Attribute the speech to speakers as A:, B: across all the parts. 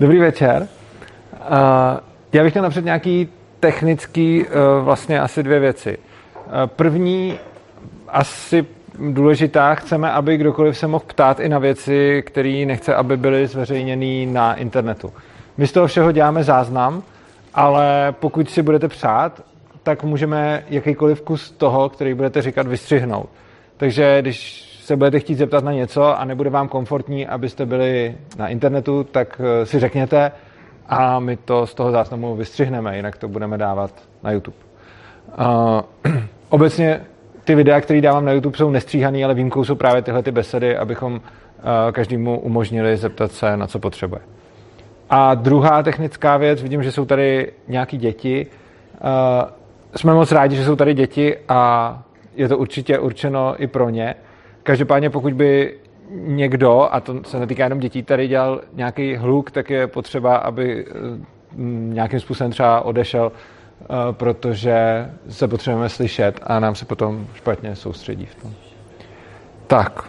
A: Dobrý večer. Uh, já bych chtěl napřed nějaký technický, uh, vlastně asi dvě věci. Uh, první, asi důležitá, chceme, aby kdokoliv se mohl ptát i na věci, které nechce, aby byly zveřejněny na internetu. My z toho všeho děláme záznam, ale pokud si budete přát, tak můžeme jakýkoliv kus toho, který budete říkat, vystřihnout. Takže když se budete chtít zeptat na něco a nebude vám komfortní, abyste byli na internetu, tak eh, si řekněte a my to z toho záznamu vystřihneme, jinak to budeme dávat na YouTube. Uh, obecně ty videa, které dávám na YouTube, jsou nestříhané, ale výjimkou jsou právě tyhle ty besedy, abychom uh, každému umožnili zeptat se, na co potřebuje. A druhá technická věc, vidím, že jsou tady nějaký děti. Uh, jsme moc rádi, že jsou tady děti a je to určitě určeno i pro ně. Každopádně pokud by někdo, a to se netýká jenom dětí, tady dělal nějaký hluk, tak je potřeba, aby eh, nějakým způsobem třeba odešel, eh, protože se potřebujeme slyšet a nám se potom špatně soustředí v tom. Tak.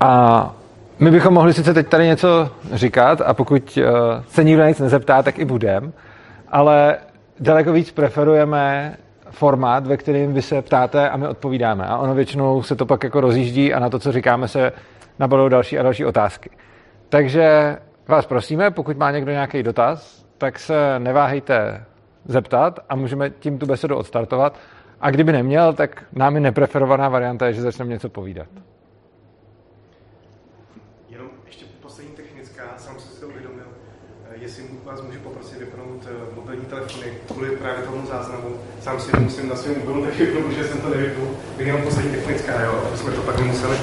A: A my bychom mohli sice teď tady něco říkat a pokud eh, se nikdo nic nezeptá, tak i budem, ale daleko víc preferujeme formát, ve kterém vy se ptáte a my odpovídáme. A ono většinou se to pak jako rozjíždí a na to, co říkáme, se nabalou další a další otázky. Takže vás prosíme, pokud má někdo nějaký dotaz, tak se neváhejte zeptat a můžeme tím tu besedu odstartovat. A kdyby neměl, tak námi nepreferovaná varianta je, že začneme něco povídat.
B: telefony kvůli právě tomu záznamu. Sám si musím na svém mobilu taky že jsem to nevypnul. bych jenom poslední technická, jo, aby jsme to pak nemuseli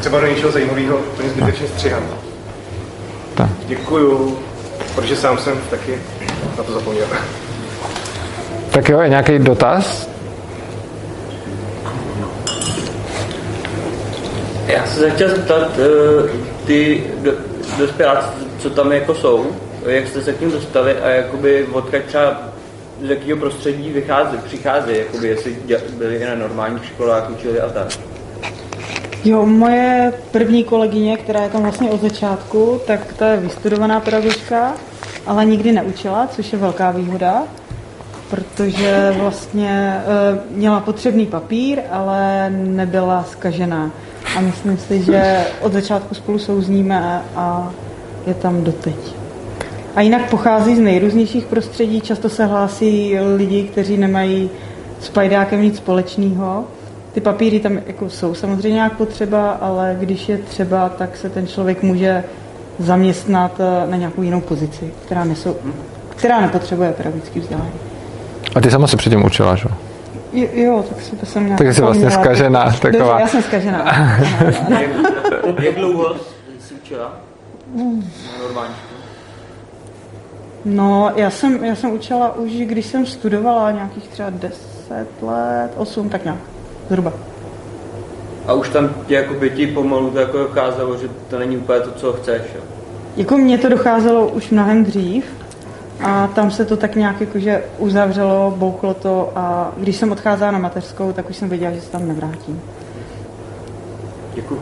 B: třeba do něčeho zajímavého úplně zbytečně střihat. Tak. Děkuju, protože sám jsem taky na to zapomněl.
A: Tak jo, je nějaký dotaz?
C: Já se chtěl zeptat, eh, ty dospěláci, co tam jako jsou, jak jste se k ním dostali a jakoby odkud třeba z jakého prostředí vychází, přichází, jakoby jestli byli i na normálních školách, učili a tak.
D: Jo, moje první kolegyně, která je tam vlastně od začátku, tak ta je vystudovaná pedagožka, ale nikdy neučila, což je velká výhoda, protože vlastně e, měla potřebný papír, ale nebyla skažená. A myslím si, že od začátku spolu souzníme a je tam doteď. A jinak pochází z nejrůznějších prostředí, často se hlásí lidi, kteří nemají s pajdákem nic společného. Ty papíry tam jako jsou samozřejmě nějak potřeba, ale když je třeba, tak se ten člověk může zaměstnat eh, na nějakou jinou pozici, která, nesou, která nepotřebuje pedagogický vzdělání.
A: A ty sama se předtím učila, že?
D: Jo, jo tak si to jsem nějak...
A: Tak jsi vlastně zkažená. Taková.
D: Dobře, já jsem zkažená.
C: Jak dlouho jsi učila? Normálně.
D: No, já jsem, já jsem učila už, když jsem studovala nějakých třeba 10 let, 8, tak nějak, zhruba.
C: A už tam tě jako ti pomalu to jako docházelo, že to není úplně to, co chceš, jo?
D: Jako mně to docházelo už mnohem dřív a tam se to tak nějak jakože uzavřelo, bouchlo to a když jsem odcházela na mateřskou, tak už jsem věděla, že se tam nevrátím.
C: Děkuji.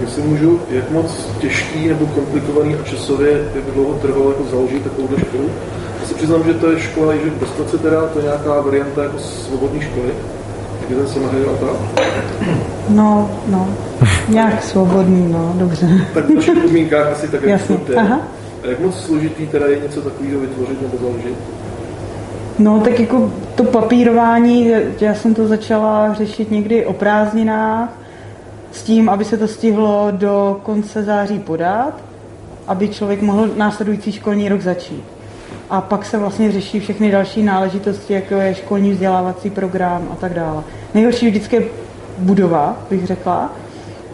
B: Jestli můžu, jak moc těžký nebo komplikovaný a časově, jak dlouho trvalo jako založit takovou školu? Já si přiznám, že to je škola že dostat se teda, to je nějaká varianta jako svobodní školy, kde ten semahy a tak?
D: No, no, nějak svobodný, no, dobře.
B: tak v našich podmínkách asi tak, jak to je. Aha. A jak moc složitý teda je něco takového vytvořit nebo založit?
D: No, tak jako to papírování, já jsem to začala řešit někdy o prázdninách, s tím, aby se to stihlo do konce září podat, aby člověk mohl následující školní rok začít. A pak se vlastně řeší všechny další náležitosti, jako je školní vzdělávací program a tak dále. Nejhorší vždycky je budova, bych řekla,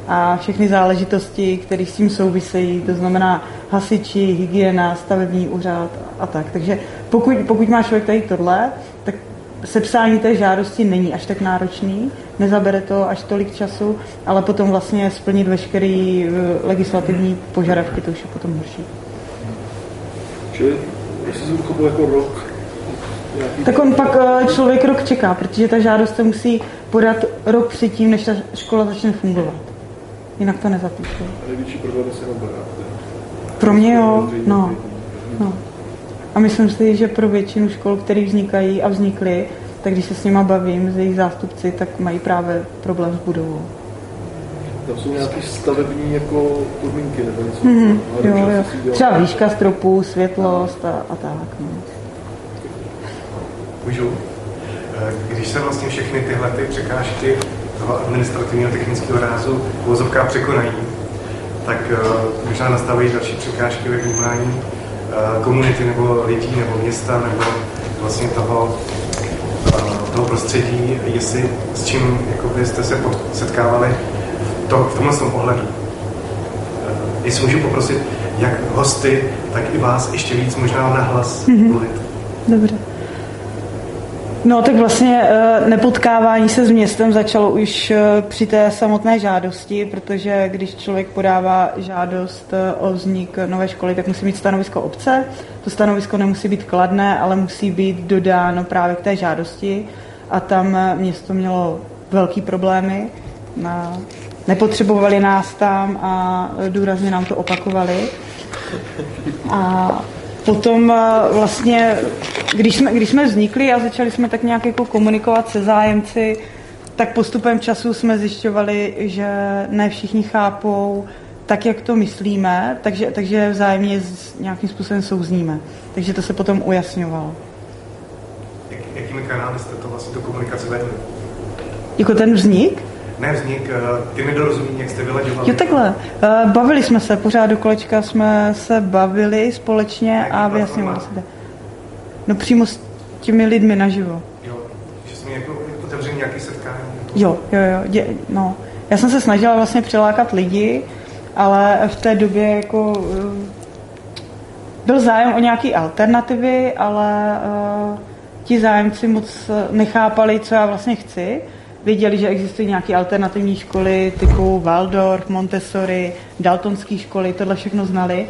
D: a všechny záležitosti, které s tím souvisejí, to znamená hasiči, hygiena, stavební úřad a tak. Takže pokud, pokud má člověk tady tohle, tak sepsání té žádosti není až tak náročný, nezabere to až tolik času, ale potom vlastně splnit veškeré eh, legislativní požadavky, to už je potom horší.
B: Čili, jestli jsem to jako rok,
D: tak on pak eh, člověk rok čeká, protože ta žádost se musí podat rok předtím, než ta škola začne fungovat. jinak to nezapíšu.
E: A největší problém je se.
D: Pro mě jo, no. no. A myslím si, že pro většinu škol, které vznikají a vznikly, tak když se s nima bavím, s jejich zástupci, tak mají právě problém s budovou.
E: Tam jsou nějaké stavební jako podmínky nebo něco.
D: Mm-hmm. Jo, jo. Třeba výška stropu, světlost a, a tak. No.
B: Můžu? Eh, Když se vlastně všechny tyhle ty překážky toho administrativního technického rázu v překonají, tak eh, možná nastavují další překážky ve vnímání komunity nebo lidí nebo města nebo vlastně toho, eh, toho prostředí, jestli s čím jakoby, jste se setkávali v, to, v tomhle tom ohledu. Eh, Jestli můžu poprosit jak hosty, tak i vás ještě víc možná nahlas mluvit.
D: Dobře. No tak vlastně eh, nepotkávání se s městem začalo už eh, při té samotné žádosti, protože když člověk podává žádost eh, o vznik nové školy, tak musí mít stanovisko obce. To stanovisko nemusí být kladné, ale musí být dodáno právě k té žádosti a tam město mělo velký problémy. Nepotřebovali nás tam a důrazně nám to opakovali. A potom eh, vlastně, když jsme, když jsme vznikli a začali jsme tak nějak jako komunikovat se zájemci, tak postupem času jsme zjišťovali, že ne všichni chápou tak, jak to myslíme, takže, takže vzájemně nějakým způsobem souzníme. Takže to se potom ujasňovalo.
B: Jak, jakými kanály jste to vlastně do komunikace vedli?
D: Jako ten vznik?
B: Ne vznik, eh, ty nedorozumění, jak jste vylaďovali.
D: Jo, takhle. Eh, Bavili jsme se, pořád do kolečka jsme se bavili společně a vyjasňovali se. No přímo s těmi lidmi naživo.
B: Jo, že jsme jako otevřeli nějaký setkání.
D: Jo, jo, jo. Dě, no. Já jsem se snažila vlastně přilákat lidi, ale v té době jako eh, byl zájem o nějaké alternativy, ale uh, ti zájemci moc nechápali, co já vlastně chci. Věděli, že existují nějaké alternativní školy typu Waldorf, Montessori, Daltonské školy, tohle všechno znali,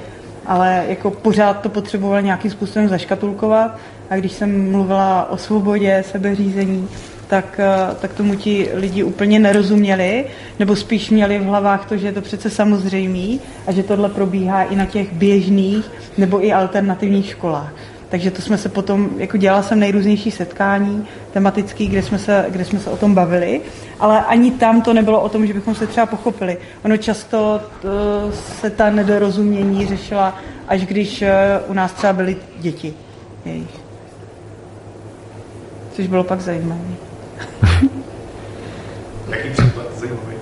D: ale jako pořád to potřebovali nějakým způsobem zaškatulkovat a když jsem mluvila o svobodě, sebeřízení, tak, eh, tak tomu ti lidi úplně nerozuměli, nebo spíš měli v hlavách to, že je to přece samozřejmý a že tohle probíhá i na těch běžných nebo i alternativních školách. Takže to jsme se potom, jako dělala jsem nejrůznější setkání tematický, kde jsme, se, kde jsme se o tom bavili, ale ani tam to nebylo o tom, že bychom se třeba pochopili. Ono často to, se ta nedorozumění řešila, až když eh, u nás třeba byly děti jejich. Což bylo pak zajímavé.
B: Jaký příklad zajímavý?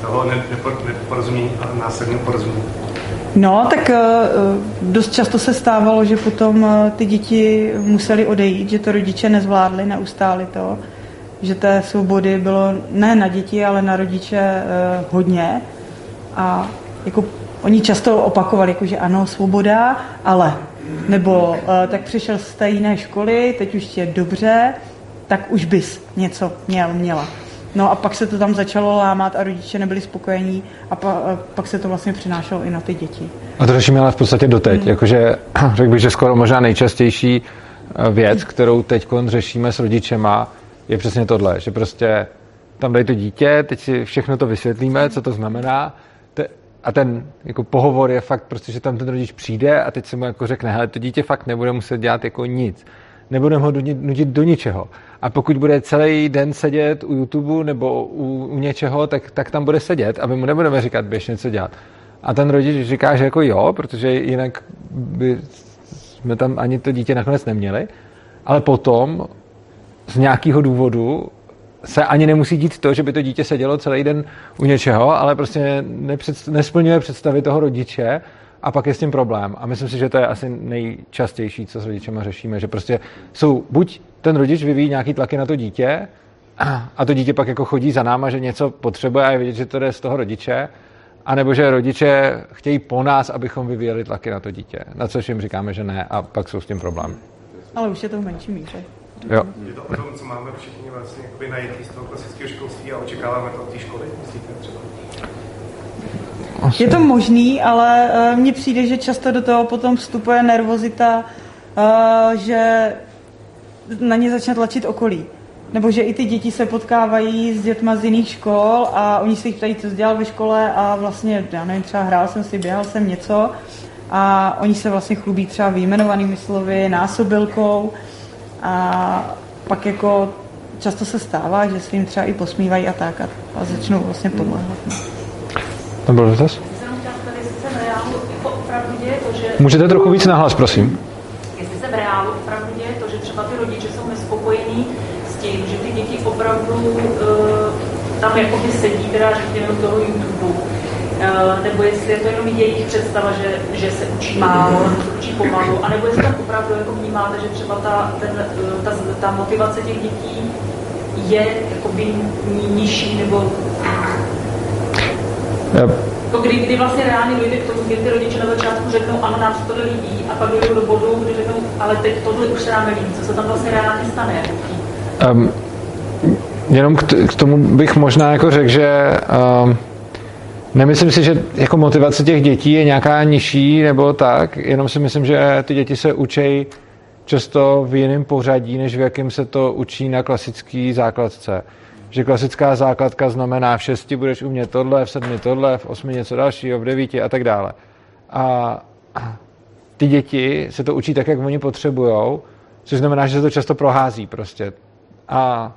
B: Toho ne- nepo- neporozumění a následného porozumění.
D: No, tak eh, dost často se stávalo, že potom eh, ty děti museli odejít, že to rodiče nezvládli, neustáli to, že té svobody bylo ne na děti, ale na rodiče eh, hodně. A jako oni často opakovali, jako, že ano, svoboda, ale. Nebo eh, tak přišel z té jiné školy, teď už je dobře, tak už bys něco měl, měla. No a pak se to tam začalo lámat a rodiče nebyli spokojení a, pa, a pak se to vlastně přinášelo i na ty děti.
A: A to řešíme ale v podstatě doteď.
D: Hmm.
A: Jakože řekl bych, že skoro možná nejčastější eh, věc, kterou teď řešíme s rodičema, je přesně tohle, že prostě tam dají to dítě, teď si všechno to vysvětlíme, co to znamená. A ten jako pohovor je fakt prostě, že tam ten rodič přijde a teď se mu jako řekne, hele, to dítě fakt nebude muset dělat jako nic. Nebudeme ho nutit do ničeho. A pokud bude celý den sedět u YouTube nebo u, u něčeho, tak, tak tam bude sedět a my mu nebudeme říkat, běž něco dělat. A ten rodič říká, že jako jo, protože jinak by jsme tam ani to dítě nakonec neměli. Ale potom z nějakého důvodu se ani nemusí dít to, že by to dítě sedělo celý den u něčeho, ale prostě nepřed, nesplňuje představy toho rodiče a pak je s tím problém. A myslím si, že to je asi nejčastější, co s rodičema řešíme, že prostě jsou, buď ten rodič vyvíjí nějaký tlaky na to dítě a to dítě pak jako chodí za náma, že něco potřebuje a je vidět, že to jde z toho rodiče, a nebo že rodiče chtějí po nás, abychom vyvíjeli tlaky na to dítě. Na což jim říkáme, že ne a pak jsou s tím problémy.
D: Ale už je to v menší míře.
A: Jo.
B: Je to o tom, co máme všichni vlastně najetí z toho klasického školství a očekáváme to od té školy, myslíte třeba?
D: Je to možný, ale uh, mně přijde, že často do toho potom vstupuje nervozita, uh, že na ně začne tlačit okolí. nebo že i ty děti se potkávají s dětma z jiných škol a oni se jich ptají, co jsi dělal ve škole a vlastně, já nevím, třeba hrál jsem si, běhal jsem něco a oni se vlastně chlubí třeba vyjmenovanými slovy, násobilkou a pak jako často se stává, že se jim třeba i posmívají a tak a, a začnou vlastně podléhat.
A: To byl dotaz?
F: jako.
A: Můžete trochu víc nahlas, prosím.
F: Jestli se v reálu opravdu děje to, že třeba ty rodiče jsou nespokojení s tím, že ty děti opravdu uh, tam jakoby sedí, teda řekněme u toho YouTube, Uh, nebo jestli je to jenom jejich představa, že, že se učí málo, nebo se učí pomalu, anebo jestli tam opravdu jako vnímáte, že třeba ta, ten, eh, ta, ta motivace těch dětí je jakoby ni- nižší, nebo to, kdy, kdy vlastně reálně dojde k tomu, kdy ty rodiče na začátku řeknou, ano, nám se tohle líbí, a pak dojdou do bodu, kdy řeknou, ale teď tohle už se nám nelíbí, co se tam vlastně reálně stane.
A: Um, jenom k, tomu bych možná jako řekl, že um, nemyslím si, že jako motivace těch dětí je nějaká nižší nebo tak, jenom si myslím, že ty děti se učí často v jiném pořadí, než v jakém se to učí na klasické základce. Že klasická základka znamená v šesti budeš umět tohle, v sedmi tohle, v osmi něco dalšího, v devíti a tak dále. A ty děti se to učí tak, jak oni potřebujou, což znamená, že se to často prohází prostě. A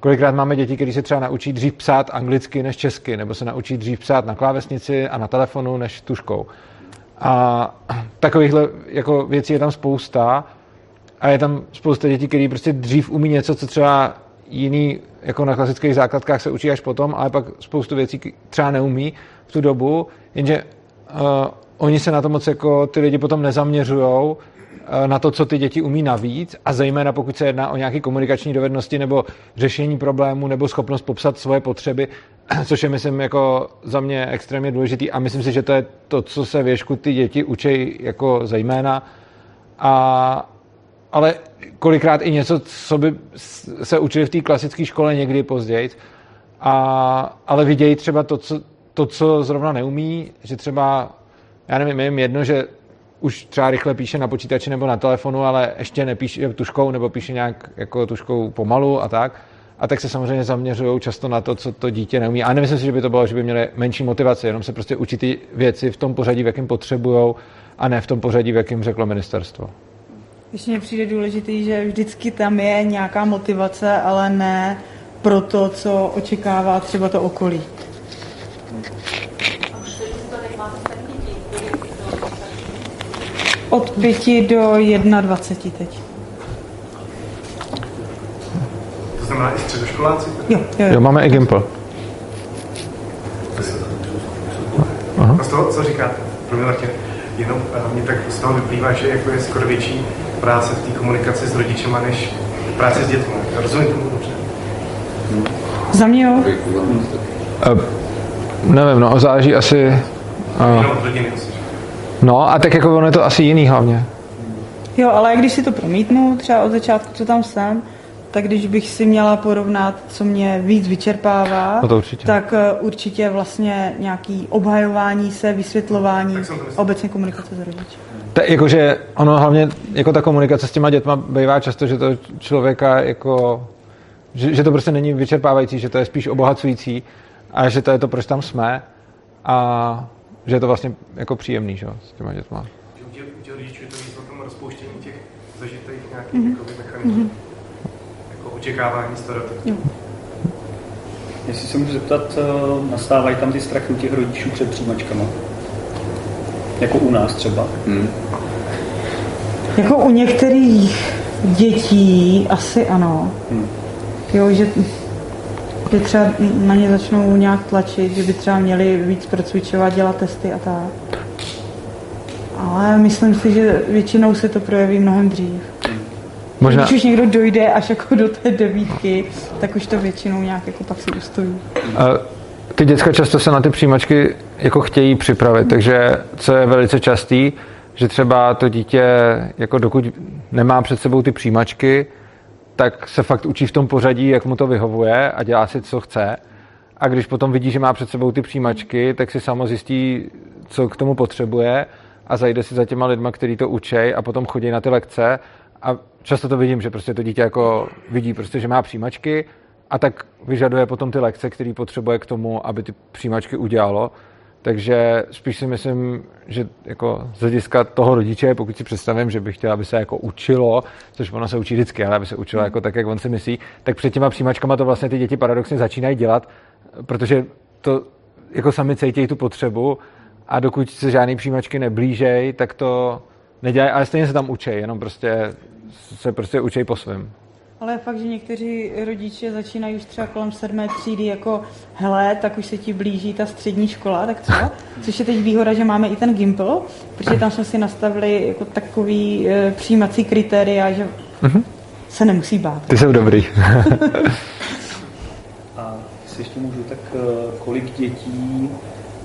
A: kolikrát máme děti, které se třeba naučí dřív psát anglicky než česky, nebo se naučí dřív psát na klávesnici a na telefonu než tuškou. A takovýchhle jako věcí je tam spousta a je tam spousta dětí, které prostě dřív umí něco, co třeba jiný jako na klasických základkách se učí až potom, ale pak spoustu věcí třeba neumí v tu dobu, jenže uh, oni se na to moc jako ty lidi potom nezaměřujou uh, na to, co ty děti umí navíc a zejména pokud se jedná o nějaké komunikační dovednosti nebo řešení problémů nebo schopnost popsat svoje potřeby, což je, myslím, jako za mě extrémně důležitý a myslím si, že to je to, co se věšku ty děti učí jako zejména. A ale kolikrát i něco, co by se učili v té klasické škole někdy později, a, ale vidějí třeba to co, to, co zrovna neumí, že třeba, já nevím, jim jedno, že už třeba rychle píše na počítači nebo na telefonu, ale ještě nepíše tuškou nebo píše nějak jako tuškou pomalu a tak. A tak se samozřejmě zaměřují často na to, co to dítě neumí. A nemyslím si, že by to bylo, že by měli menší motivaci, jenom se prostě učí ty věci v tom pořadí, v jakém potřebují, a ne v tom pořadí, v jakém řeklo ministerstvo.
D: Ještě mně přijde důležitý, že vždycky tam je nějaká motivace, ale ne pro to, co očekává třeba to okolí. Od 5 do 21 teď.
B: To znamená i středoškoláci?
D: Jo, jo,
A: Jo,
D: jo.
A: máme i Gimple.
B: A z toho, co říkáte, pro mě jenom mě tak z toho vyplývá, že jako je skoro větší práce v té komunikaci s rodičema, než práce s dětmi. Rozumím tomu dobře.
D: Za mě jo.
A: Uh, nevím, no, záleží asi... Uh, no, a tak jako ono je to asi jiný hlavně.
D: Jo, ale když si to promítnu, třeba od začátku, co tam jsem, tak když bych si měla porovnat, co mě víc vyčerpává,
A: No to určitě.
D: tak eh, určitě vlastně nějaký obhajování se, vysvětlování, obecně komunikace s rodiči.
A: Je jakože ono hlavně, jako ta komunikace s těma dětma bývá často, že to člověka jako, že, že to prostě není vyčerpávající, že to je spíš obohacující a že to je to, proč tam jsme a že je to vlastně jako příjemný, že jo, s těma dětma.
B: U těch, rodičů je to víc o tom rozpouštění těch zažitých nějakých mm-hmm. mechanismů. Jako očekávání stereotypů.
G: Jestli se můžu zeptat, eh, nastávají tam ty strachy u těch rodičů před přijímačkama? Jako u nás třeba?
D: Jako u některých dětí asi ano. Jo, že, že třeba na ně začnou nějak tlačit, že by třeba měli víc procvičovat, dělat testy a tak. Ale myslím si, že většinou se to projeví mnohem dřív.
A: Možná,
D: Když už někdo dojde až jako do té devítky, tak už to většinou nějak jako pak si ustojí.
A: Eh, ty děcka často se na ty přijímačky jako chtějí připravit, takže co je velice častý, že třeba to dítě, jako dokud nemá před sebou ty přijímačky, tak se fakt učí v tom pořadí, jak mu to vyhovuje a dělá si, co chce. A když potom vidí, že má před sebou ty přijímačky, tak si samo zjistí, co k tomu potřebuje a zajde si za těma lidma, který to učej a potom chodí na ty lekce A často to vidím, že prostě to dítě jako vidí prostě, že má přijímačky a tak vyžaduje potom ty lekce, které potřebuje k tomu, aby ty přijímačky udělalo. Takže spíš si myslím, že jako z hlediska toho rodiče, pokud si představím, že bych chtěl, aby se jako učilo, což ono se učí vždycky, ale aby se učilo jako tak, jak on si myslí, tak před těma přijímačkama to vlastně ty děti paradoxně začínají dělat, protože to jako sami cítí tu potřebu a dokud se žádný přijímačky neblížej, tak to nedělají, ale stejně se tam učí, jenom prostě se prostě učí po svém.
D: Ale fakt, že někteří rodiče začínají už třeba kolem sedmé třídy jako hele, tak už se ti blíží ta střední škola, tak co? Což je teď výhoda, že máme i ten Gimple, protože tam jsme si nastavili jako takový e, přijímací kritéria, že
A: Mhm.
D: se nemusí bát.
A: Ty jsou dobrý.
G: A jestli ještě můžu, tak eh, kolik dětí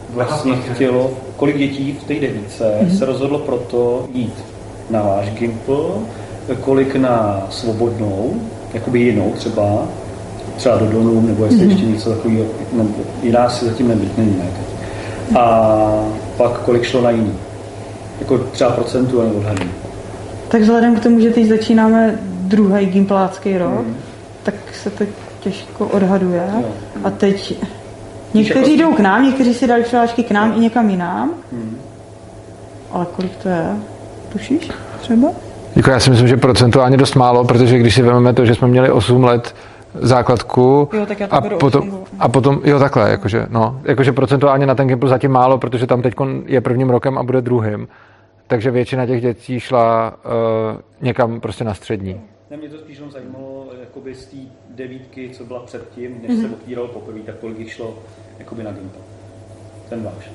G: vlastně chtělo, kolik dětí v té devíce se rozhodlo proto jít na váš Gimple, kolik na svobodnou, jakoby jinou třeba, třeba do Donum, nebo jestli ještě něco takového, nebo jiná si zatím nebyt, nevíme. teď. A pak kolik šlo na jiný. Jako třeba procentu nebo odhadný.
D: Tak vzhledem k tomu, že teď začínáme druhý gimplácký rok, tak se to těžko odhaduje.
G: Jo.
D: A teď někteří jdou k nám, někteří si dali přihlášky k nám i někam jinam. Ale kolik to je? Tušíš třeba?
A: Jako já si myslím, že procentuálně dost málo, protože když si vezmeme to, že jsme měli 8 let základku
D: Jo, tak já to
A: a, potom,
D: osm,
A: a potom, jo takhle, jakože, no, jakože procentuálně na ten Gimple zatím málo, protože tam teď je prvním rokem a bude druhým. Takže většina těch dětí šla uh, někam prostě na střední.
G: Ne, mě to spíš jenom zajímalo, jakoby z té devítky, co byla předtím, než se otvíralo poprvé, tak kolik jich šlo jakoby na Gimple. Ten váš.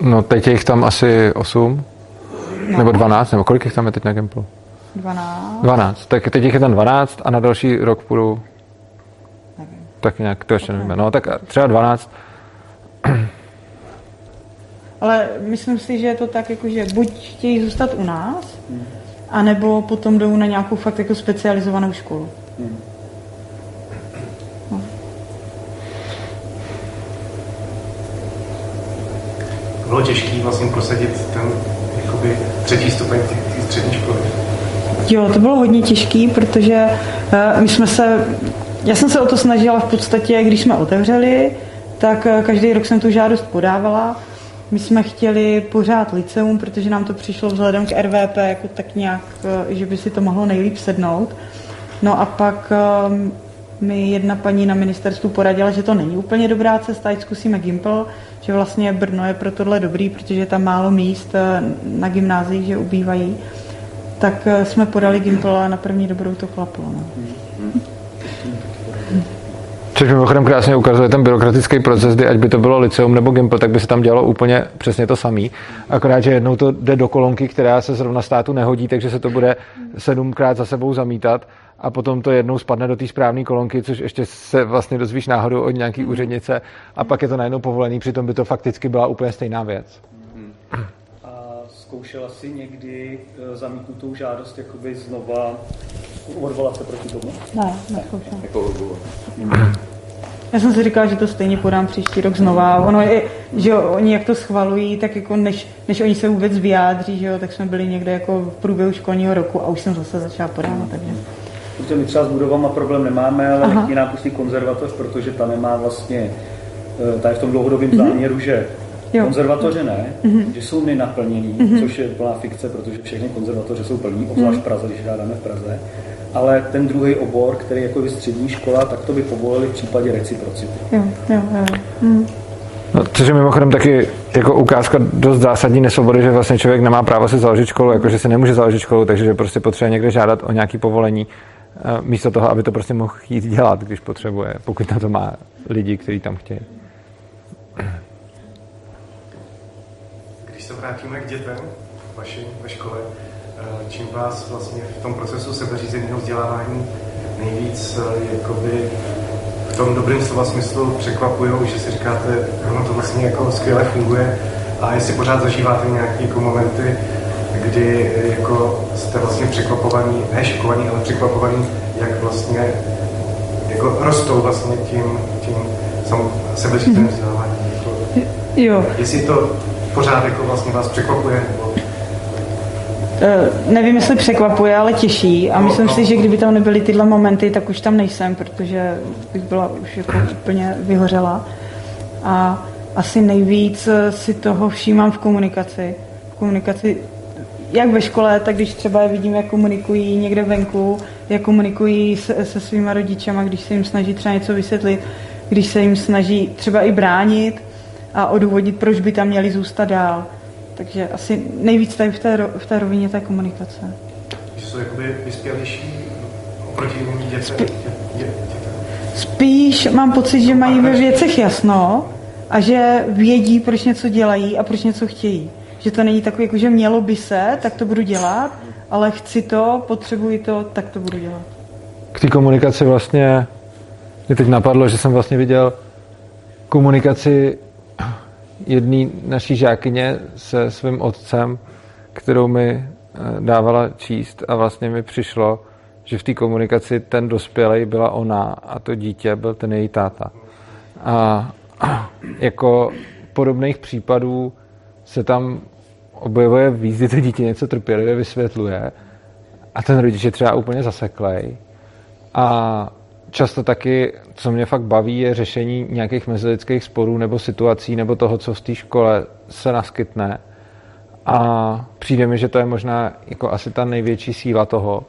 A: No teď je jich tam asi 8,
D: No.
A: nebo 12, nebo kolik jich tam je teď na Gimple?
D: 12.
A: 12. Tak teď jich je tam 12 a na další rok půjdu
D: Nevím.
A: tak nějak, to ještě nevíme. No tak třeba 12.
D: Ale myslím si, že je to tak, jako, že buď chtějí zůstat u nás, anebo potom jdou na nějakou fakt jako specializovanou školu.
B: Bylo těžké vlastně prosadit ten jakoby, třetí stupeň té střední školy.
D: Jo, to bylo hodně těžký, protože uh, my jsme se, já jsem se o to snažila v podstatě, když jsme otevřeli, tak uh, každý rok jsem tu žádost podávala. My jsme chtěli pořád liceum, protože nám to přišlo vzhledem k RVP jako tak nějak, uh, že by si to mohlo nejlíp sednout. No a pak um, mi jedna paní na ministerstvu poradila, že to není úplně dobrá cesta, ať zkusíme Gimple, že vlastně Brno je pro tohle dobrý, protože je tam málo míst eh, na gymnáziích, že ubývají. Tak eh, jsme podali Gimple a na první dobrou to klaplo. No.
A: Což mimochodem krásně ukazuje ten byrokratický proces, kdy ať by to bylo liceum nebo Gimple, tak by se tam dělalo úplně přesně to samý. Akorát, že jednou to jde do kolonky, která se zrovna státu nehodí, takže se to bude sedmkrát za sebou zamítat a potom to jednou spadne do té správné kolonky, což ještě se vlastně dozvíš náhodou od nějaký úřednice a pak je to najednou povolený, přitom by to fakticky byla úplně stejná věc.
G: A zkoušela si někdy eh, zamítnutou žádost jakoby znova odvolat se proti tomu?
D: Ne, neskoušela.
E: Jako.
D: Já jsem si říkala, že to stejně podám příští rok znova. Ono je, že jo, oni jak to schvalují, tak jako než, než oni se vůbec vyjádří, že jo, tak jsme byli někde jako v průběhu školního roku a už jsem zase začala podávat, takže.
G: Protože my třeba s budovama problém nemáme, ale
D: Aha.
G: nechtějí nám pustit konzervatoř, protože ta nemá vlastně, eh, ta je v tom dlouhodobém záměru, že
D: Jo.
G: konzervatoře ne, že jsou nenaplněný, což je plná fikce, protože všechny konzervatoře jsou plní, obzvlášť v Praze, když žádáme v Praze. Ale ten druhý obor, který jako je střední škola, tak to by povolili v případě reciprocity.
D: Jo, jo, jo. Hm.
A: No, což je mimochodem taky jako ukázka dost zásadní nesvobody, že vlastně člověk nemá právo si založit školu, jakože si nemůže založit školu, takže že prostě potřebuje někde žádat o nějaké povolení, místo toho, aby to prostě mohl jít dělat, když potřebuje, pokud na to má lidi, kteří tam chtějí.
B: Když se vrátíme k dětem vaši, ve škole, eh, čím vás vlastně v tom procesu sebeřízeného vzdělávání nejvíc eh, jakoby v tom dobrém slova smyslu překvapují, že si říkáte, ono to vlastně jako skvěle funguje a jestli pořád zažíváte nějaké jako momenty, kdy jako jste vlastně překvapovaný, ne šokovaný, ale překvapovaný, jak vlastně jako rostou vlastně tím, tím sam, sebeřízeným vzděláváním. Jako,
D: Jo,
B: Jestli to pořád jako vlastně vás překvapuje, nebo
D: Eh, nevím, jestli překvapuje, ale těší a myslím si, že kdyby tam nebyly tyhle momenty, tak už tam nejsem, protože bych byla už jako úplně vyhořela. A asi nejvíc si toho všímám v komunikaci. V komunikaci jak ve škole, tak když třeba je vidím, jak komunikují někde venku, jak komunikují se, se svýma rodičama, když se jim snaží třeba něco vysvětlit, když se jim snaží třeba i bránit a odůvodnit, proč by tam měli zůstat dál. Takže asi nejvíc tady v té, v té rovině té komunikace.
B: Jsou jakoby vyspělejší oproti jiným dětem.
D: Spíš mám pocit, že mají ve věcech jasno a že vědí, proč něco dělají a proč něco chtějí. Že to není takový, jako že mělo by se, tak to budu dělat, ale chci to, potřebuji to, tak to budu dělat.
A: K té komunikaci vlastně mě teď napadlo, že jsem vlastně viděl komunikaci jedné naší žákyně se svým otcem, kterou mi eh, dávala číst a vlastně mi přišlo, že v té komunikaci ten dospělej byla ona a to dítě byl ten její táta. A jako podobných případů se tam objevuje víc, to dítě něco trpělivě vysvětluje a ten rodič je třeba úplně zaseklej. A často taky, co mě fakt baví, je řešení nějakých mezilidských sporů nebo situací nebo toho, co v té škole se naskytne. A přijde mi, že to je možná jako asi ta největší síla toho.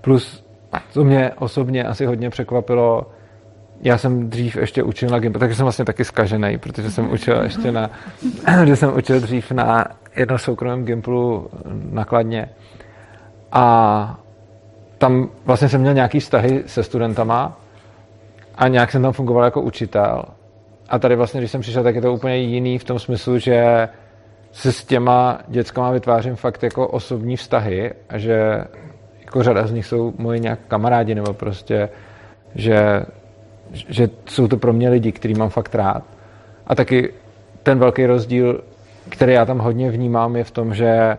A: Plus, co mě osobně asi hodně překvapilo, já jsem dřív ještě učil na Gimplu, takže jsem vlastně taky skažený, protože jsem učil ještě na, že jsem učil dřív na jednom soukromém Gimplu nakladně. A tam vlastně jsem měl nějaký vztahy se studentama a nějak jsem tam fungoval jako učitel. A tady vlastně, když jsem přišel, tak je to úplně jiný v tom smyslu, že se s těma dětskama vytvářím fakt jako osobní vztahy a že jako řada z nich jsou moji nějak kamarádi nebo prostě, že, že jsou to pro mě lidi, který mám fakt rád. A taky ten velký rozdíl, který já tam hodně vnímám, je v tom, že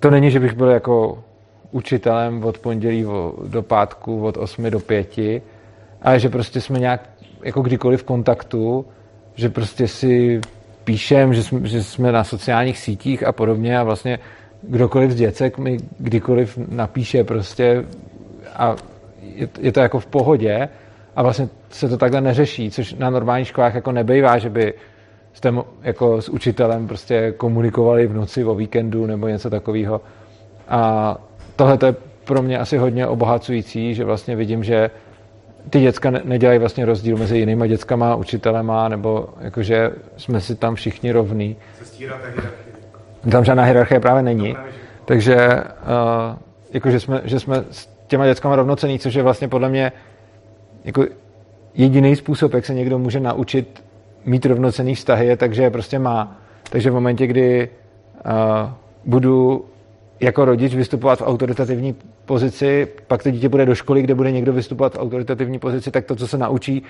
A: to není, že bych byl jako učitelem od pondělí do pátku od 8 do 5, ale že prostě jsme nějak jako kdykoliv v kontaktu, že prostě si píšem, že jsme, že jsme na sociálních sítích a podobně a vlastně kdokoliv z děcek mi kdykoliv napíše prostě a je, je to jako v pohodě a vlastně se to takhle neřeší, což na normálních školách jako nebejvá, že by jste jako s učitelem prostě komunikovali v noci o víkendu nebo něco takového. A tohle je pro mě asi hodně obohacující, že vlastně vidím, že ty děcka nedělají vlastně rozdíl mezi jinýma dětskama, učitelema, nebo jakože jsme si tam všichni rovní. Tam žádná hierarchie právě není. Takže uh, jakože jsme, že jsme s těma dětskama rovnocení, což je vlastně podle mě jako jediný způsob, jak se někdo může naučit mít rovnocený vztahy, je takže je prostě má. Takže v momentě, kdy uh, budu jako rodič vystupovat v autoritativní pozici, pak to dítě bude do školy, kde bude někdo vystupovat v autoritativní pozici, tak to, co se naučí,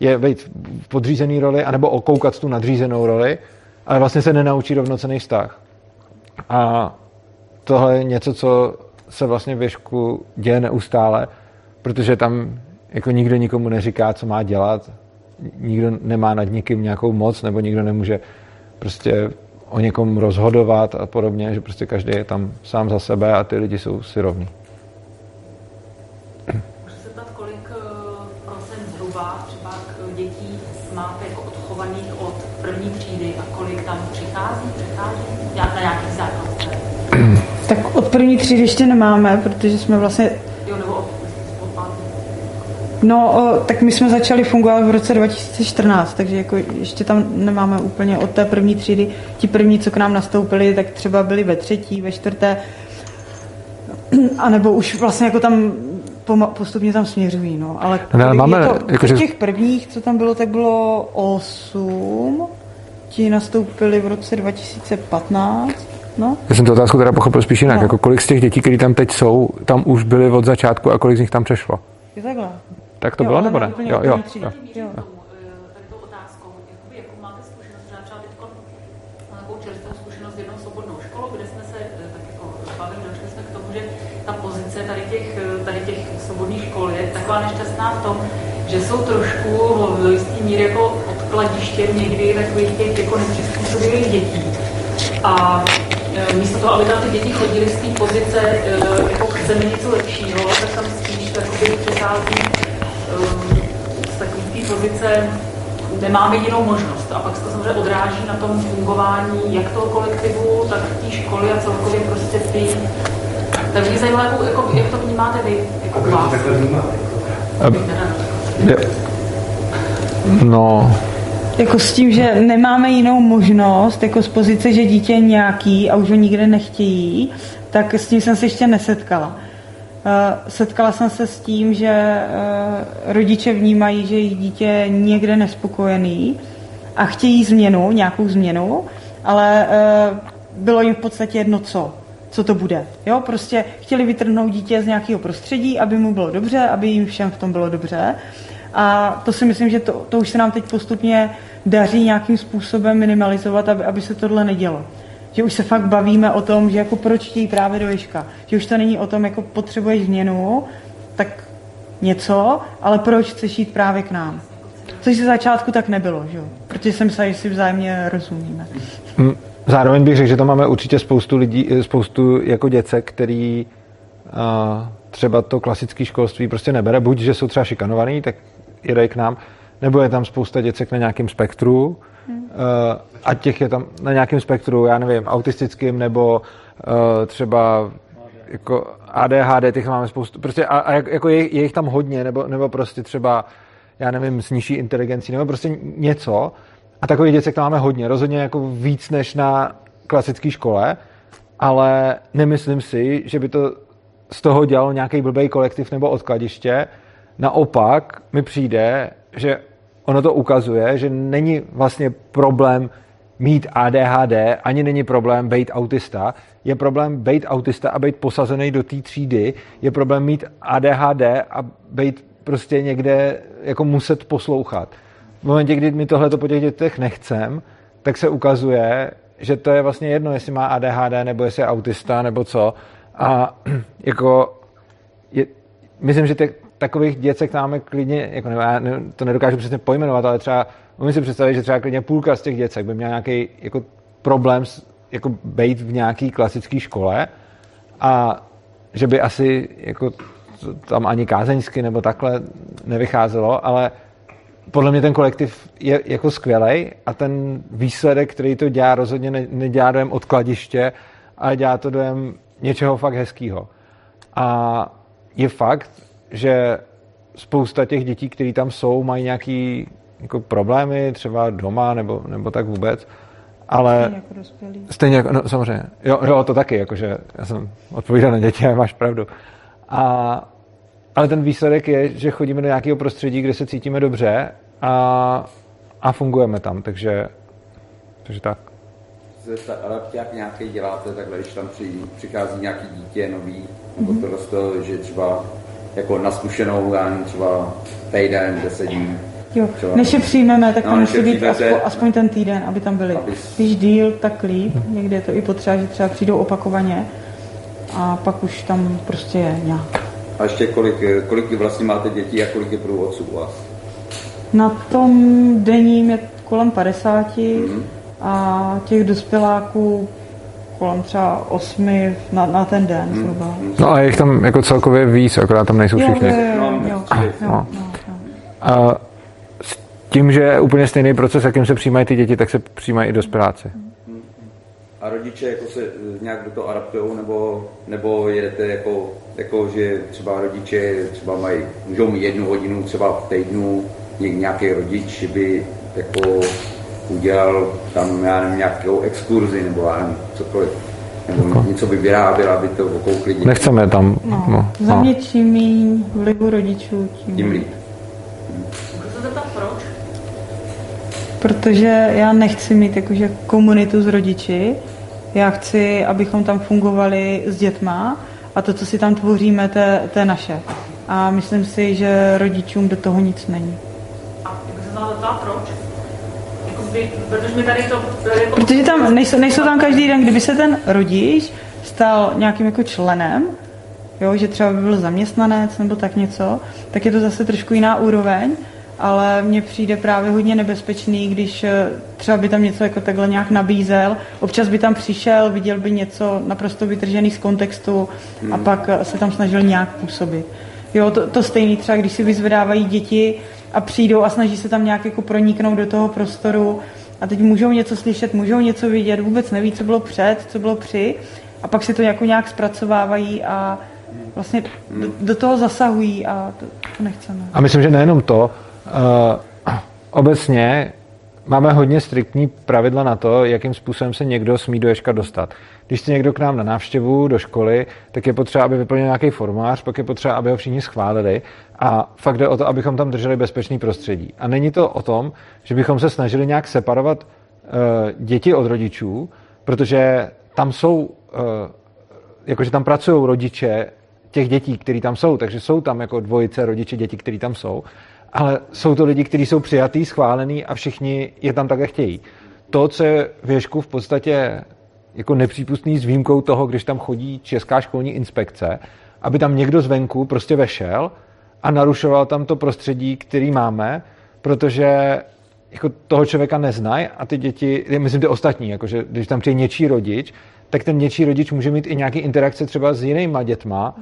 A: je být v podřízený roli, anebo okoukat tu nadřízenou roli, ale vlastně se nenaučí rovnocený vztah. A tohle je něco, co se vlastně věšku děje neustále, protože tam jako nikdo nikomu neříká, co má dělat, nikdo nemá nad nikým nějakou moc, nebo nikdo nemůže prostě o někom rozhodovat a podobně, že prostě každý je tam sám za sebe a ty lidi jsou si rovní.
F: Můžu se ptat, kolik eh, procent zhruba třeba dětí máte jako odchovaných od první třídy a kolik tam přichází, přichází na nějakých základce?
D: Tak od první třídy ještě nemáme, protože jsme vlastně
F: Jo, nebo od, od páté.
D: No, tak my jsme začali fungovat v roce 2014, takže jako ještě tam nemáme úplně od té první třídy. Ti první, co k nám nastoupili, tak třeba byli ve třetí, ve čtvrté, a nebo už vlastně jako tam postupně tam směřují, no. Ale
A: Ne, ale máme,
D: to,
A: jako, že-
D: těch prvních, co tam bylo, tak bylo osm. Ti nastoupili v roce 2015, no.
A: Já jsem tu otázku teda pochopil spíš jinak.
D: No.
A: Jako kolik z těch dětí, které tam teď jsou, tam už byly od začátku a kolik z nich tam přešlo?
D: Je takhle.
A: Tak to
D: Jo,
A: bylo nebo
D: ne úplně
A: Jo, jo, jo.
D: Jo.
F: Tomu, tady tou otázkou, jakoby, jakou máte zkušenost, já třeba teď mám takovou čerstvou zkušenost s jednou svobodnou školou, kde jsme se tak bavili, došli jsme k tomu, že ta pozice tady těch, tady těch svobodných škol je taková nešťastná v tom, že jsou trošku do jistý míry jako odkladištěm někdy takových těch jako nepřizpůsobivých dětí. A eh, místo toho, aby tam ty děti chodily z té pozice, eh, jako chceme něco lepšího, tak tam spíš jakoby přechází z takové pozice, nemáme jinou možnost. A pak se to samozřejmě odráží na tom fungování jak toho kolektivu, tak té školy a celkově prostě ty... Tak mě zajímalo, jako, jako, jak to vnímáte vy, jako
B: Proč to
F: vás.
B: takhle vnímáte?
A: Je- No,
D: Jako s tím, že nemáme jinou možnost, jako z pozice, že dítě je nějaký a už ho nikde nechtějí, tak s tím jsem se ještě nesetkala. Eh, Setkala jsem se s tím, že eh, rodiče vnímají, že jejich dítě je někde nespokojený a chtějí změnu, nějakou změnu, ale eh, bylo jim v podstatě jedno co, co to bude. Jo, prostě chtěli vytrhnout dítě z nějakého prostředí, aby mu bylo dobře, aby jim všem v tom bylo dobře. A to si myslím, že to, to už se nám teď postupně daří nějakým způsobem minimalizovat, aby, aby se tohle nedělo. Že už se fakt bavíme o tom, že jako proč chtějí právě do Ježka. Že už to není o tom, jako potřebuješ změnu, tak něco, ale proč chceš jít právě k nám. Což ze začátku tak nebylo, že jo? Protože jsem se, že si vzájemně rozumíme.
A: Mm, Zároveň bych řekl, že to máme určitě spoustu lidí, eh, spoustu jako děcek, který uh, třeba to klasické školství prostě nebere. Buď, že jsou třeba šikanovaný, tak jedej k nám, nebo je tam spousta děcek na nějakém spektru, uh, a těch je tam na nějakém spektru, já nevím, autistickým, nebo uh, třeba jako ADHD, těch máme spoustu, prostě a, a jak- jako je, je jich tam hodně, nebo, nebo prostě třeba, já nevím, s nižší inteligencí, nebo prostě něco, a takových děcek tam máme hodně, rozhodně jako víc než na klasické škole, ale nemyslím si, že by to z toho dělal nějaký blbý kolektiv nebo odkladiště. Naopak mi přijde, že ono to ukazuje, že není vlastně problém mít ADHD, ani není problém být autista. Je problém být autista a být posazený do té třídy. Je problém mít ADHD a být prostě někde jako muset poslouchat. V momentě, kdy my tohle po těch dětech nechcem, tak se ukazuje, že to je vlastně jedno, jestli má ADHD, nebo jestli je autista, nebo co. A jako je, myslím, že těch, takových děcek máme klidně, jako ne, to nedokážu přesně pojmenovat, ale třeba umím si představit, že třeba klidně půlka z těch děcek by měla nějaký jako problém s, jako být v nějaký klasické škole a že by asi jako tam ani kázeňsky nebo takhle nevycházelo, ale podle mě ten kolektiv je jako skvělej a ten výsledek, který to dělá, rozhodně ne, nedělá dojem odkladiště, ale dělá to dojem něčeho fakt hezkého. A je fakt, že spousta těch dětí, které tam jsou, mají nějaký jako problémy, třeba doma nebo, nebo tak vůbec, ale
D: Jako dospělí.
A: Stejně jako, no samozřejmě. Jo, jo, to taky, jakože já jsem odpovídal na děti a máš pravdu. A, ale ten výsledek je, že chodíme do nějakého prostředí, kde se cítíme dobře a, a fungujeme tam, takže, takže tak.
H: Ta adapták nějaký děláte takhle, když tam při, přichází nějaký dítě nový, nebo mm-hmm. tohle z toho, že třeba jako na zkušenou, já nevím, třeba týden, deset dní.
D: Jo,
H: třeba-
D: než je přijmeme, tak
H: No,
D: tam
H: než
D: musí být aspoň, aspoň ten týden, aby tam byli.
H: Aby-
D: Když díl, tak líp. Někdy je to i potřeba, že třeba přijdou opakovaně a pak už tam prostě je nějak.
H: A ještě kolik, kolik vy vlastně máte dětí a kolik je průvodců u vás?
D: Na tom denním je kolem 50 a těch dospěláků kolem třeba 8 na, na ten den zhruba.
A: No a je jich tam jako celkově víc, akorát tam nejsou
D: Jo,
A: všichni.
D: jo, jo,
H: No,
D: jo, jo, jo,
A: No.
D: jo, jo.
A: A s tím, že je úplně stejný proces, jakým se přijímají ty děti, tak se přijímají i dospěláci.
H: A rodiče jako se eh, nějak do toho adaptují, nebo, nebo jedete jako, jako, že třeba rodiče třeba mají, můžou mít jednu hodinu třeba v týdnu, ně- nějaký rodič by jako udělal tam, já nevím, nějakou exkurzi, nebo já nevím, cokoliv. Nebo něco by vyráběl, aby to okoukli děti.
A: Nechceme tam.
D: No,
A: No,
D: za
A: no.
D: mě čím méně vlivu rodičů, tím,
H: Tím líp.
F: Můžu se zeptat proč?
D: Protože já nechci mít jakože komunitu s rodiči, já chci, abychom tam fungovali s dětma a to, co si tam tvoříme, to, je- to je naše. A myslím si, že rodičům do toho nic není.
F: A jak se zeptala proč? Jakoby, protože mi tady to... Jako,
D: Protože tam nejsou, nejsou tam každý den, kdyby se ten rodič stal nějakým jako členem, jo, že třeba by byl zaměstnanec nebo tak něco, tak je to zase trošku jiná úroveň, ale mně přijde právě hodně nebezpečný, když eh, třeba by tam něco jako takhle nějak nabízel, občas by tam přišel, viděl by něco naprosto vytržený z kontextu a pak eh, se tam snažil nějak působit. Jo, to, to stejný třeba, když si vyzvedávají děti a přijdou a snaží se tam nějak jako proniknout do toho prostoru a teď můžou něco slyšet, můžou něco vidět, vůbec neví, co bylo před, co bylo při a pak si to jako nějak zpracovávají a vlastně do, do toho zasahují a to, to nechceme.
A: A myslím, že nejenom to. Uh, obecně máme hodně striktní pravidla na to, jakým způsobem se někdo smí do Ježka dostat. Když jste někdo k nám na návštěvu do školy, tak je potřeba, aby vyplnil nějaký formulář, pak je potřeba, aby ho všichni schválili a fakt jde o to, abychom tam drželi bezpečný prostředí. A není to o tom, že bychom se snažili nějak separovat uh, děti od rodičů, protože tam jsou, uh, jakože tam pracují rodiče těch dětí, které tam jsou, takže jsou tam jako dvojice rodiče děti, které tam jsou, ale jsou to lidi, kteří jsou přijatý, schválený a všichni je tam také chtějí. To, co je v Ježku v podstatě jako nepřípustný s výjimkou toho, když tam chodí Česká školní inspekce, aby tam někdo zvenku prostě vešel a narušoval tam to prostředí, který máme, protože jako toho člověka neznají a ty děti, myslím ty ostatní, jakože když tam přijde něčí rodič, tak ten něčí rodič může mít i nějaký interakce třeba s jinýma dětma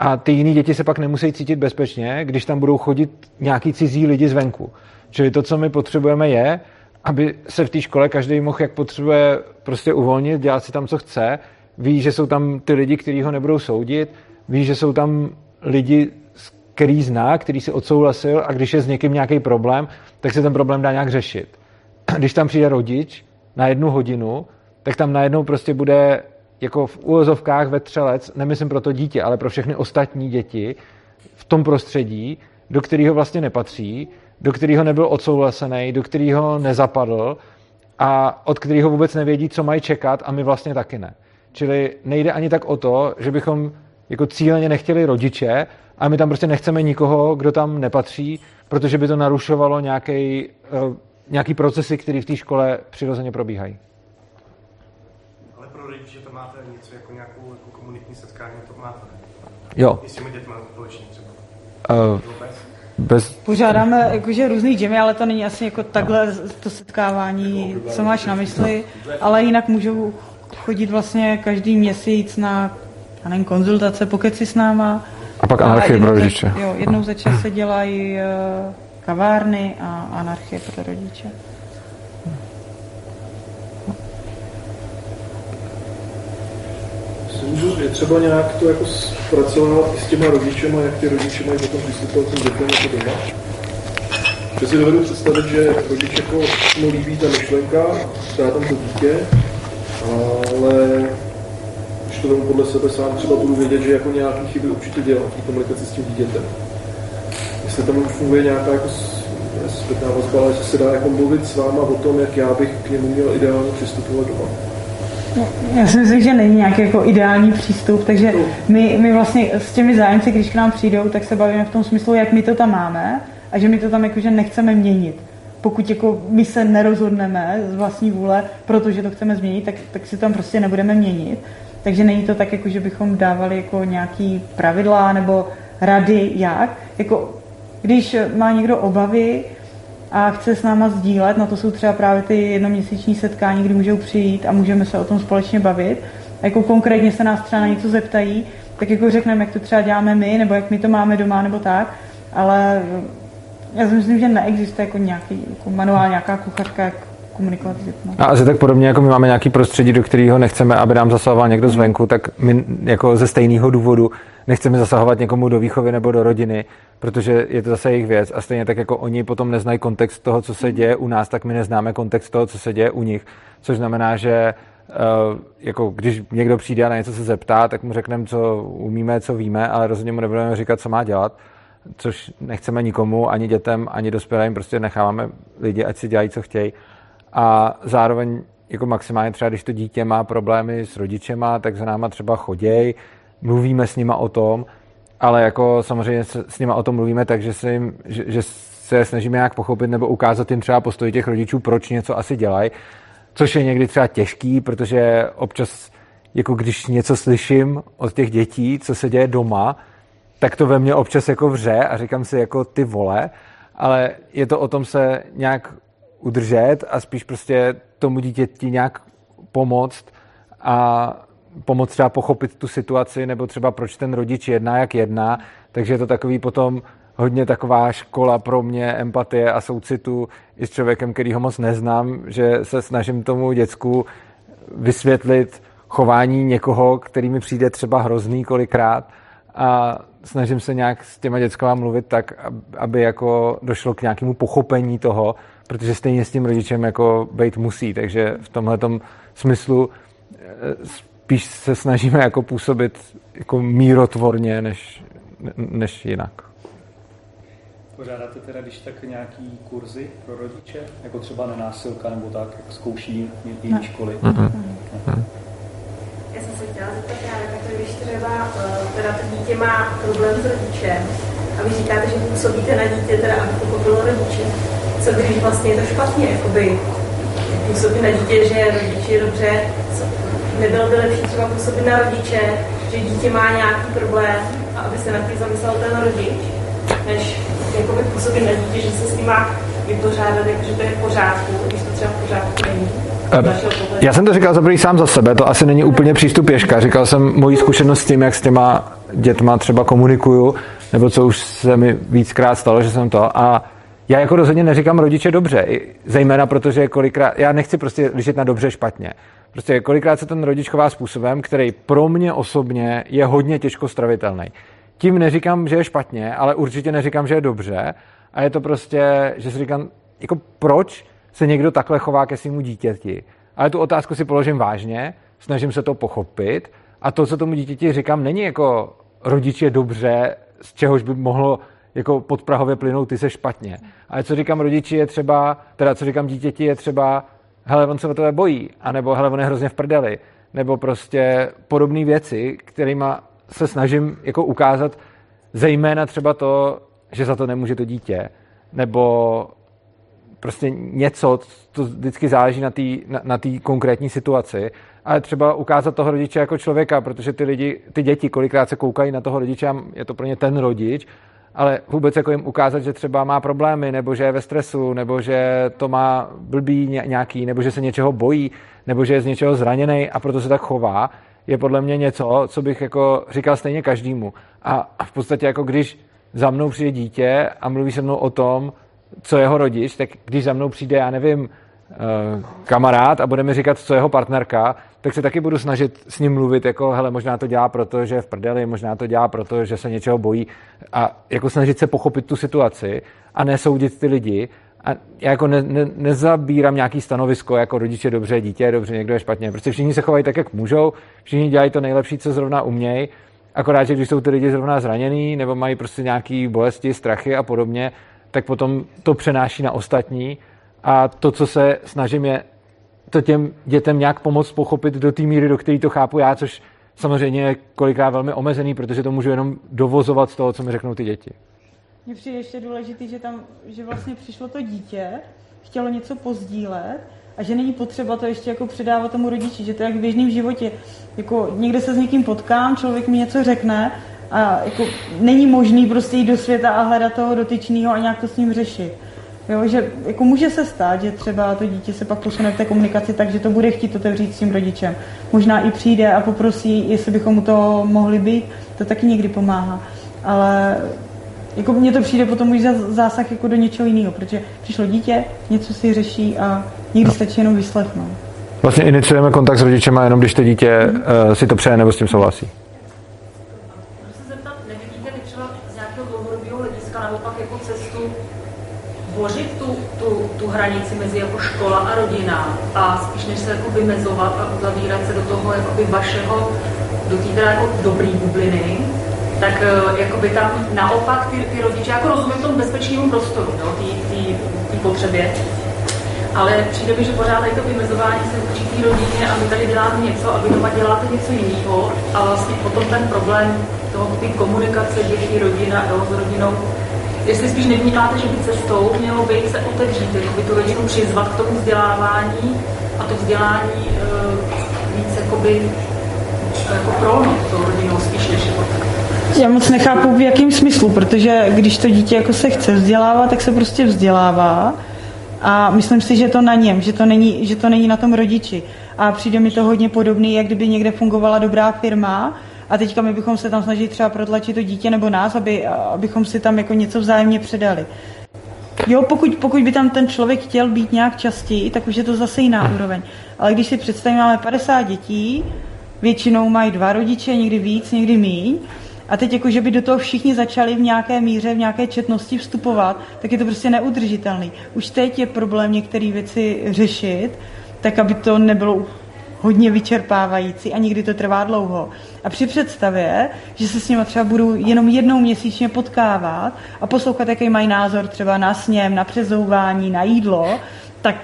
A: a ty jiný děti se pak nemusí cítit bezpečně, když tam budou chodit nějaký cizí lidi zvenku. Čili to, co my potřebujeme, je, aby se v té škole každý mohl, jak potřebuje, prostě uvolnit, dělat si tam, co chce. Ví, že jsou tam ty lidi, kteří ho nebudou soudit, ví, že jsou tam lidi, který zná, který si odsouhlasil a když je s někým nějaký problém, tak se ten problém dá nějak řešit. Když tam přijde rodič na jednu hodinu, tak tam najednou prostě bude jako v úvozovkách vetřelec, nemyslím pro to dítě, ale pro všechny ostatní děti v tom prostředí, do kterého vlastně nepatří, do kterého nebyl odsouhlasený, do kterého nezapadl a od kterého vůbec nevědí, co mají čekat a my vlastně taky ne. Čili nejde ani tak o to, že bychom jako cíleně nechtěli rodiče a my tam prostě nechceme nikoho, kdo tam nepatří, protože by to narušovalo nějaký, uh, nějaký procesy, které v té škole přirozeně probíhají.
B: Rodiče to máte něco jako nějakou jako komunitní setkání, to máte.
A: Jo.
B: I s těmi dětmi společně třeba.
A: Uh, bez...
D: Pořádáme jakože různý džemy, ale to není asi jako takhle to setkávání, co máš na mysli, ale jinak můžou chodit vlastně každý měsíc na já nevím, konzultace, pokeci s náma.
A: A pak anarchie pro rodiče.
D: Jo, jednou za čas se dělají eh, kavárny a anarchie pro rodiče.
E: Je třeba nějak to jako zpracovat i s těma rodičema, jak ty rodiče mají potom přistupovat těm dětem jako doma. Že si dovedu představit, že rodič jako mu líbí ta myšlenka, dá tam to dítě, ale když to tomu podle sebe sám třeba budu vědět, že jako nějaký chyby určitě dělám v komunikaci s tím dítětem. Jestli tam funguje nějaká jako zpětná vazba, ale že se dá jako mluvit s váma o tom, jak já bych k němu měl ideálně přistupovat doma.
D: Já si myslím, že není nějaký jako ideální přístup, takže my, my vlastně s těmi zájemci, když k nám přijdou, tak se bavíme v tom smyslu, jak my to tam máme a že my to tam jakože nechceme měnit. Pokud jako my se nerozhodneme z vlastní vůle, protože to chceme změnit, tak, tak si tam prostě nebudeme měnit. Takže není to tak, jako, že bychom dávali jako nějaký pravidla nebo rady, jak. Jako, když má někdo obavy a chce s náma sdílet, no to jsou třeba právě ty jednoměsíční setkání, kdy můžou přijít a můžeme se o tom společně bavit. A jako konkrétně se nás třeba na něco zeptají, tak jako řekneme, jak to třeba děláme my, nebo jak my to máme doma, nebo tak. Ale já si myslím, že neexistuje jako nějaký jako manuál, nějaká kuchařka, jak komunikovat s dětmi.
A: A asi tak podobně, jako my máme nějaký prostředí, do kterého nechceme, aby nám zasahoval někdo zvenku, tak my jako ze stejného důvodu nechceme zasahovat někomu do výchovy nebo do rodiny, protože je to zase jejich věc. A stejně tak jako oni potom neznají kontext toho, co se děje u nás, tak my neznáme kontext toho, co se děje u nich. Což znamená, že Uh, jako když někdo přijde a na něco se zeptá, tak mu řekneme, co umíme, co víme, ale rozhodně mu nebudeme říkat, co má dělat, což nechceme nikomu, ani dětem, ani dospělým, prostě necháváme lidi, ať si dělají, co chtějí. A zároveň jako maximálně třeba, když to dítě má problémy s rodičema, tak za náma třeba choděj, mluvíme s nima o tom, ale jako samozřejmě s nima o tom mluvíme tak, že se, jim, že, že se snažíme nějak pochopit nebo ukázat jim třeba postoj těch rodičů, proč něco asi dělají, což je někdy třeba těžký, protože občas, jako když něco slyším od těch dětí, co se děje doma, tak to ve mně občas jako vře a říkám si jako ty vole, ale je to o tom se nějak udržet a spíš prostě tomu dítěti nějak pomoct a pomoct třeba pochopit tu situaci, nebo třeba proč ten rodič jedná, jak jedná. Takže je to takový potom hodně taková škola pro mě empatie a soucitu i s člověkem, který ho moc neznám, že se snažím tomu děcku vysvětlit chování někoho, který mi přijde třeba hrozný kolikrát a snažím se nějak s těma dětskama mluvit tak, aby jako došlo k nějakému pochopení toho, protože stejně s tím rodičem jako být musí, takže v tomhle smyslu eh, spíš se snažíme jako působit jako mírotvorně, než, než jinak.
G: Pořádáte teda, když tak nějaký kurzy pro rodiče, jako třeba nenásilka nebo tak, jak zkouší jiné školy? Mm-hmm. Mm-hmm.
I: Já jsem se chtěla zeptat právě, tak když třeba eh, teda to dítě má problém s rodičem a vy říkáte, že působíte na dítě, teda aby pochopilo rodiče, co když vlastně je to špatně, jakoby působí na dítě, že rodič je dobře, nebylo by lepší třeba působit na rodiče, že dítě má nějaký problém a aby se na tím zamyslel ten rodič, než jakoby působit na dítě, že se s tím má vypořádat, že to je v pořádku, když to třeba v pořádku není.
A: Já jsem to říkal za sám za sebe, to asi není úplně přístup Ježka. Říkal jsem moji zkušenost s tím, jak s těma dětma třeba komunikuju, nebo co už se mi víckrát stalo, že jsem to. A já jako rozhodně neříkám rodiče dobře, zejména protože kolikrát, já nechci prostě lišit na dobře špatně. Prostě kolikrát se ten rodič chová způsobem, který pro mě osobně je hodně těžko stravitelný. Tím neříkám, že je špatně, ale určitě neříkám, že je dobře. A je to prostě, že si říkám, jako proč se někdo takhle chová ke svému dítěti. Ale tu otázku si položím vážně, snažím se to pochopit a to, co tomu dítěti říkám, není jako rodič je dobře, z čehož by mohlo jako podprahově plynout, ty se špatně. Ale co říkám rodiči je třeba, teda co říkám dítěti je třeba, hele, on se o tebe bojí, anebo hele, on je hrozně v prdeli, nebo prostě podobné věci, kterými se snažím jako ukázat, zejména třeba to, že za to nemůže to dítě, nebo prostě něco, to vždycky záleží na té na, na konkrétní situaci, ale třeba ukázat toho rodiče jako člověka, protože ty lidi, ty děti kolikrát se koukají na toho rodiče a je to pro ně ten rodič, ale vůbec jako jim ukázat, že třeba má problémy, nebo že je ve stresu, nebo že to má blbý nějaký, nebo že se něčeho bojí, nebo že je z něčeho zraněný a proto se tak chová, je podle mě něco, co bych jako říkal stejně každému. A v podstatě jako když za mnou přijde dítě a mluví se mnou o tom, co jeho rodič, tak když za mnou přijde, já nevím, kamarád a bude mi říkat, co jeho partnerka, tak se taky budu snažit s ním mluvit, jako hele, možná to dělá proto, že je v prdeli, možná to dělá proto, že se něčeho bojí. A jako snažit se pochopit tu situaci a nesoudit ty lidi. A já jako ne, ne, nezabírám nějaký stanovisko, jako rodiče dobře, dítě je dobře, někdo je špatně. Prostě všichni se chovají tak, jak můžou, všichni dělají to nejlepší, co zrovna umějí, akorát, že když jsou ty lidi zrovna zraněný nebo mají prostě nějaké bolesti, strachy a podobně, tak potom to přenáší na ostatní a to, co se snažím, je to těm dětem nějak pomoct pochopit do té míry, do které to chápu já, což samozřejmě je kolikrát velmi omezený, protože to můžu jenom dovozovat z toho, co mi řeknou ty děti.
D: Mně přijde ještě důležitý, že tam, že vlastně přišlo to dítě, chtělo něco pozdílet a že není potřeba to ještě jako předávat tomu rodiči, že to je jak v běžném životě. Jako někde se s někým potkám, člověk mi něco řekne a jako není možný prostě jít do světa a hledat toho dotyčného a nějak to s ním řešit. Jo, že jako může se stát, že třeba to dítě se pak posune v té komunikaci tak, že to bude chtít otevřít s tím rodičem. Možná i přijde a poprosí, jestli bychom mu to mohli být, to taky někdy pomáhá. Ale jako mně to přijde potom už zásah jako do něčeho jiného, protože přišlo dítě, něco si řeší a někdy stačí jenom vyslechnout.
A: Vlastně iniciujeme kontakt s rodičem a jenom když to dítě mm-hmm. uh, si to přeje nebo s tím souhlasí.
F: Tvořit tu, tu, tu hranici mezi jako škola a rodina a spíš než se jako vymezovat a uzavírat se do toho jakoby vašeho, do té teda jako dobrý bubliny, tak eh, jakoby tam naopak ty, ty rodiče, jako rozumím tomu bezpečnému prostoru, no, té potřebě, ale přijde mi, že pořád tady to vymezování se vůči té rodině a vy tady děláte něco a vy doma děláte něco jiného a vlastně potom ten problém toho, ty komunikace dětí, rodina, jo, s rodinou, jestli spíš nevnímáte, že by cestou mělo být se otevřít, jako by tu rodinu přizvat k tomu vzdělávání a to vzdělání uh, víc jakoby, jako prolnout tou rodinou spíš než.
D: Já moc nechápu, v jakém smyslu, protože když to dítě jako se chce vzdělávat, tak se prostě vzdělává a myslím si, že to na něm, že to není, že to není na tom rodiči. A přijde mi to hodně podobný, jak kdyby někde fungovala dobrá firma a teďka my bychom se tam snažili třeba protlačit to dítě nebo nás, aby, abychom si tam jako něco vzájemně předali. Jo, pokud, pokud by tam ten člověk chtěl být nějak častěji, tak už je to zase jiná úroveň. Ale když si představíme, máme 50 dětí, většinou mají dva rodiče, někdy víc, někdy míň, a teď jako, že by do toho všichni začali v nějaké míře, v nějaké četnosti vstupovat, tak je to prostě neudržitelný. Už teď je problém některé věci řešit, tak aby to nebylo hodně vyčerpávající a nikdy to trvá dlouho. A při představě, že se s nimi třeba budu jenom jednou měsíčně potkávat a poslouchat, jaký mají názor třeba na sněm, na přezouvání, na jídlo, tak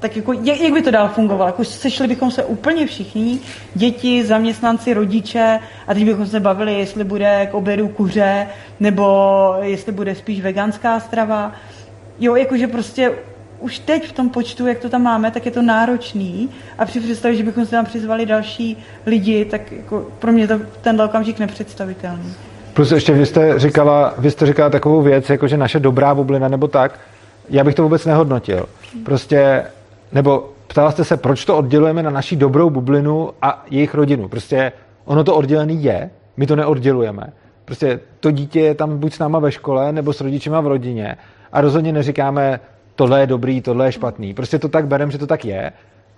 D: tak jako, jak, jak by to dál fungovalo? Jako sešli bychom se úplně všichni, děti, zaměstnanci, rodiče a teď bychom se bavili, jestli bude k obědu kuře, nebo jestli bude spíš veganská strava. Jo, jakože prostě už teď v tom počtu, jak to tam máme, tak je to náročný a při představě, že bychom se tam přizvali další lidi, tak jako pro mě to ten okamžik nepředstavitelný.
A: Plus ještě vy jste říkala, vy jste říkala takovou věc, jako že naše dobrá bublina nebo tak, já bych to vůbec nehodnotil. Prostě, nebo ptala jste se, proč to oddělujeme na naší dobrou bublinu a jejich rodinu. Prostě ono to oddělený je, my to neoddělujeme. Prostě to dítě je tam buď s náma ve škole, nebo s rodičima v rodině. A rozhodně neříkáme, tohle je dobrý, tohle je špatný. Prostě to tak berem, že to tak je.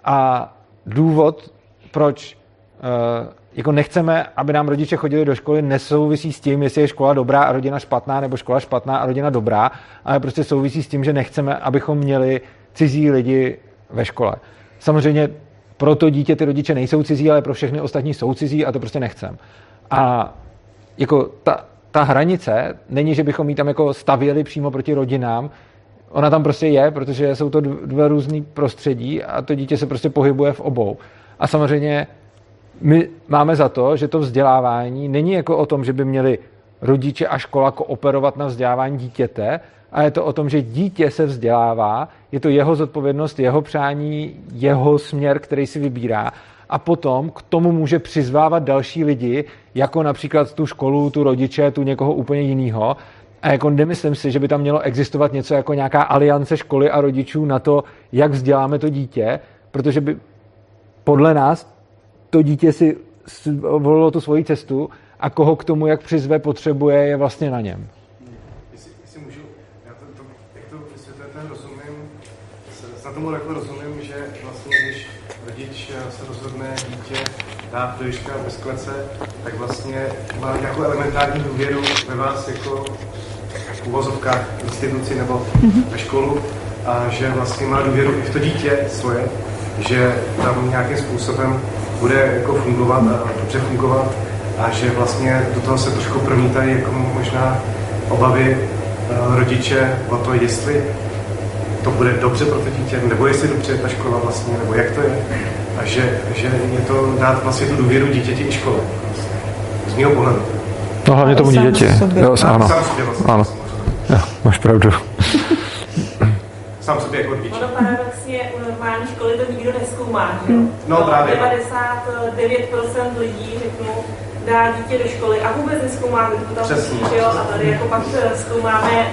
A: A důvod, proč uh, jako nechceme, aby nám rodiče chodili do školy, nesouvisí s tím, jestli je škola dobrá a rodina špatná, nebo škola špatná a rodina dobrá, ale prostě souvisí s tím, že nechceme, abychom měli cizí lidi ve škole. Samozřejmě pro to dítě ty rodiče nejsou cizí, ale pro všechny ostatní jsou cizí a to prostě nechcem. A jako ta, ta hranice není, že bychom ji tam jako stavěli přímo proti rodinám, Ona tam prostě je, protože jsou to dva různý prostředí a to dítě se prostě pohybuje v obou. A samozřejmě my máme za to, že to vzdělávání není jako o tom, že by měli rodiče a škola kooperovat na vzdělávání dítěte, a je to o tom, že dítě se vzdělává, je to jeho zodpovědnost, jeho přání, jeho směr, který si vybírá. A potom k tomu může přizvávat další lidi, jako například tu školu, tu rodiče, tu někoho úplně jiného. A jako nemyslím si, že by tam mělo existovat něco jako nějaká aliance školy a rodičů na to, jak vzděláme to dítě, protože by podle nás to dítě si volilo tu svoji cestu a koho k tomu, jak přizve, potřebuje, je vlastně na něm.
B: Jestli, jestli můžu, já to, to, jak to vysvětlujete, rozumím, za tomu jako rozumím, že vlastně, když rodič se rozhodne dítě dát do jiška bez klece, tak vlastně má nějakou elementární důvěru ve vás jako v uvozovkách instituci nebo ve školu a že vlastně má důvěru i v to dítě svoje, že tam nějakým způsobem bude jako fungovat a dobře fungovat a že vlastně do toho se trošku promítají jako možná obavy uh, rodiče o to, jestli to bude dobře pro to dítě, nebo jestli dobře ta škola vlastně, nebo jak to je. A že, že je to dát vlastně tu důvěru dítěti i škole. Z mého pohledu.
A: No hlavně tomu dítěti. Jo, ano.
B: Sám sobě vlastně.
A: ano. Jo, máš pravdu.
B: Sám sobě jako rodič.
I: Ono paradoxně u normální školy to nikdo neskoumá, že jo?
B: No, právě.
I: 99% lidí, řeknu, dá dítě do školy a vůbec neskoumáme, kdo tam
B: Přesně.
I: učí, že jo? A tady jako pak eh, zkoumáme,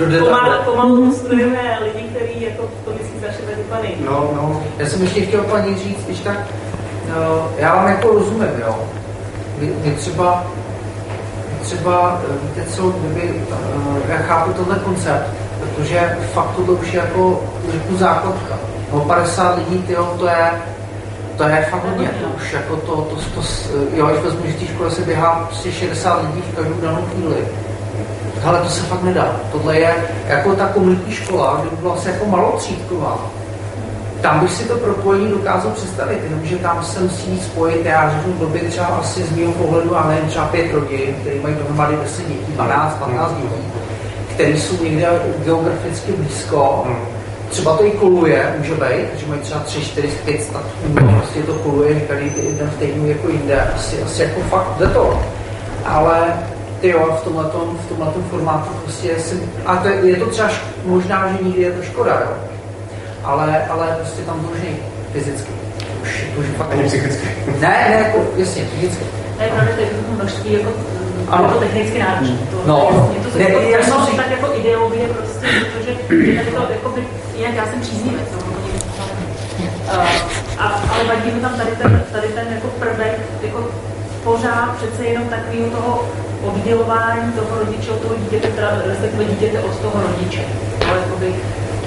I: uh,
J: detailu.
I: pomalu, pomalu studujeme lidi, kteří jako to myslí strašně.
B: No, no.
J: Já jsem ještě chtěl paní říct, když tak, no, já vám jako rozumím, jo. Vy, vy třeba, vy třeba, eh, víte co, kdyby, uh, já chápu tenhle koncept, protože fakt to už je jako, řeknu, základka. No 50 lidí, tyjo, to je, to je fakt hodně, to už jako to, to, to, to jo, když vezmu, že v té škole se běhá prostě 60 lidí v každou danou chvíli. Ale to se fakt nedá. Tohle je jako ta komunitní škola, kde by byla asi jako malotřídková tam bych si to propojení dokázal představit, jenomže tam se musí spojit, já řeknu doby třeba asi z mého pohledu, a nevím, třeba pět rodin, které mají dohromady 10 dětí, 12, 15 dětí, které jsou někde geograficky blízko, třeba to i koluje, může být, že mají třeba 3, 4, 5 statků, prostě to koluje, že tady jeden v týdnu jako jinde, asi, asi jako fakt jde to. Ale ty jo, v tomhletom, v tomhletom formátu prostě jsem, a to je, je to třeba šk- možná, že nikdy je to škoda, jo ale, ale prostě tam to už není fyzicky. Už, už fakt...
B: Ani psychicky.
J: Ne, ne, jako, jasně, fyzicky.
F: Ne, právě to je to množství jako,
J: Ano.
F: jako technicky náročné. To,
J: No,
F: je to,
J: ne,
F: jako,
J: já jsem si-
F: tak jako ideově prostě, protože to, jako by, jinak já jsem příznivec, uh, a, ale vadí mi tam tady ten, tady ten jako prvek, jako pořád přece jenom takového toho oddělování toho rodiče od toho dítěte, teda respektive dítěte od toho rodiče. Ale jako bych,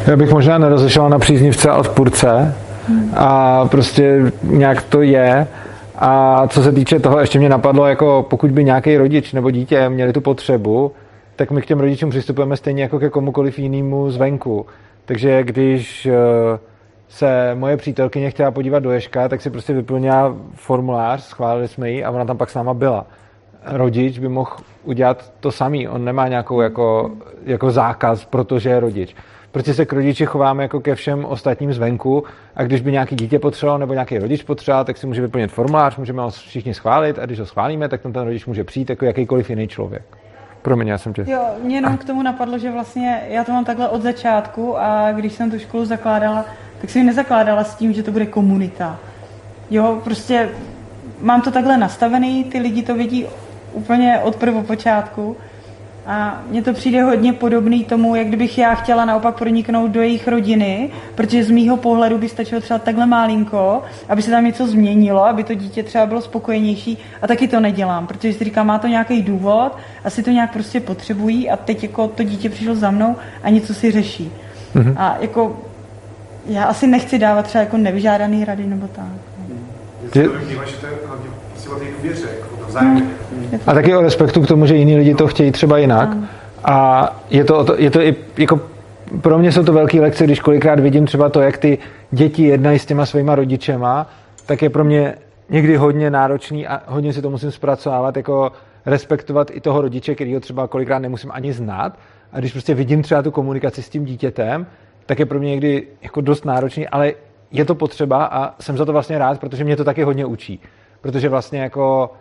A: Já bych možná nerozlišoval na příznivce a odpůrce a prostě nějak to je. A co se týče toho, ještě mě napadlo, jako pokud by nějaký rodič nebo dítě měli tu potřebu, tak my k těm rodičům přistupujeme stejně jako ke komukoliv jinému zvenku. Takže když eh, se moje přítelkyně chtěla podívat do Ježka, tak si prostě vyplnila formulář, schválili jsme ji a ona tam pak s náma byla. Rodič by mohl udělat to samý. On nemá nějakou jako, jako zákaz, protože je rodič. Prostě se k rodiči chováme jako ke všem ostatním zvenku a když by nějaký dítě potřeboval nebo nějaký rodič potřeboval, tak si může vyplnit formulář, můžeme ho všichni schválit a když ho schválíme, tak tam ten rodič může přijít jako jakýkoliv jiný člověk. Promiň, já jsem tě...
D: Jo, mě jenom k tomu napadlo, že vlastně já to mám takhle od začátku a když jsem tu školu zakládala, tak jsem ji nezakládala s tím, že to bude komunita. Jo, prostě mám to takhle nastavený, ty lidi to vidí úplně od prvopočátku a mně to přijde hodně podobný tomu, jak kdybych já chtěla naopak proniknout do jejich rodiny, protože z mýho pohledu by stačilo třeba takhle málinko, aby se tam něco změnilo, aby to dítě třeba bylo spokojenější a taky to nedělám, protože si říkám, má to nějaký důvod, asi to nějak prostě potřebují a teď jako to dítě přišlo za mnou a něco si řeší.
A: Mhm.
D: A jako já asi nechci dávat třeba jako nevyžádaný rady nebo tak.
A: Že-
B: To že to je hlavně asi o té důvěře, jako.
A: A taky o respektu k tomu, že jiní lidi to chtějí třeba jinak. A je to, je to i jako pro mě jsou to velké lekce, když kolikrát vidím třeba to, jak ty děti jednají s těma svýma rodičema, tak je pro mě někdy hodně náročný a hodně si to musím zpracovávat, jako respektovat i toho rodiče, který ho třeba kolikrát nemusím ani znát. A když prostě vidím třeba tu komunikaci s tím dítětem, tak je pro mě někdy jako dost náročný, ale je to potřeba a jsem za to vlastně rád, protože mě to taky hodně učí. Protože vlastně jako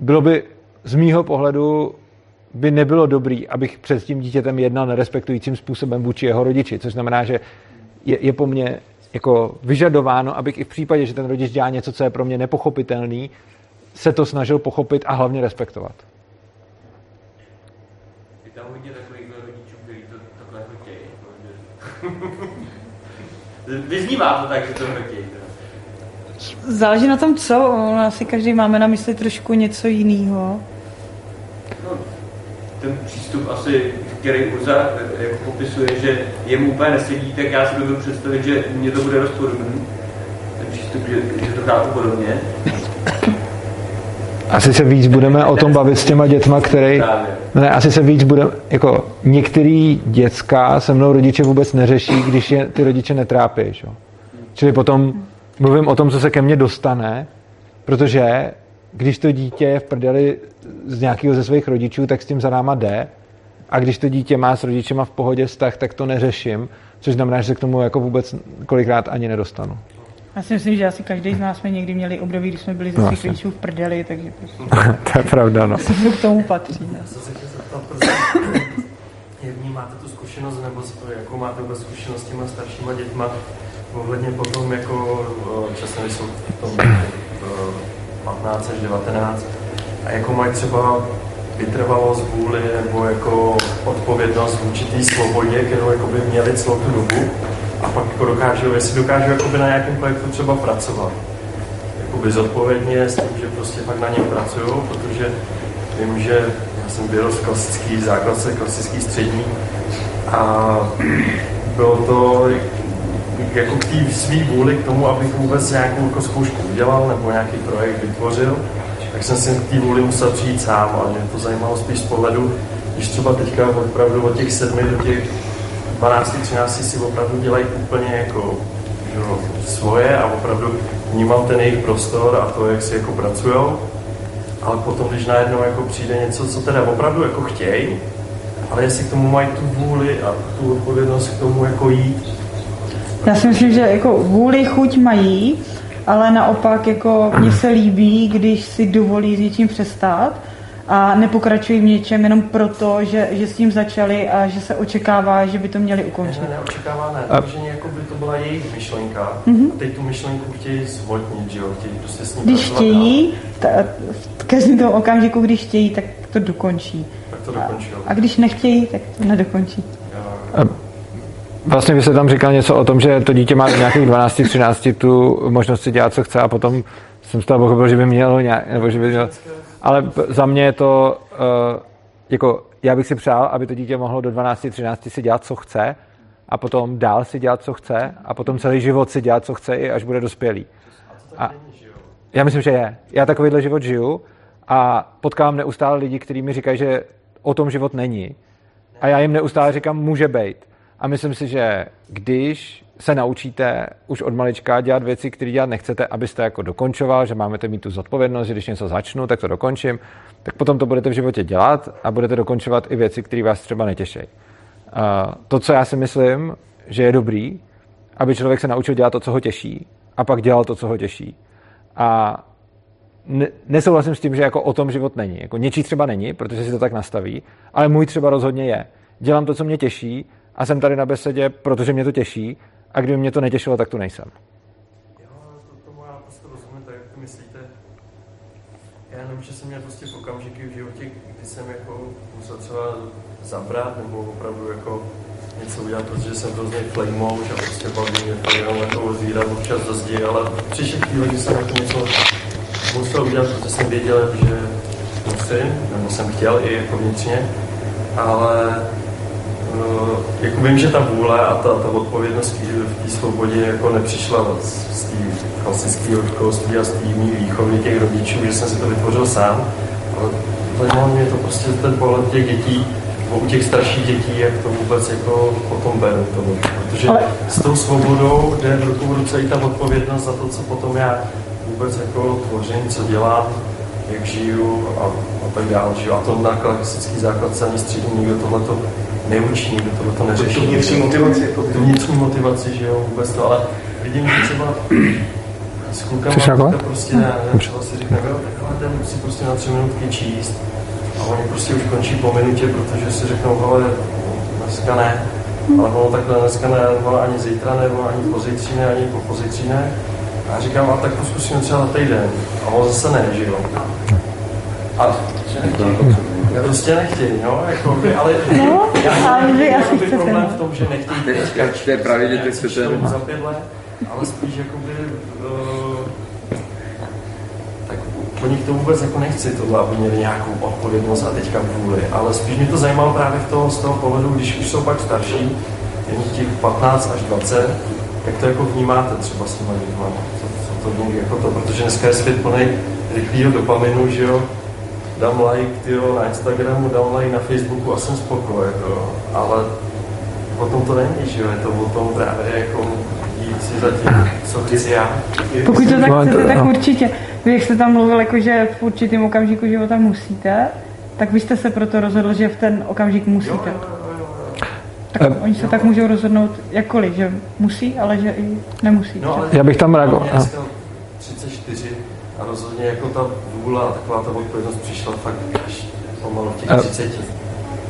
A: bylo by z mýho pohledu by nebylo dobrý, abych před tím dítětem jednal nerespektujícím způsobem vůči jeho rodiči, což znamená, že je, je po mně jako vyžadováno, abych i v případě, že ten rodič dělá něco, co je pro mě nepochopitelný, se to snažil pochopit a hlavně respektovat.
C: Je tam hodně takových rodičů, kteří to takhle jako chtějí. protože- Vyznívá to tak, že to chtějí.
D: Záleží na tom, co. Ono Asi každý máme na mysli trošku něco jiného.
C: No, ten přístup asi, který Urza eh, jako popisuje, že jemu úplně nesedí, tak já si dovedu představit, že mně to bude dost podobný. Ten přístup, že, že to chápu podobně.
A: Asi se víc budeme o tom bavit s těma dětma, který... Ne, asi se víc budeme... Jako některý děcka se mnou rodiče vůbec neřeší, když je ty rodiče netrápí. Že? jo. Čili potom mluvím o tom, co se ke mně dostane, protože když to dítě je v prdeli z nějakého ze svých rodičů, tak s tím za náma jde. A když to dítě má s rodičema v pohodě vztah, tak to neřeším, což znamená, že se k tomu jako vůbec kolikrát ani nedostanu.
D: Já si myslím, že asi každý z nás jsme někdy měli období, kdy jsme byli ze
A: No,
D: svých rodičů v prdeli, takže prostě
A: to je pravda, no.
D: to k tomu patří.
K: Já jsem se chtěl zeptat, protože jak vnímáte tu zkušenost, nebo jakou máte vůbec zkušenost s těma staršíma dětma, ohledně potom jako eh, časem, jsou v tom eh, 15 až 19, a jako mají třeba vytrvalost vůli nebo jako odpovědnost vůči té svobodě, kterou jako by měli celou tu dobu, a pak jako dokážou, jestli dokážou jakoby na nějakém projektu třeba pracovat. Jakoby zodpovědně s tím, že prostě fakt na něm pracují, protože vím, že já jsem byl v klasický základce, klasický střední a bylo to jako k té svý vůli k tomu, abych vůbec nějakou jako zkoušku udělal nebo nějaký projekt vytvořil, tak jsem si k té vůli musel přijít sám a mě to zajímalo spíš z pohledu, když třeba teďka opravdu od těch sedmi do těch 12, 13 si opravdu dělají úplně jako že svoje a opravdu vnímám ten jejich prostor a to, jak si jako pracujou. Ale potom, když najednou jako přijde něco, co teda opravdu jako chtějí, ale jestli k tomu mají tu vůli a tu odpovědnost k tomu jako jít,
D: Já si myslím, že jako vůli chuť mají, ale naopak jako mně se líbí, když si dovolí s něčím přestat a nepokračují v něčem jenom proto, že, že s tím začali a že se očekává, že by to měli ukončit.
K: Ne, ne, neočekává ne,
A: A-
K: protože jako by to byla jejich myšlenka
D: Mhm.
K: a teď tu myšlenku chtějí zvotnit, že jo, chtějí prostě s ní
D: Když chtějí, ta, v každém tom okamžiku, když chtějí, tak to dokončí.
K: Tak to dokončil.
D: A když nechtějí, tak to nedokončí.
A: Vlastně vy jste tam říkal něco o tom, že to dítě má do nějakých 12, 13 tu možnost si dělat, co chce a potom jsem z toho pochopil, že by mělo nějak, nebo že by mělo, ale za mě je to, uh, jako já bych si přál, aby to dítě mohlo do 12, 13 si dělat, co chce a potom dál si dělat, co chce a potom celý život si dělat, co chce, i až bude dospělý. A já myslím, že je. Já takovýhle život žiju a potkávám neustále lidi, kteří mi říkají, že o tom život není. A já jim neustále říkám, může být. A myslím si, že když se naučíte už od malička dělat věci, které dělat nechcete, abyste jako dokončoval, že máme mít tu zodpovědnost, že když něco začnu, tak to dokončím, tak potom to budete v životě dělat a budete dokončovat i věci, které vás třeba netěší. To, co já si myslím, že je dobrý, aby člověk se naučil dělat to, co ho těší, a pak dělal to, co ho těší. A ne, nesouhlasím s tím, že jako o tom život není. Jako něčí třeba není, protože si to tak nastaví, ale můj třeba rozhodně je. Dělám to, co mě těší a jsem tady na besedě, protože mě to těší a kdyby mě to netěšilo, tak tu nejsem.
K: Já prostě jenom, že jsem měl prostě v okamžiky v životě, kdy jsem jako musel třeba zabrat nebo opravdu jako něco udělat, protože jsem hrozně flejmouš a prostě baví mě to jenom jako ozvírat občas do zdi, ale přišel chvíle, kdy jsem jako něco musel udělat, protože jsem věděl, že musím, nebo jsem chtěl i jako vnitřně, ale jako vím, že ta vůle a ta, ta odpovědnost v té svobodě jako nepřišla z, z té klasického školství a z té mý výchovy těch rodičů, že jsem si to vytvořil sám, ale zajímalo mě to prostě ten pohled těch dětí, nebo u těch starších dětí, jak to vůbec jako potom beru. To, protože
D: Ale-
K: s tou svobodou jde v ruku v ruce i ta odpovědnost za to, co potom já vůbec jako tvořím, co dělám, jak žiju a, a tak dále. Žiju. A to na klasický základce ani střední nikdo tohleto neučí, nikdo tohleto neřeší.
B: Tu vnitřní motivaci, jako
K: Tu vnitřní motivaci, že jo, vůbec to, ale vidím, že třeba s klukama to prostě ne, ne, třeba si řekne, jo, takhle ten si prostě na tři minutky číst a oni prostě už končí po minutě, protože si řeknou, ale dneska ne, ale ono takhle dneska ne, ono ani zítra ne, ono ani pozítří ne, ani po pozítří ne. A já říkám, a tak to zkusíme třeba na týden. A on zase ne, že jo. A já prostě nechtějí, no, jako, ale
D: No,
K: já
D: ale vy asi chcete,
K: problém v tom, že nechtějí
H: To je- to je právě, že to chcete-
K: za pět let, ale spíš jakoby, uh, tak po nich to vůbec jako nechci tohle, aby měli nějakou odpovědnost a teďka vůli, ale spíš mě to zajímalo právě v toho, z toho pohledu, když už jsou pak starší, jen těch 15 až 20, jak to jako vnímáte třeba s těma dětma, co, co to vnímá jako to, protože dneska je svět plný rychlého dopaminu, že jo, dám like tyjo, na Instagramu, dám like na Facebooku a jsem spokojen, jako, ale potom to není, že jo, je to o tom právě jako jít si za tím, co chci já.
D: Pokud to tak
A: No,
D: chcete,
A: to-
D: tak
A: no.
D: určitě. Vy, jak jste tam mluvil, jako, že v určitém okamžiku života musíte, tak vy jste se proto rozhodl, že v ten okamžik musíte. Tak
A: Eh,
D: oni se tak můžou rozhodnout jakkoliv, že musí, ale že i nemusí.
K: No, ale
A: Já bych tam reagoval,
K: Mě
A: no.
K: dneska 34 a rozhodně jako ta vůle a taková ta odpovědnost přišla fakt až pomalu v těch
A: A-
K: 30.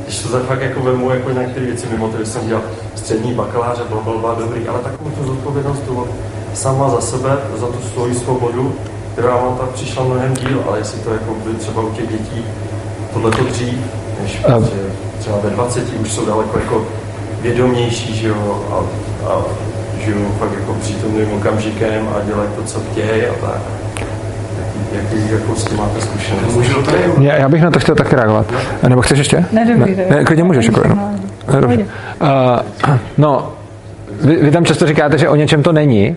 K: Když to tak fakt jako vemu jako na některé věci, mimo to, že jsem dělal střední bakalář a byl, dobrý, ale takovou tu zodpovědnost tu sama za sebe, za tu svoji svobodu, která mám tam přišla mnohem díl, ale jestli to jako by třeba u těch dětí tohle to dřív, než
A: A-
K: prostě třeba ve 20 už jsou daleko jako vědomější, že jo, a, a žijou fakt jako přítomným okamžikem a dělají to, co chtějí a tak. Jaký, jaký jako s tím máte zkušenost?
B: Můžu to tady?
A: Já, já bych na to chtěl taky reagovat. Nebo chceš ještě?
D: Ne, dobrý,
A: ne, ne klidně můžeš. Jako, no. Dobře. Uh, no, vy, vy tam často říkáte, že o něčem to není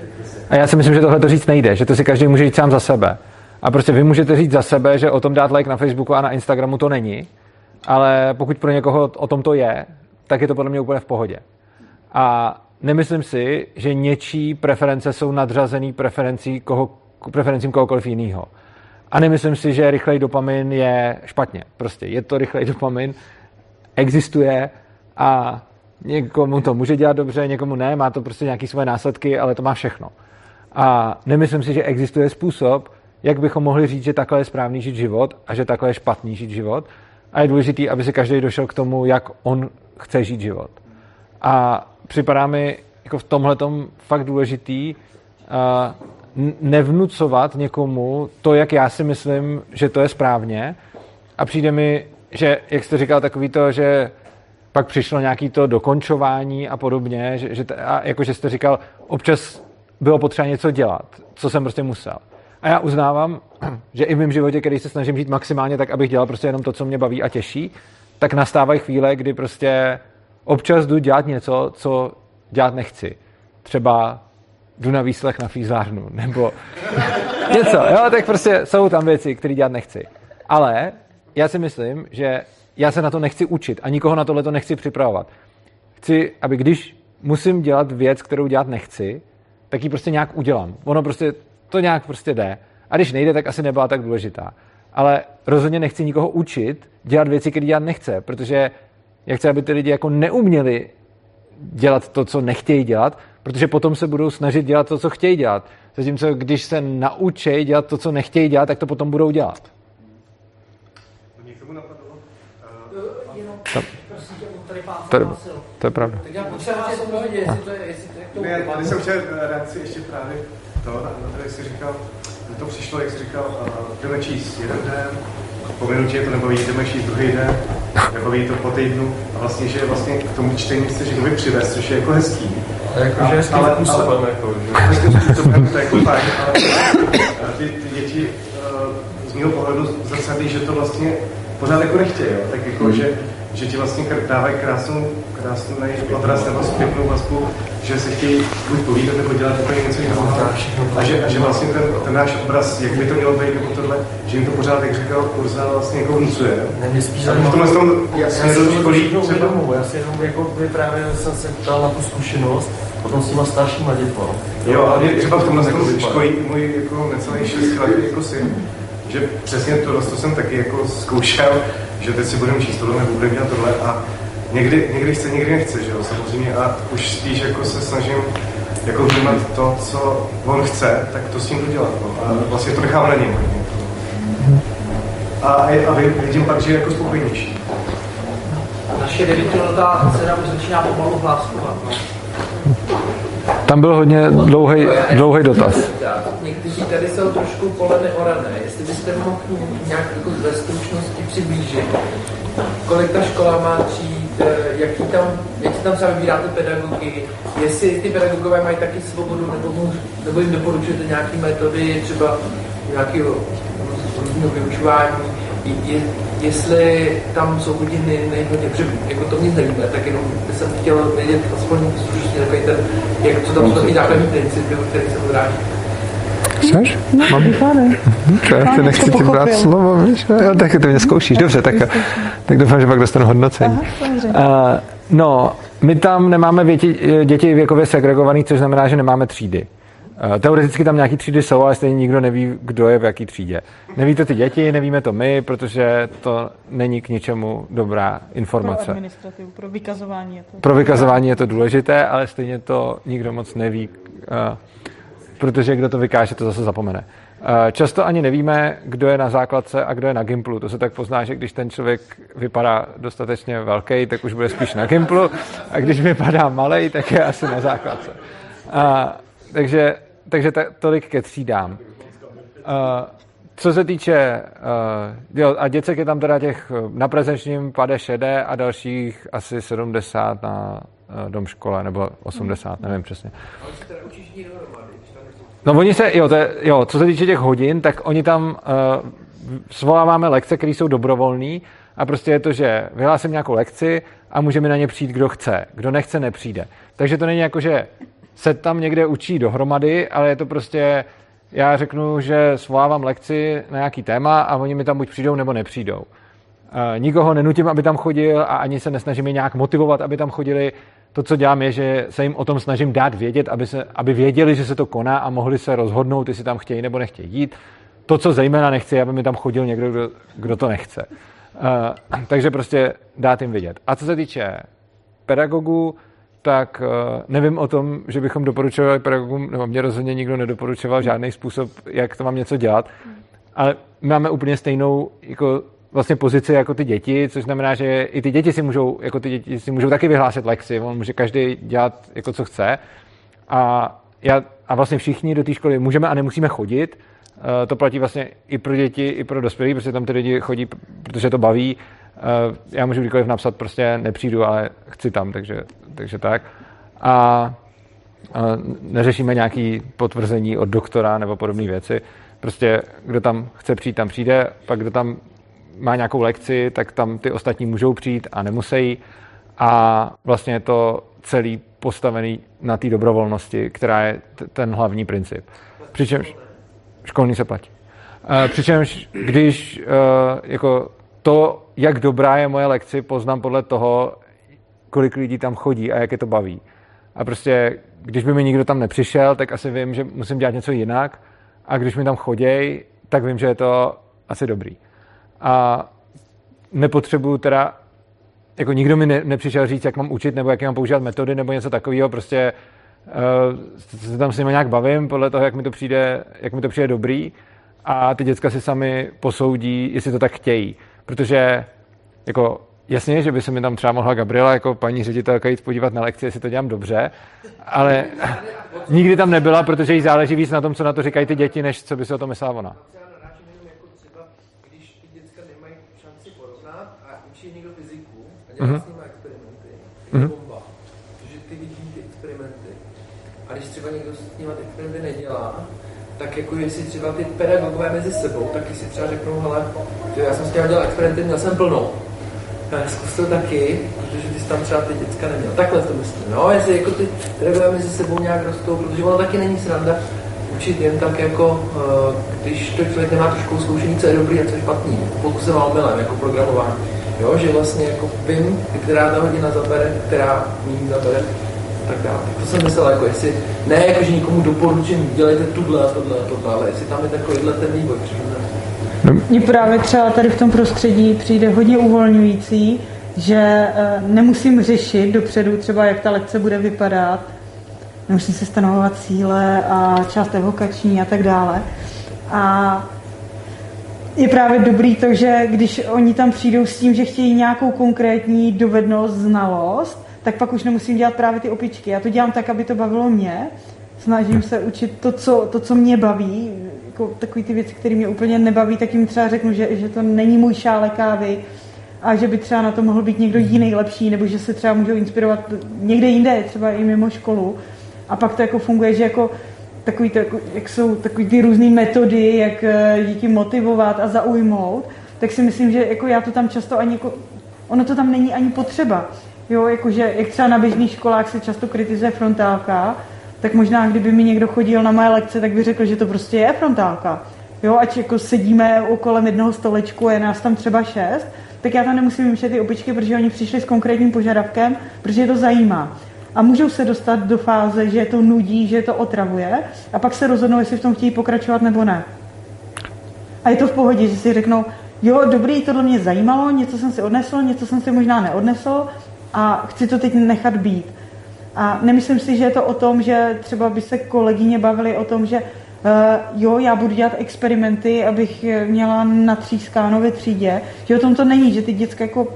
A: a já si myslím, že tohle to říct nejde, že to si každý může říct sám za sebe. A prostě vy můžete říct za sebe, že o tom dát like na Facebooku a na Instagramu to není, ale pokud pro někoho o tom to je, tak je to podle mě úplně v pohodě. A nemyslím si, že něčí preference jsou nadřazený preferencí koho, preferencím kohokoliv jiného. A nemyslím si, že rychlej dopamin je špatně. Prostě je to rychlej dopamin, existuje a někomu to může dělat dobře, někomu ne, má to prostě nějaké svoje následky, ale to má všechno. A nemyslím si, že existuje způsob, jak bychom mohli říct, že takhle je správný žít život a že takhle je špatný žít život. A je důležité, aby si každý došel k tomu, jak on chce žít život. A připadá mi jako v tomhle fakt důležitý uh, nevnucovat někomu to, jak já si myslím, že to je správně. A přijde mi, že, jak jste říkal, takový to, že pak přišlo nějaký to dokončování a podobně, že, že, a jako že jste říkal, občas bylo potřeba něco dělat, co jsem prostě musel. A já uznávám, že i v mém životě, který se snažím žít maximálně tak, abych dělal prostě jenom to, co mě baví a těší, tak nastávají chvíle, kdy prostě občas jdu dělat něco, co dělat nechci. Třeba jdu na výslech na fízárnu, nebo něco, jo, tak prostě jsou tam věci, které dělat nechci. Ale já si myslím, že já se na to nechci učit a nikoho na tohle to nechci připravovat. Chci, aby když musím dělat věc, kterou dělat nechci, tak ji prostě nějak udělám. Ono prostě, to nějak prostě jde. A když nejde, tak asi nebyla tak důležitá. Ale rozhodně nechci nikoho učit dělat věci, které dělat nechce, protože já chci, aby ty lidi jako neuměli dělat to, co nechtějí dělat, protože potom se budou snažit dělat to, co chtějí dělat. Zatímco když se naučí dělat to, co nechtějí dělat, tak to potom budou dělat. To, to, je, to je pravda.
J: Tak já to pohodě, jestli to je, jestli to je.
B: Ne, já jsem chtěl reakci ještě právě to, na, na to, jak jsi říkal, mi to přišlo, jak jsi říkal, jdeme číst jeden den, po minutě to nebaví, jdeme číst druhý den, nebaví to po týdnu a vlastně, že vlastně k tomu čtení chceš jakoby přivést, což je jako hezký.
K: Jakože hezkým
B: ale,
K: způsobem,
B: ale,
K: jako, že?
B: to je jako fajn, ale ty, ty děti uh, z mého pohledu zrcadlí, že to vlastně pořád jako nechtějí, jo? tak jako, že, že ti vlastně dávají krásnou, krásnou odraz nebo zpětnou vazbu, že se chtějí buď povídat nebo dělat úplně něco jiného. A že, a že vlastně ten, ten náš obraz, jak by to mělo být, nebo tohle, že jim to pořád, jak říkal Urza, vlastně jako vnucuje.
K: Ne, mě spíš
B: v tomhle tom
K: já, to
B: školí třeba.
K: já si jenom jako vyprávěl jsem se ptal na tu zkušenost, potom s těma staršíma dětma.
B: Jo, ale mě třeba v tomhle
K: jako
B: tom školí můj jako necelý 6 let jako syn, že přesně to, to jsem taky jako zkoušel, že teď si budeme číst tohle nebo budeme dělat tohle a někdy, někdy chce, někdy nechce, že jo, samozřejmě a už spíš jako se snažím jako vnímat to, co on chce, tak to s ním jdu dělat, no. a vlastně to nechám na něm. A, a vidím pak, že je jako spokojenější.
J: Naše devětiletá dcera už začíná pomalu hlásovat. No.
A: Tam byl hodně dlouhý, dlouhý dotaz.
J: Někteří tady jsou trošku pole neorané. Jestli byste mohl nějak jako ve stručnosti přiblížit, kolik ta škola má tříd, eh, jaký tam, jak tam třeba vybíráte pedagogy, jestli ty pedagogové mají taky svobodu, nebo, nebo jim doporučujete nějaké metody, třeba nějakého vyučování, jestli tam jsou hodiny nejhodně, protože jako to mě zajímá, tak jenom bych jsem chtěl vědět aspoň stručně takový ten, jak, co tam jsou takový základní principy, o kterých se odráží.
A: Chceš? Mám?
D: Vykládej.
A: To já
D: to
A: nechci ti brát slovo, víš? Jo, tak ty mě zkoušíš, dobře, tak, tak doufám, že pak dostanu hodnocení.
D: Aha.
A: Uh, no, my tam nemáme věti, děti věkově segregovaný, což znamená, že nemáme třídy. Uh, teoreticky tam nějaký třídy jsou, ale stejně nikdo neví, kdo je v jaký třídě. Neví to ty děti, nevíme to my, protože to není k ničemu dobrá
D: Pro
A: informace.
D: administrativu, pro vykazování je to.
A: Pro vykazování je to důležité, ale stejně to nikdo moc neví, uh, protože kdo to vykáže, to zase zapomene. Uh, Často ani nevíme, kdo je na základce a kdo je na Gimplu. To se tak pozná, že když ten člověk vypadá dostatečně velký, tak už bude spíš na Gimplu, a když vypadá malý, tak je asi na základce. Uh, takže takže ta, tolik ke třídám. Uh, co se týče, uh, jo, a děcek je tam teda těch eh, na prezenčním pade šedé a dalších asi 70 na uh, dom škole, nebo 80, nevím přesně. No oni se, jo, to je, jo, co se týče těch hodin, tak oni tam uh, svoláváme lekce, které jsou dobrovolné a prostě je to, že vyhlásím nějakou lekci a může mi na ně přijít, kdo chce. Kdo nechce, nepřijde. Takže to není jako, že se tam někde učí dohromady, ale je to prostě, já řeknu, že svolávám lekci na nějaký téma a oni mi tam buď přijdou, nebo nepřijdou. Uh, nikoho nenutím, aby tam chodil a ani se nesnažím je nějak motivovat, aby tam chodili. To, co dělám, je, že se jim o tom snažím dát vědět, aby, se, aby věděli, že se to koná a mohli se rozhodnout, jestli tam chtějí nebo nechtějí jít. To, co zejména nechci, aby mi tam chodil někdo, kdo, kdo to nechce. Uh, takže prostě dát jim vědět. A co se týče pedagogů, tak uh, nevím o tom, že bychom doporučovali pedagogům, nebo mě rozhodně nikdo nedoporučoval žádný způsob, jak to mám něco dělat, ale máme úplně stejnou jako vlastně pozici jako ty děti, což znamená, že i ty děti si můžou, jako ty děti si můžou taky vyhlásit lekci, on může každý dělat jako co chce. A, já, a vlastně všichni do té školy můžeme a nemusíme chodit, uh, to platí vlastně i pro děti, i pro dospělí, protože tam ty lidi chodí, protože to baví, já můžu kdykoliv napsat, prostě nepřijdu, ale chci tam, takže, takže tak. A neřešíme nějaké potvrzení od doktora nebo podobné věci. Prostě kdo tam chce přijít, tam přijde, pak kdo tam má nějakou lekci, tak tam ty ostatní můžou přijít a nemusí. A vlastně je to celý postavený na té dobrovolnosti, která je t- ten hlavní princip. Přičemž školní se platí. Uh, přičemž když uh, jako to, jak dobrá je moje lekci, poznám podle toho, kolik lidí tam chodí a jak je to baví. A prostě, když by mi nikdo tam nepřišel, tak asi vím, že musím dělat něco jinak. A když mi tam choděj, tak vím, že je to asi dobrý. A nepotřebuju teda, jako nikdo mi ne, nepřišel říct, jak mám učit, nebo jak mám používat metody, nebo něco takového, prostě uh, se tam s nimi nějak bavím, podle toho, jak mi to přijde, jak mi to přijde dobrý. A ty děcka si sami posoudí, jestli to tak chtějí. Protože jako Jasně, že by se mi tam třeba mohla Gabriela jako paní ředitelka jít podívat na lekci, jestli to dělám dobře, ale nikdy tam nebyla, protože jí záleží víc na tom, co na to říkají ty děti, než co by si o tom myslela ona.
L: mm-hmm. bomba. Protože ty vidí ty experimenty. A když třeba někdo s nimi ty experimenty nedělá, tak jako jestli třeba ty pedagogové mezi sebou, tak si třeba řeknou, hele, já jsem s tím dělal experimenty, měl jsem plnou. Zkus to taky, protože ty jsi tam třeba ty děcka neměl. Takhle to myslím. No, jestli jako ty pedagogové mezi sebou nějak rostou, protože ono taky není sranda učit jen tak jako, eh, když to člověk nemá trošku zkoušení, co je dobrý a co je špatný. Pokusem a omylem, jako programování. Jo, že vlastně jako vím, která ta hodina zabere, která méně zabere, tak dále. To jsem myslel, jako jestli, ne jako, že nikomu doporučím, dělejte tuhle a tohle a tohle, ale jestli tam je takovýhle ten vývoj přirozený.
D: Mně právě třeba tady v tom prostředí přijde hodně uvolňující, že eh, nemusím řešit dopředu třeba, jak ta lekce bude vypadat, nemusím se stanovovat cíle a část evokační a tak dále. A je právě dobrý to, že když oni tam přijdou s tím, že chtějí nějakou konkrétní dovednost, znalost, tak pak už nemusím dělat právě ty opičky. Já to dělám tak, aby to bavilo mě. Snažím se učit to, co, to, co mě baví. Jako takový ty věci, které mě úplně nebaví, tak jim třeba řeknu, že, že to není můj šále kávy a že by třeba na to mohl být někdo jiný lepší, nebo že se třeba můžou inspirovat někde jinde, třeba i mimo školu. A pak to jako funguje, že jako takový to, jako, jak jsou takový ty různé metody, jak eh, děti motivovat a zaujmout, tak si myslím, že jako já to tam často ani jako, ono to tam není ani potřeba. Jo, jakože, jak třeba na běžných školách se často kritizuje frontálka, tak možná, kdyby mi někdo chodil na moje lekce, tak by řekl, že to prostě je frontálka. Jo, ať jako sedíme okolo jednoho stolečku, je nás tam třeba šest, tak já tam nemusím vymýšlet ty opičky, protože oni přišli s konkrétním požadavkem, protože je to zajímá a můžou se dostat do fáze, že to nudí, že to otravuje a pak se rozhodnou, jestli v tom chtějí pokračovat nebo ne. A je to v pohodě, že si řeknou, jo, dobrý, tohle mě zajímalo, něco jsem si odnesl, něco jsem si možná neodnesl a chci to teď nechat být. A nemyslím si, že je to o tom, že třeba by se kolegyně bavili o tom, že uh, jo, já budu dělat experimenty, abych měla natřískáno ve třídě, že o tom to není, že ty děcka jako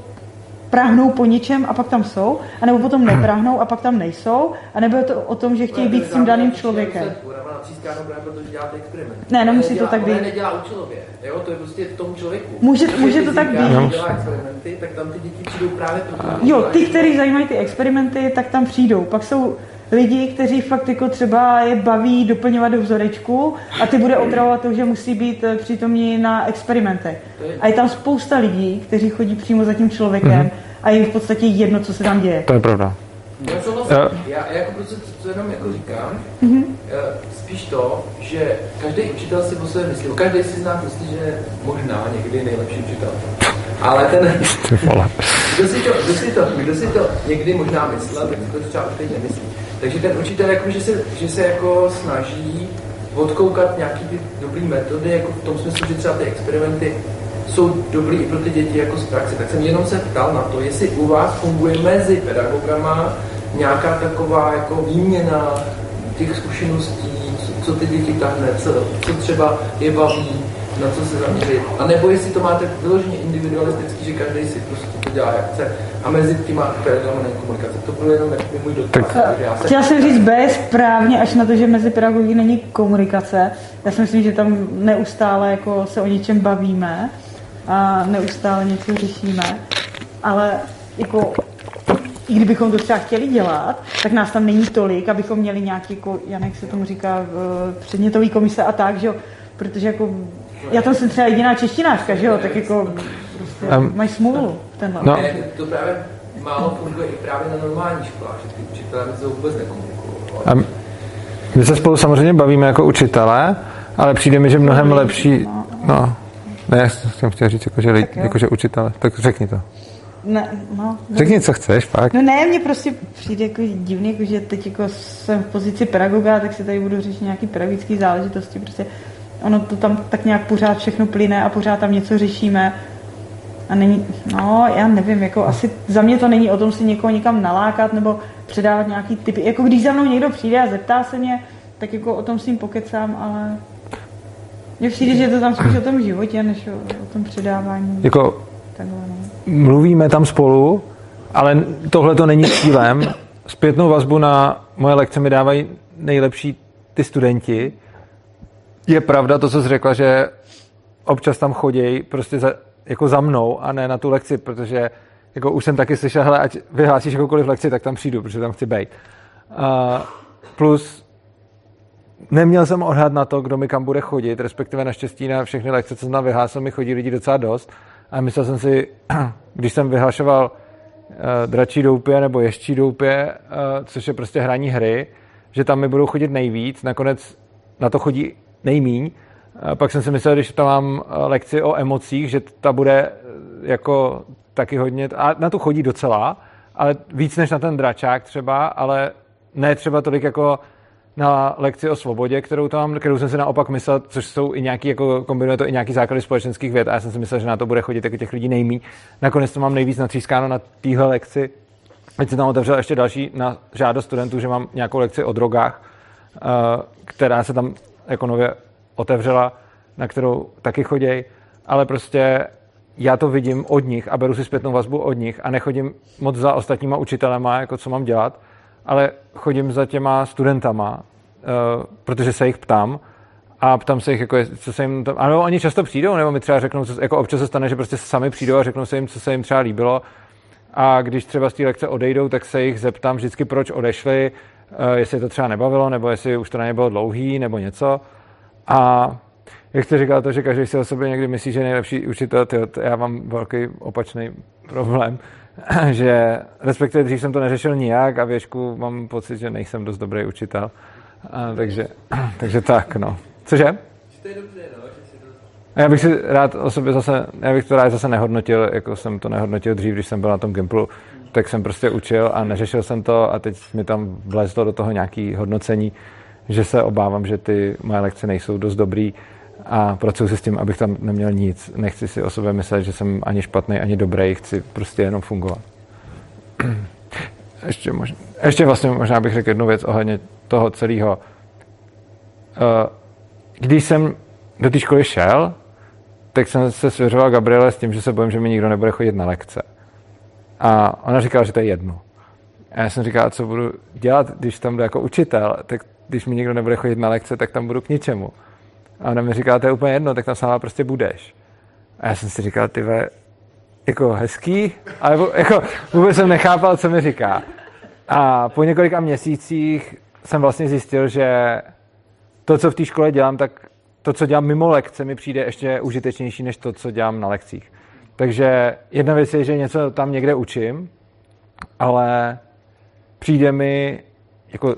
D: práhnou po něčem a pak tam jsou, anebo potom nepráhnou a pak tam nejsou, anebo je to o tom, že chtějí být s tím daným člověkem. Ne, nemusí to tak být.
L: nedělá účelově, jo, to je prostě v tom člověku.
D: Může, může to tak být.
L: dělá experimenty, tak tam ty děti přijdou právě proto.
D: Jo, ty, kteří zajímají ty experimenty, tak tam přijdou. Pak jsou lidi, kteří fakt jako třeba je baví doplňovat do vzorečku a ty bude otravovat to, že musí být eh, přítomní na experimentech. A je tam spousta lidí, kteří chodí přímo za tím člověkem mm-hmm. a je v podstatě jedno, co se tam děje.
A: To je pravda.
L: Já, já, já jako prostě to jenom jako říkám, mm-hmm. Spíš to, že každý učitel si o sobě myslí, každý si z nás myslí, že je možná někdy nejlepší učitel. Ale ten, kdo si to, kdo si to, kdo si to někdy možná myslel, tak si to třeba už teď nemyslí. Takže ten učitel, jako, že, se, že se jako snaží odkoukat nějaký ty dobrý metody, jako v tom smyslu, že třeba ty experimenty jsou dobrý i pro ty děti jako z praxe. Tak jsem jenom se ptal na to, jestli u vás funguje mezi pedagogama nějaká taková jako výměna těch zkušeností, co, ty děti tahne, co, co třeba je baví, na co se zaměřit. A nebo jestli to máte vyloženě individualisticky, že každý si prostě to dělá jak chce. A mezi těma pedagogama není komunikace. To byl jenom takový můj dotaz. takže já se-
D: Chtěla jsem říct B správně, až na to, že mezi pedagogy není komunikace. Já si myslím, že tam neustále jako se o něčem bavíme a neustále něco řešíme, ale jako i kdybychom to třeba chtěli dělat, tak nás tam není tolik, abychom měli nějaký, jako, Janek se tomu říká, v- předmětový komise a tak, že jo, protože jako, já tam jsem třeba jediná češtinářka, že jo, tak jako prostě
A: Em,
D: mají smůlu tenhle.
A: no.
L: Ne, to právě málo funguje i právě na normální školách, že ty učitelé vůbec nekomunikují.
A: My se spolu samozřejmě bavíme jako učitelé, ale přijde mi, že mnohem lepší, no, ne, já jsem chtěl říct, jako, že, lidi, jako, že učitelé, tak řekni to.
D: Ne, no, ne.
A: Řekni, co chceš, pak.
D: No ne, mně prostě přijde jako divný, jako že teď jako jsem v pozici pedagoga, tak si tady budu řešit nějaký pedagogické záležitosti. Prostě ono to tam tak nějak pořád všechno plyne a pořád tam něco řešíme. A není, no, já nevím, jako asi za mě to není o tom si někoho někam nalákat nebo předávat nějaký typy. Jako když za mnou někdo přijde a zeptá se mě, tak jako o tom s ním pokecám, ale mně přijde, že je to tam spíš o tom životě, než o, o tom předávání.
A: Jako
D: Takhle, no.
A: mluvíme tam spolu, ale tohle to není cílem. Zpětnou vazbu na moje lekce mi dávají nejlepší ty studenti. Je pravda to, co jsi řekla, že občas tam chodějí prostě za, jako za mnou a ne na tu lekci, protože jako už jsem taky slyšel, hele, ať vyhlásíš jakoukoliv lekci, tak tam přijdu, protože tam chci být. Uh, plus neměl jsem odhad na to, kdo mi kam bude chodit, respektive naštěstí na všechny lekce, co jsem vyhlásil, mi chodí lidi docela dost. A myslel jsem si, když jsem vyhlašoval uh, dračí doupě nebo ještí doupě, uh, což je prostě hraní hry, že tam mi budou chodit nejvíc, nakonec na to chodí nejmíň. Pak jsem si myslel, když tam mám uh, lekci o emocích, že ta bude jako taky hodně, a na to chodí docela, ale víc než na ten dračák třeba, ale ne třeba tolik jako na lekci o svobodě, kterou tam kterou jsem si naopak myslel, což jsou i nějaký, jako kombinuje to i nějaký základy společenských věd a já jsem si myslel, že na to bude chodit jako těch lidí nejmí. Nakonec to mám nejvíc natřískáno na téhle lekci. Teď jsem tam otevřel ještě další na žádost studentů, že mám nějakou lekci o drogách, eh, která se tam jako nově otevřela, na kterou taky choděj, ale prostě já to vidím od nich a beru si zpětnou vazbu od nich a nechodím moc za ostatníma učitelema, jako co mám dělat, ale chodím za těma studentama, uh, protože se jich ptám a ptám se jich, jako, co se jim tam, ano, oni často přijdou, nebo mi třeba řeknou, co, jako občas se stane, že prostě sami přijdou a řeknou se jim, co se jim třeba líbilo a když třeba z té lekce odejdou, tak se jich zeptám vždycky, proč odešli, uh, jestli je to třeba nebavilo, nebo jestli už to na ně bylo dlouhý, nebo něco. A jak jste říkal to, že každý si o sobě někdy myslí, že je nejlepší učitel, já mám velký opačný problém, že respektive dřív jsem to neřešil nijak a věšku mám pocit, že nejsem dost dobrý učitel. A, takže, takže tak, no. Cože?
L: Že to je dobře, no.
A: A já bych si rád o sobě zase, já bych to rád zase nehodnotil, jako jsem to nehodnotil dřív, když jsem byl na tom Gimplu, tak jsem prostě učil a neřešil jsem to a teď mi tam vlezlo do toho nějaký hodnocení, že se obávám, že ty moje lekce nejsou dost dobrý a pracuji s tím, abych tam neměl nic. Nechci si o sobě myslet, že jsem ani špatný, ani dobrý, chci prostě jenom fungovat. Ještě, možná, ještě vlastně možná bych řekl jednu věc ohledně toho celého. Eh, Když jsem do té školy šel, tak jsem se svěřoval Gabriele s tím, že se bojím, že mi nikdo nebude chodit na lekce. A ona říkala, že to je jedno. A já jsem říkal, co budu dělat, když tam jdu jako učitel, tak když mi nikdo nebude chodit na lekce, tak tam budu k ničemu. A ona mi říkala, to je úplně jedno, tak tam sama prostě budeš. A já jsem si říkal, ty jako hezký, ale jako vůbec jsem nechápal, co mi říká. A po několika měsících jsem vlastně zjistil, že to, co v té škole dělám, tak to, co dělám mimo lekce, mi přijde ještě užitečnější, než to, co dělám na lekcích. Takže jedna věc je, že něco tam někde učím, ale přijde mi, jako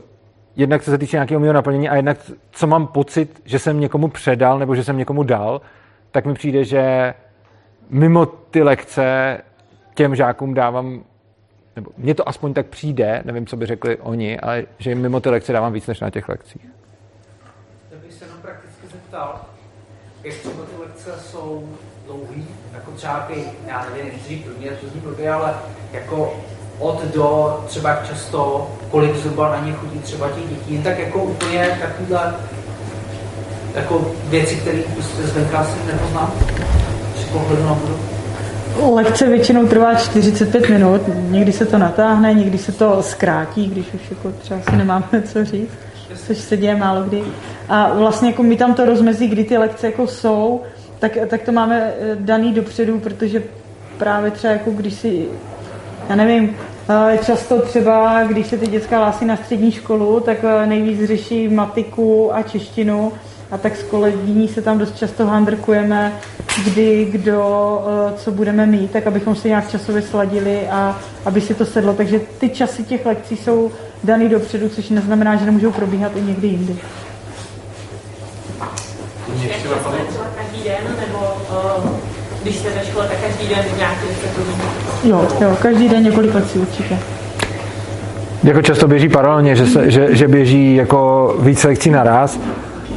A: jednak co se týče nějakého mého naplnění a jednak co mám pocit, že jsem někomu předal nebo že jsem někomu dal, tak mi přijde, že mimo ty lekce těm žákům dávám, nebo mně to aspoň tak přijde, nevím, co by řekli oni, ale že jim mimo ty lekce dávám víc než na těch lekcích.
J: Já bych se jenom prakticky zeptal, jak třeba ty lekce jsou dlouhý, jako třeba ty, já nevím, nechci říct první, to zní ale jako od do, třeba často, kolik zhruba na ně chodí třeba těch dětí, jen tak jako úplně takovýhle jako věci, které prostě zvenka asi nepoznám při pohledu na budu.
D: Lekce většinou trvá 45 minut, někdy se to natáhne, někdy se to zkrátí, když už jako třeba si nemáme co říct, což se děje málo kdy. A vlastně jako my tam to rozmezí, kdy ty lekce jako jsou, tak, tak to máme eh, daný dopředu, protože právě třeba jako když si, já nevím, často třeba, když se ty dětská hlásí na střední školu, tak eh, nejvíc řeší matiku a češtinu a tak s kolegyní se tam dost často handrkujeme, kdy, kdo, co budeme mít, tak abychom se nějak časově sladili a aby si to sedlo. Takže ty časy těch lekcí jsou daný dopředu, což neznamená, že nemůžou probíhat i někdy jindy.
F: Každý den, nebo uh, když jste ve škole, tak každý den nějaký
D: Jo, jo, každý den několik lekcí určitě.
A: Jako často běží paralelně, že, se, že, že běží jako víc lekcí naraz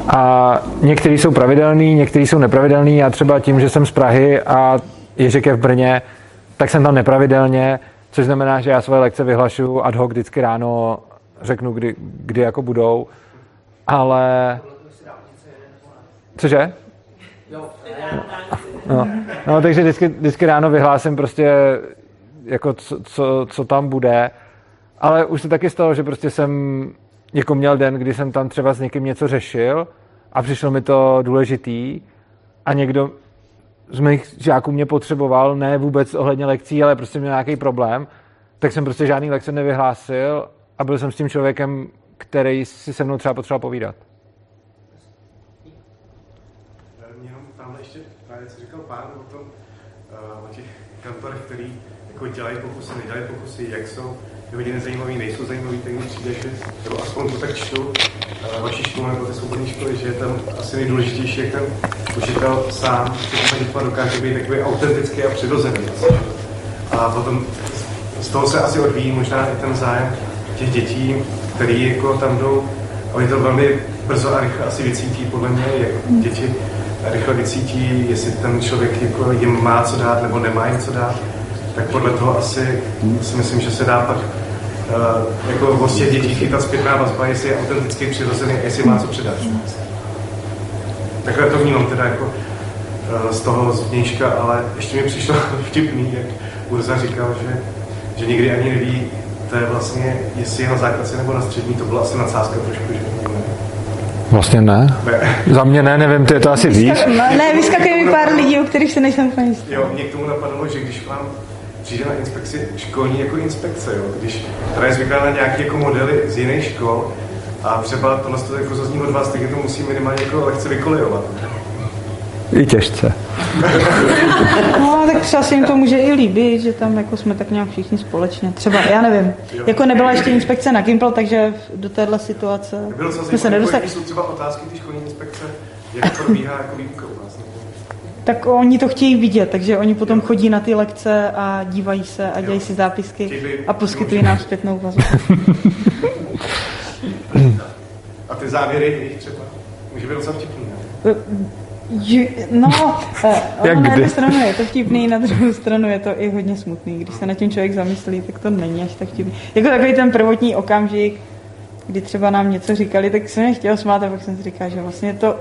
A: a některý jsou pravidelný, některý jsou nepravidelný. Já třeba tím, že jsem z Prahy a Ježek je v Brně, tak jsem tam nepravidelně, což znamená, že já svoje lekce vyhlašuju ad hoc vždycky ráno, řeknu, kdy, kdy jako budou, ale... Cože? No, no takže vždycky, vždycky ráno vyhlásím prostě, jako co, co, co tam bude, ale už se taky stalo, že prostě jsem jako měl den, kdy jsem tam třeba s někým něco řešil a přišlo mi to důležitý a někdo z mých žáků mě potřeboval, ne vůbec ohledně lekcí, ale prostě měl nějaký problém, tak jsem prostě žádný lekce nevyhlásil a byl jsem s tím člověkem, který si se mnou třeba potřeboval povídat.
B: Mě jenom tamhle ještě právě, co říkal pán o tom, uh, o těch kantorech, který jako dělají pokusy, nedělají pokusy, jak jsou ty hodiny zajímavý, nejsou zajímavý, tak mi přijde, že, nebo aspoň to tak čtu, uh, vaší školu nebo ty svobodné školy, že je tam asi nejdůležitější, jak ten učitel sám, ta dětma dokáže být takový autentický a přirozený. A potom z toho se asi odvíjí možná i ten zájem těch dětí, který jako tam jdou, a oni to velmi brzo a rychle asi vycítí, podle mě, jak děti rychle vycítí, jestli ten člověk jako jim má co dát nebo nemá jim co dát, tak podle toho asi si myslím, že se dá pak uh, jako vlastně dětí chytat zpětná vazba, jestli je autentický, přirozený jestli má co předat. Takhle to vnímám teda jako uh, z toho zvnějška, ale ještě mi přišlo vtipný, jak Urza říkal, že, že nikdy ani neví, to je vlastně, jestli je na základce nebo na střední, to byla asi nadsázka trošku, že
A: Vlastně ne.
B: ne.
A: Za mě ne, nevím, ty to asi víš.
D: Ne, vyskakuje mi pár lidí, o kterých se nejsem úplně jistý.
B: Jo, mě k tomu napadlo, že když vám přijde na inspekci školní jako inspekce, jo, když která je zvyklá na nějaké jako modely z jiných škol a třeba tohle to jako zazní od vás, tak je to musí minimálně jako lehce vykolejovat.
A: I těžce.
D: No, tak třeba se jim to může i líbit, že tam jako jsme tak nějak všichni společně. Třeba, já nevím. Jako nebyla ještě inspekce na Gimpel, takže do téhle situace
B: Bylo
D: jsme se nedostali.
B: jsou třeba otázky ty školní inspekce, jak to probíhá jako výuka u vás.
D: Tak oni to chtějí vidět, takže oni potom chodí na ty lekce a dívají se a dělají si zápisky a poskytují nám zpětnou vazbu.
B: A ty závěry jejich třeba, může být docela vtipný, ne?
D: Ju- No, eh,
A: Jak
D: na jednu stranu je to vtipný, na druhou stranu je to i hodně smutný. Když se na tím člověk zamyslí, tak to není až tak vtipný. Jako takový ten prvotní okamžik, kdy třeba nám něco říkali, tak jsem je chtěl smát a pak jsem si říkal, že vlastně je to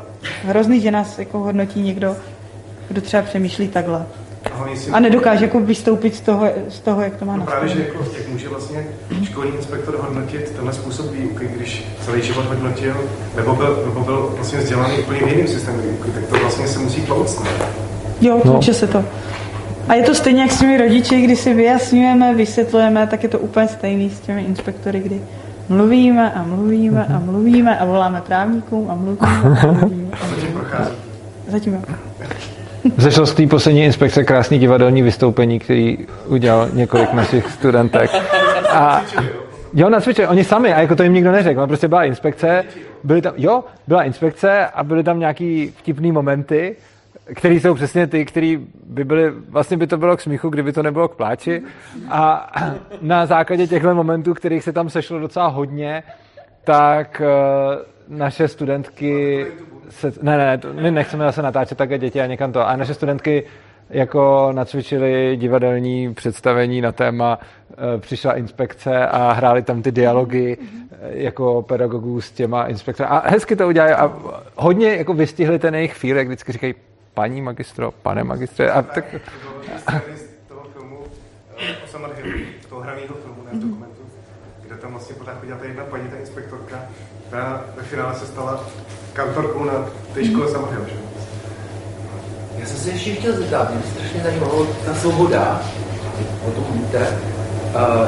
D: hrozný, že nás jako hodnotí někdo, kdo třeba přemýšlí takhle.
B: A
D: nedokáže jako vystoupit z toho, z toho jak to má
B: No právě, že jako, jak může vlastně školní inspektor hodnotit tenhle způsob výuky, když celý život hodnotil, nebo byl, nebo byl vlastně vzdělaný úplně v jiném systému výuky, tak to vlastně se musí tlouct. ne?
D: Jo,
A: No.
D: tluče se to. A je to stejně jak s těmi rodiči, kdy si vyjasňujeme, vysvětlujeme, tak je to úplně stejný s těmi inspektory, kdy mluvíme a mluvíme a mluvíme a voláme právníkům a mluvíme a mluvíme. A
B: Zatím prochází.
D: Zatím jo.
A: Zešlo z té poslední inspekce krásný divadelní vystoupení, který udělal několik našich studentek. A jo, na cvičení, oni sami, a jako to jim nikdo neřekl, prostě byla inspekce, byly tam, jo, byla inspekce a byly tam nějaký vtipný momenty, které jsou přesně ty, které by byly, vlastně by to bylo k smíchu, kdyby to nebylo k pláči. A na základě těchto momentů, kterých se tam sešlo docela hodně, tak eh, naše studentky se, ne, ne, my nechceme zase natáčet takhle děti a někam to, a naše studentky jako nacvičili divadelní představení na téma eh, přišla inspekce a hráli tam ty dialogy eh, jako pedagogů s těma inspektory. A hezky to udělali a hodně jako vystihli ten jejich fíl, jak vždycky říkají paní magistro, pane magistře. A tak...
B: toho filmu eh, toho hraného filmu, ne z dokumentu, kde tam vlastně pořád chodila ta jedna paní, ta inspektorka, která ve finále se stala kantorkou na té škole Hill, že?
L: Já jsem se ještě chtěl zeptat, mě strašně zajímalo ta svoboda, o tom víte. Uh,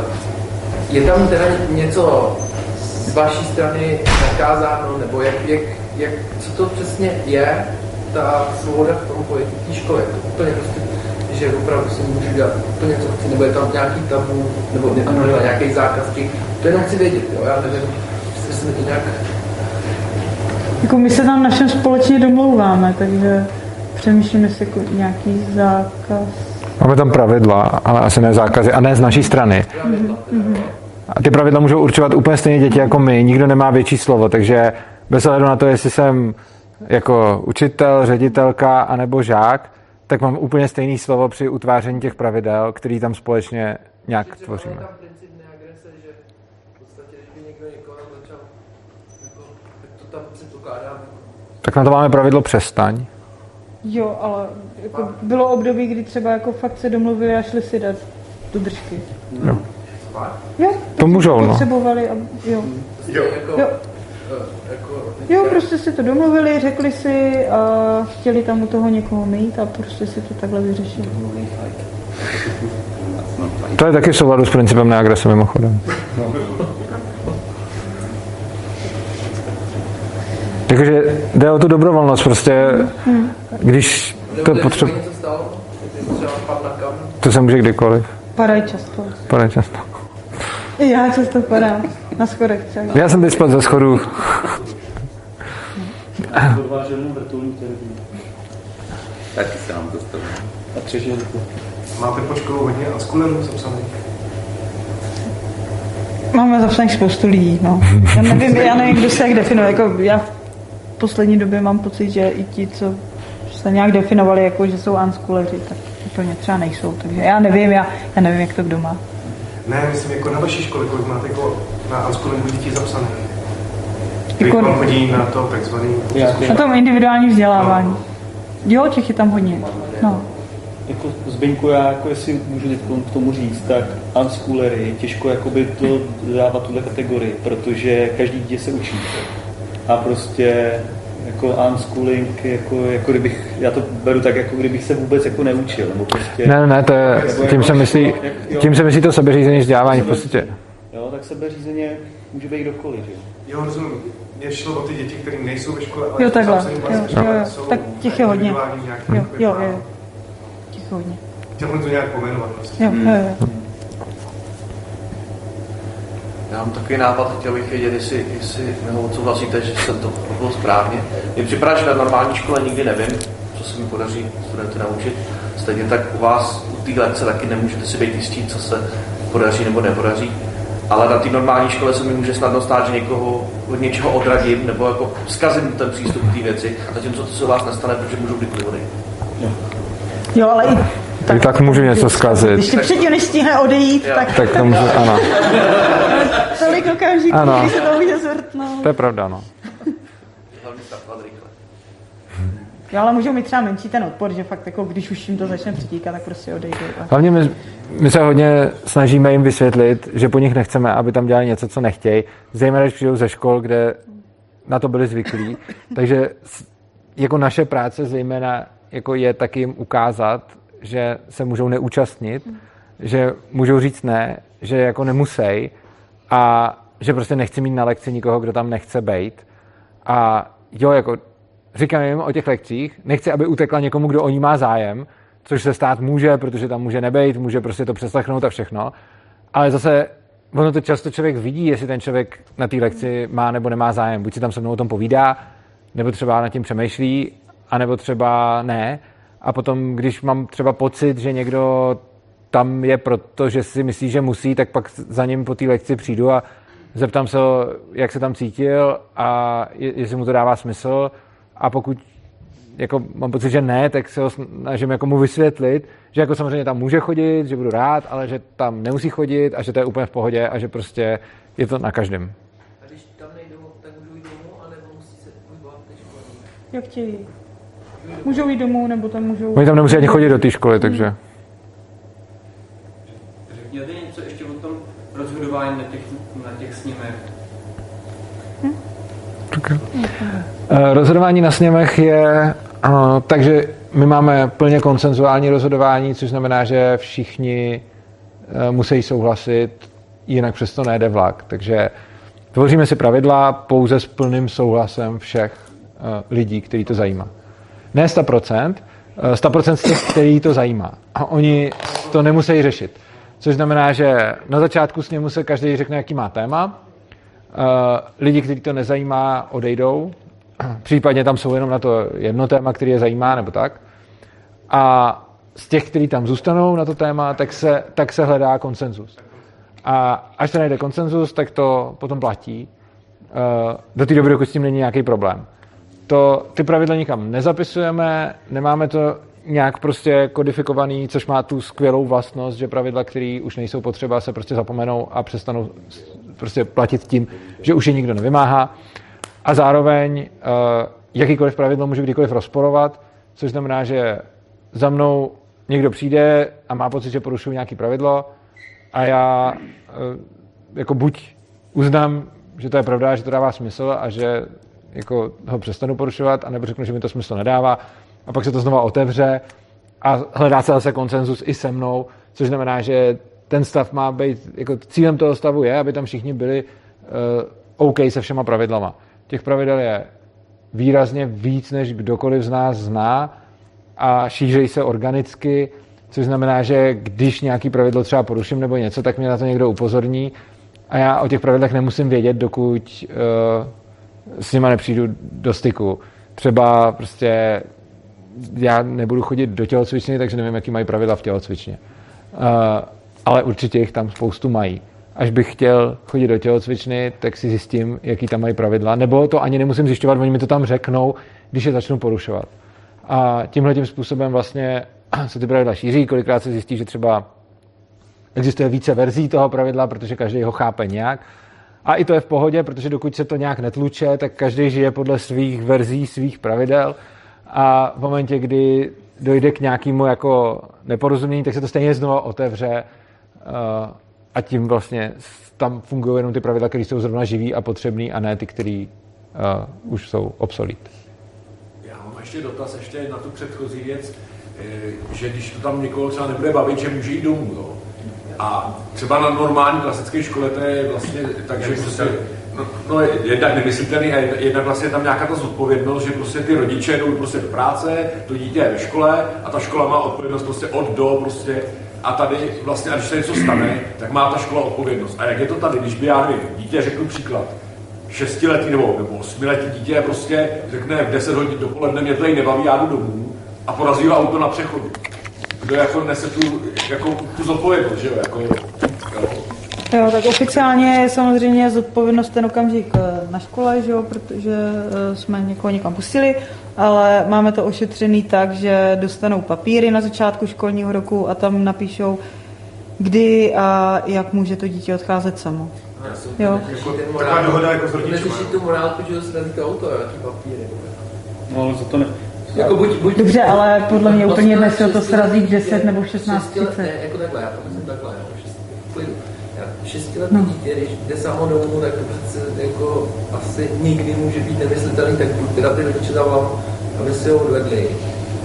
L: je tam teda něco z vaší strany zakázáno, nebo jak, jak, jak, co to přesně je, ta svoboda v tom pojetí té školy? To úplně prostě, že opravdu si můžu dělat úplně co chci, nebo je tam nějaký tabu, nebo, ne, nebo nějaký zákaz těch, to jenom chci vědět, jo, já nevím, jestli to nějak
D: Jako my se tam našem společně domlouváme, takže přemýšlím, jestli jako nějaký zákaz.
A: Máme tam pravidla, ale asi ne zákazy, a ne z naší strany. A ty pravidla můžou určovat úplně stejně děti jako my, nikdo nemá větší slovo, takže bez ohledu na to, jestli jsem jako učitel, ředitelka anebo žák, tak mám úplně stejný slovo při utváření těch pravidel, který tam společně nějak tvoříme.
L: tam princip neagrese, že v podstatě, když by někdo někoho začal, jako, tak to tam předpokládám.
A: Tak na to máme pravidlo přestaň.
D: Jo, ale jako bylo období, kdy třeba jako fakt se domluvili a šli si dát do držky.
A: Jo.
D: Jo,
A: To můžou, no.
D: potřebovali, a, jo.
L: Jo. Jako,
D: Jo. Jo, prostě si to domluvili, řekli si a chtěli tam u toho někoho mít a prostě si to takhle vyřešili.
A: To je taky v souladu s principem neagrese mimochodem. Takže jde o tu dobrovolnost, prostě když to potřebuje, to se může kdykoliv.
D: Padají často.
A: Pane často.
D: I já často padám. Na schodech třeba.
A: Já jsem teď spadl ze schodů.
G: Odváženou vrtulník termín.
H: Taky se nám dostalo.
G: A třeželku.
B: Máte pod školou hodně anskulerů zapsaných?
D: Máme zapsaných spoustu lidí, no. Já nevím, já nevím, kdo se jak definuje. Jako já v poslední době mám pocit, že i ti, co se nějak definovali, jako že jsou anskuleři, tak úplně třeba nejsou. Takže já nevím, já, já nevím, jak to kdo má.
B: Ne, myslím jako na vaší škole, kolik máte jako na anskulerů dětí? Kolik
D: Jako-
B: vám chodí na to takzvaný...
D: Na tom individuální vzdělávání. Jo, těch je tam hodně. No.
G: Jako Zbyňku, já jako jestli můžu teď k tomu říct, tak unschoolery, těžko jakoby to dávat tuhle kategorii, protože každý dítě se učí. A prostě jako unschooling, jako, jako kdybych, já to beru tak, jako kdybych se vůbec jako neučil, nebo prostě...
A: Ne, ne, ne, to je, tím
G: jako-
A: se myslí,
G: jak- jo.
A: tím se myslí to sebeřízení vzdělávání v podstatě.
G: Jo, tak sebeřízeně může být kdokoliv, že jo.
B: Jo, rozumím. Mě šlo o ty děti, které nejsou ve škole, ale
D: Jo,
B: jsou
D: takhle.
B: vlastně
D: Jo,
B: ve škole,
D: jo, jo.
B: jsou
D: Tak těch je hodně. Jo,
B: takový
D: jo,
B: plán.
D: jo. Těch je hodně.
B: Chtěl to nějak pomenovat prostě.
D: Jo, jo, jo.
M: Já mám takový nápad, chtěl bych vědět, jestli, jestli nebo odsouhlasíte, že jsem to bylo správně. Mně připadá, že na normální škole nikdy nevím, co se mi podaří studenty naučit. Stejně tak u vás, u té lekce taky nemůžete si být jistí, co se podaří nebo nepodaří. Ale na té normální škole se mi může snadno stát, že někoho od něčeho odradím nebo jako zkazím ten přístup k té věci, zatímco to se u vás nestane, protože můžu kdykoliv odejít.
D: Jo, ale i
A: Tak, tak můžu něco zkazit.
D: ještě předtím, než stihne odejít, tak
A: Tak to můžu, ano.
D: tolik okamžiků,
A: Ano.
D: když se to může zvrtnout.
A: To je pravda, no.
M: Hlavně startovat rychle.
D: Jo, ale můžou mít třeba menší ten odpor, že fakt jako, když už jim to začne přitíkat, tak prostě odejdou. A...
A: Hlavně my, my se hodně snažíme jim vysvětlit, že po nich nechceme, aby tam dělali něco, co nechtějí, zejména když přijdou ze škol, kde na to byli zvyklí. Takže jako naše práce zejména jako je taky jim ukázat, že se můžou neúčastnit, že můžou říct ne, že jako nemusej a že prostě nechci mít na lekci nikoho, kdo tam nechce být. A jo, jako říkám jim o těch lekcích, nechci, aby utekla někomu, kdo o ní má zájem, což se stát může, protože tam může nebejt, může prostě to přeslechnout a všechno. Ale zase ono to často člověk vidí, jestli ten člověk na té lekci má nebo nemá zájem. Buď si tam se mnou o tom povídá, nebo třeba nad tím přemýšlí, anebo třeba ne. A potom, když mám třeba pocit, že někdo tam je proto, že si myslí, že musí, tak pak za ním po té lekci přijdu a zeptám se jak se tam cítil a je- jestli mu to dává smysl. A pokud jako mám pocit, že ne, tak se ho snažím jako mu vysvětlit, že jako samozřejmě tam může chodit, že budu rád, ale že tam nemusí chodit a že to je úplně v pohodě a že prostě je to na každém.
L: A když tam nejdou, tak můžou jít domů, anebo musí se v té škole?
D: Jak chtějí. Můžou jít domů, nebo tam můžou...
A: Oni tam nemusí ani chodit do té školy, takže...
C: Řekněte něco ještě o tom rozhodování na těch, na těch sněmech.
A: Eh, Rozhodování na sněmech je eh, takže my máme plně konsenzuální rozhodování, což znamená, že všichni eh, musí souhlasit, jinak přesto nejde vlak. Takže tvoříme si pravidla pouze s plným souhlasem všech lidí, který to zajímá. Ne 100%, 100% z těch, který to zajímá. A oni to nemusí řešit. Což znamená, že na začátku sněmu se každý řekne, jaký má téma, lidi, kteří to nezajímá, odejdou, případně tam jsou jenom na to jedno téma, který je zajímá, nebo tak. A z těch, kteří tam zůstanou na to téma, tak se, tak se hledá konsenzus. A až se najde konsenzus, tak to potom platí. Do té doby, dokud s tím není nějaký problém. To, ty pravidla nikam nezapisujeme, nemáme to nějak prostě kodifikovaný, což má tu skvělou vlastnost, že pravidla, které už nejsou potřeba, se prostě zapomenou a přestanou prostě platit tím, že už je nikdo nevymáhá. A zároveň uh, jakýkoliv pravidlo může kdykoliv rozporovat, což znamená, že za mnou někdo přijde a má pocit, že porušuju nějaké pravidlo a já uh, jako buď uznám, že to je pravda, že to dává smysl a že jako ho přestanu porušovat, anebo řeknu, že mi to smysl nedává a pak se to znova otevře a hledá se zase konsenzus i se mnou, což znamená, že ten stav má být, jako cílem toho stavu je, aby tam všichni byli uh, OK se všema pravidlama. Těch pravidel je výrazně víc, než kdokoliv z nás zná a šířejí se organicky, což znamená, že když nějaký pravidlo třeba poruším nebo něco, tak mě na to někdo upozorní a já o těch pravidlech nemusím vědět, dokud uh, s nima nepřijdu do styku. Třeba prostě já nebudu chodit do tělocvičny, takže nevím, jaký mají pravidla v tělocvičně. Uh, ale určitě jich tam spoustu mají. Až bych chtěl chodit do tělocvičny, tak si zjistím, jaký tam mají pravidla. Nebo to ani nemusím zjišťovat, oni mi to tam řeknou, když je začnu porušovat. A tímhle tím způsobem vlastně se ty pravidla šíří. Kolikrát se zjistí, že třeba existuje více verzí toho pravidla, protože každý ho chápe nějak. A i to je v pohodě, protože dokud se to nějak netluče, tak každý žije podle svých verzí, svých pravidel. A v momentě, kdy dojde k nějakému jako neporozumění, tak se to stejně znovu otevře a tím vlastně tam fungují jenom ty pravidla, které jsou zrovna živý a potřebný a ne ty, které uh, už jsou obsolit.
N: Já mám ještě dotaz ještě na tu předchozí věc, eh, že když to tam někoho třeba nebude bavit, že může jít domů. Jo? A třeba na normální klasické škole to je vlastně tak, že prostě, no, no jednak nemyslitelný a jednak vlastně tam nějaká ta zodpovědnost, že prostě ty rodiče jdou prostě do práce, to dítě je ve škole a ta škola má odpovědnost prostě od do prostě a tady vlastně, a když se něco stane, tak má ta škola odpovědnost. A jak je to tady, když by já nevím, dítě řeknu příklad, šestiletý nebo, nebo osmiletý dítě prostě řekne v 10 hodin dopoledne, mě to nebaví, já jdu domů a porazí ho auto na přechodu. Kdo jako nese tu, jako, tu zodpovědnost, že jo? Jako, jo.
D: Jo, tak oficiálně je samozřejmě zodpovědnost ten okamžik eh, na škole, že jo, protože eh, jsme někoho někam pustili, ale máme to ošetřený tak, že dostanou papíry na začátku školního roku a tam napíšou, kdy a jak může to dítě odcházet samo. Jo.
L: Taková dohoda jako s rodičem. Neřešit tu morálku, že srazí to auto, jaký papíry.
G: No, ale za to ne.
L: Jako buď, buď,
D: Dobře, ale podle mě úplně dnes se to srazí v 10 nebo v 16.30.
L: Ne, jako takhle, já to myslím takhle, jako. Já šestiletý no. dítě, když jde samo domů, tak to přece jako asi nikdy může být nemyslitelný, tak buď teda ty rodiče zavolám, aby si ho odvedli.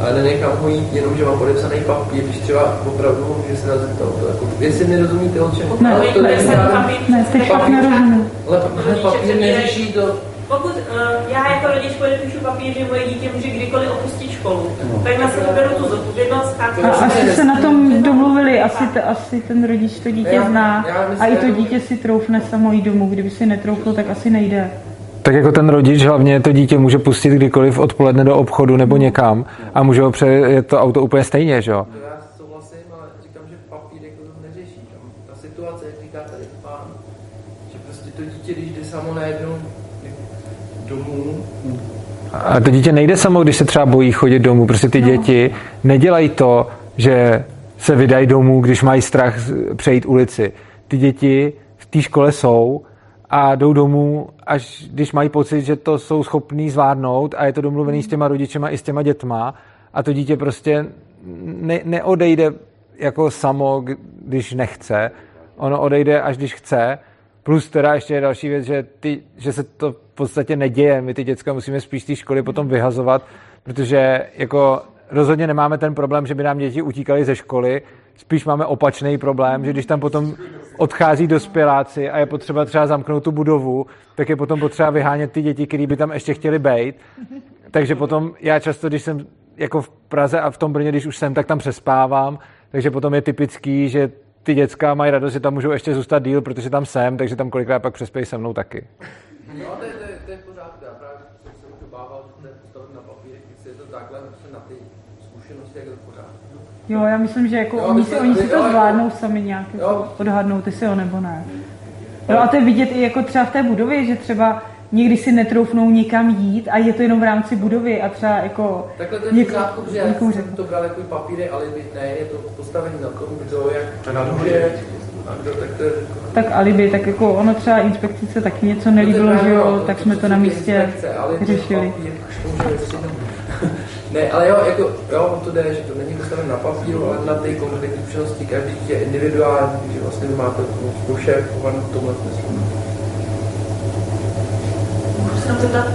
L: Ale nenechám ho jít, jenom že mám podepsaný papír, když třeba opravdu může se razit to. Jako, jestli nerozumíte, o čem
D: Ne,
L: ale to
D: ne, ne, teď fakt nerozumím.
L: Ale papír neřeší to,
F: Pokud uh, já jako rodič podepíšu papír, že moje dítě může kdykoliv opustit školu, tak na sebe beru tu zodpovědnost a
D: asi se na tom domluvili, asi, t- asi ten rodič to dítě
L: Já-
D: zná
L: já myslím,
D: a i to dítě si troufne samo jít domů. Kdyby si netroufl, tak asi nejde.
A: Tak jako ten rodič hlavně to dítě může pustit kdykoliv odpoledne do obchodu nebo někam a může ho přejet to auto úplně stejně, že jo?
L: To já souhlasím, ale říkám, že papír jako to neřeší. Tam ta situace, jak říká tady pán, že prostě to dítě, když jde samo najednou domů,
A: A to dítě nejde samo, když se třeba bojí chodit domů. Prostě ty no. děti nedělají to, že se vydají domů, když mají strach přejít ulici. Ty děti v té škole jsou a jdou domů, až když mají pocit, že to jsou schopní zvládnout a je to domluvený s těma rodičema i s těma dětma a to dítě prostě ne, neodejde jako samo, když nechce. Ono odejde, až když chce. Plus teda ještě je další věc, že, ty, že se to v podstatě neděje. My ty děcka musíme spíš té školy potom vyhazovat, protože jako rozhodně nemáme ten problém, že by nám děti utíkaly ze školy, spíš máme opačný problém, že když tam potom odchází dospěláci a je potřeba třeba zamknout tu budovu, tak je potom potřeba vyhánět ty děti, které by tam ještě chtěli být. Takže potom já často, když jsem jako v Praze a v tom Brně, když už jsem, tak tam přespávám, takže potom je typický, že ty děcka mají radost, že tam můžou ještě zůstat díl, protože tam jsem, takže tam kolikrát pak přespějí se mnou taky.
J: No, to je, to je, to je pořád, já právě jsem se už obával, že to je postavit na papír, když je to takhle, na ty zkušenosti, jak je to pořád.
D: Jo, já myslím, že jako jo, oni, si, oni si to zvládnou sami nějak jako odhadnout, ty si ho nebo ne. Jo, a to je vidět i jako třeba v té budově, že třeba někdy si netroufnou nikam jít a je to jenom v rámci budovy a třeba jako...
J: Takhle to je něko, protože já jsem to bral jako papíry, alibi, ne, je to postavený na tom, kdo jak může, a kdo, tak to je...
D: Tak alibi, tak jako ono třeba inspekci se taky něco nelíbilo, že jo, tak jsme to na místě řešili.
J: Ne, ale jo, jako, jo, to jde, že to není postavené na papíru, ale na ty konkrétní zkušenosti, každý je individuální, že vlastně máte zkušenou v tomhle smyslu
F: se jenom zeptat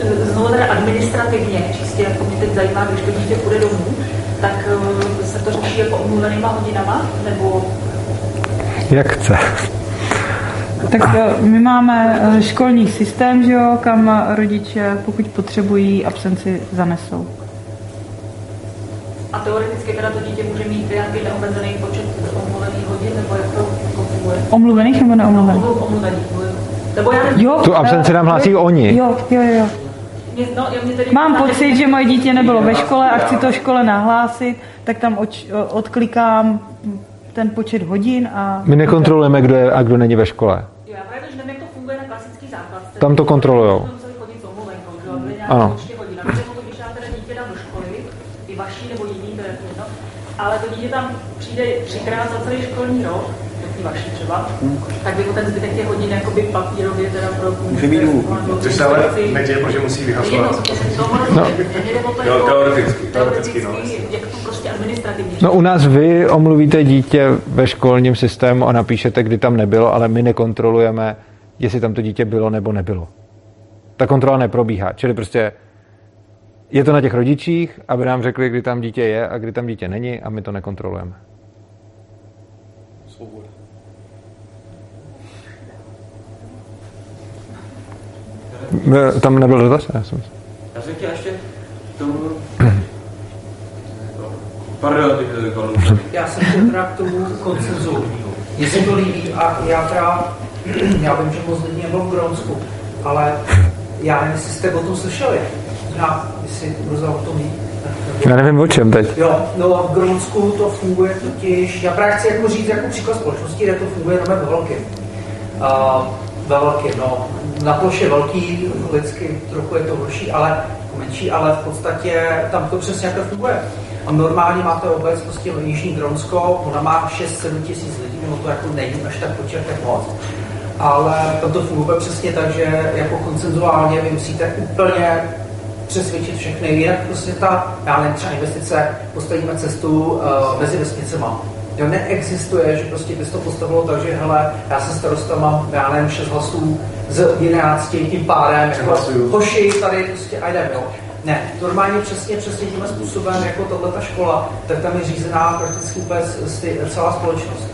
F: eh, znovu teda administrativně, čistě jako mě teď zajímá, když to dítě půjde domů, tak eh, se to řeší jako omluvenýma hodinama, nebo...
A: Jak chce.
D: Tak eh, my máme školní systém, že jo, kam rodiče, pokud potřebují, absenci zanesou.
F: A teoreticky teda to dítě může mít nějaký neomezený počet omluvených hodin, nebo jak to funguje?
D: Omluvených nebo neomluvených?
F: No, omluvených, nebo já
A: jo, tu absenci nám hlásí oni.
D: Jo, jo, jo.
F: No,
D: Mám pocit, že moje dítě nebylo ve škole a chci to škole nahlásit, tak tam od, odklikám ten počet hodin a...
A: My nekontrolujeme, kdo je a kdo není ve škole.
F: Já právě, že nevím, jak to funguje na klasický základ.
A: Tam to kontrolujou. Ano.
F: Ale to dítě tam přijde třikrát za celý školní rok vaší třeba, hmm. tak by ten zbytek těch hodin jakoby papírově teda pro
G: Může mít
B: Což se ale neděje, protože musí vyhlasovat.
F: No,
B: no. teoreticky, teoreticky, no.
F: Jak to prostě administrativně.
A: No u nás vy omluvíte dítě ve školním systému a napíšete, kdy tam nebylo, ale my nekontrolujeme, jestli tam to dítě bylo nebo nebylo. Ta kontrola neprobíhá, čili prostě je to na těch rodičích, aby nám řekli, kdy tam dítě je a kdy tam dítě není a my to nekontrolujeme. Tam nebyl dotaz? Já jsem...
C: Já jsem chtěl ještě tomu...
J: Pardon, Já jsem chtěl teda k tomu koncenzu. Mně se to líbí a já teda, já vím, že moc lidí nebyl v Grónsku, ale já nevím, jestli jste o tom slyšeli. Já, jestli Ruza o tom ví.
A: Já nevím o čem teď.
J: Jo, no v Grónsku to funguje totiž, já právě chci jako říct jako příklad společnosti, kde to funguje jenom ve velkém. Uh, ve velkém, no na ploše velký, lidsky trochu je to horší, ale menší, ale v podstatě tam to přesně jako funguje. A normálně máte obec, prostě Jižní Gronsko, ona má 6-7 tisíc lidí, no to jako není až tak počet, moc. Ale tam to funguje přesně tak, že jako koncenzuálně vy musíte úplně přesvědčit všechny, jinak prostě ta, já nevím, třeba investice, postavíme cestu uh, mezi vesnicema Jo, neexistuje, že prostě bys to postavilo tak, že hele, já jsem starosta, mám, já nevím, 6 hlasů z 11, tím pádem, jako, hoši, tady prostě a jdem, jo. Ne, normálně přesně, přesně tím způsobem, jako tahle ta škola, tak tam je řízená prakticky úplně celá společnost.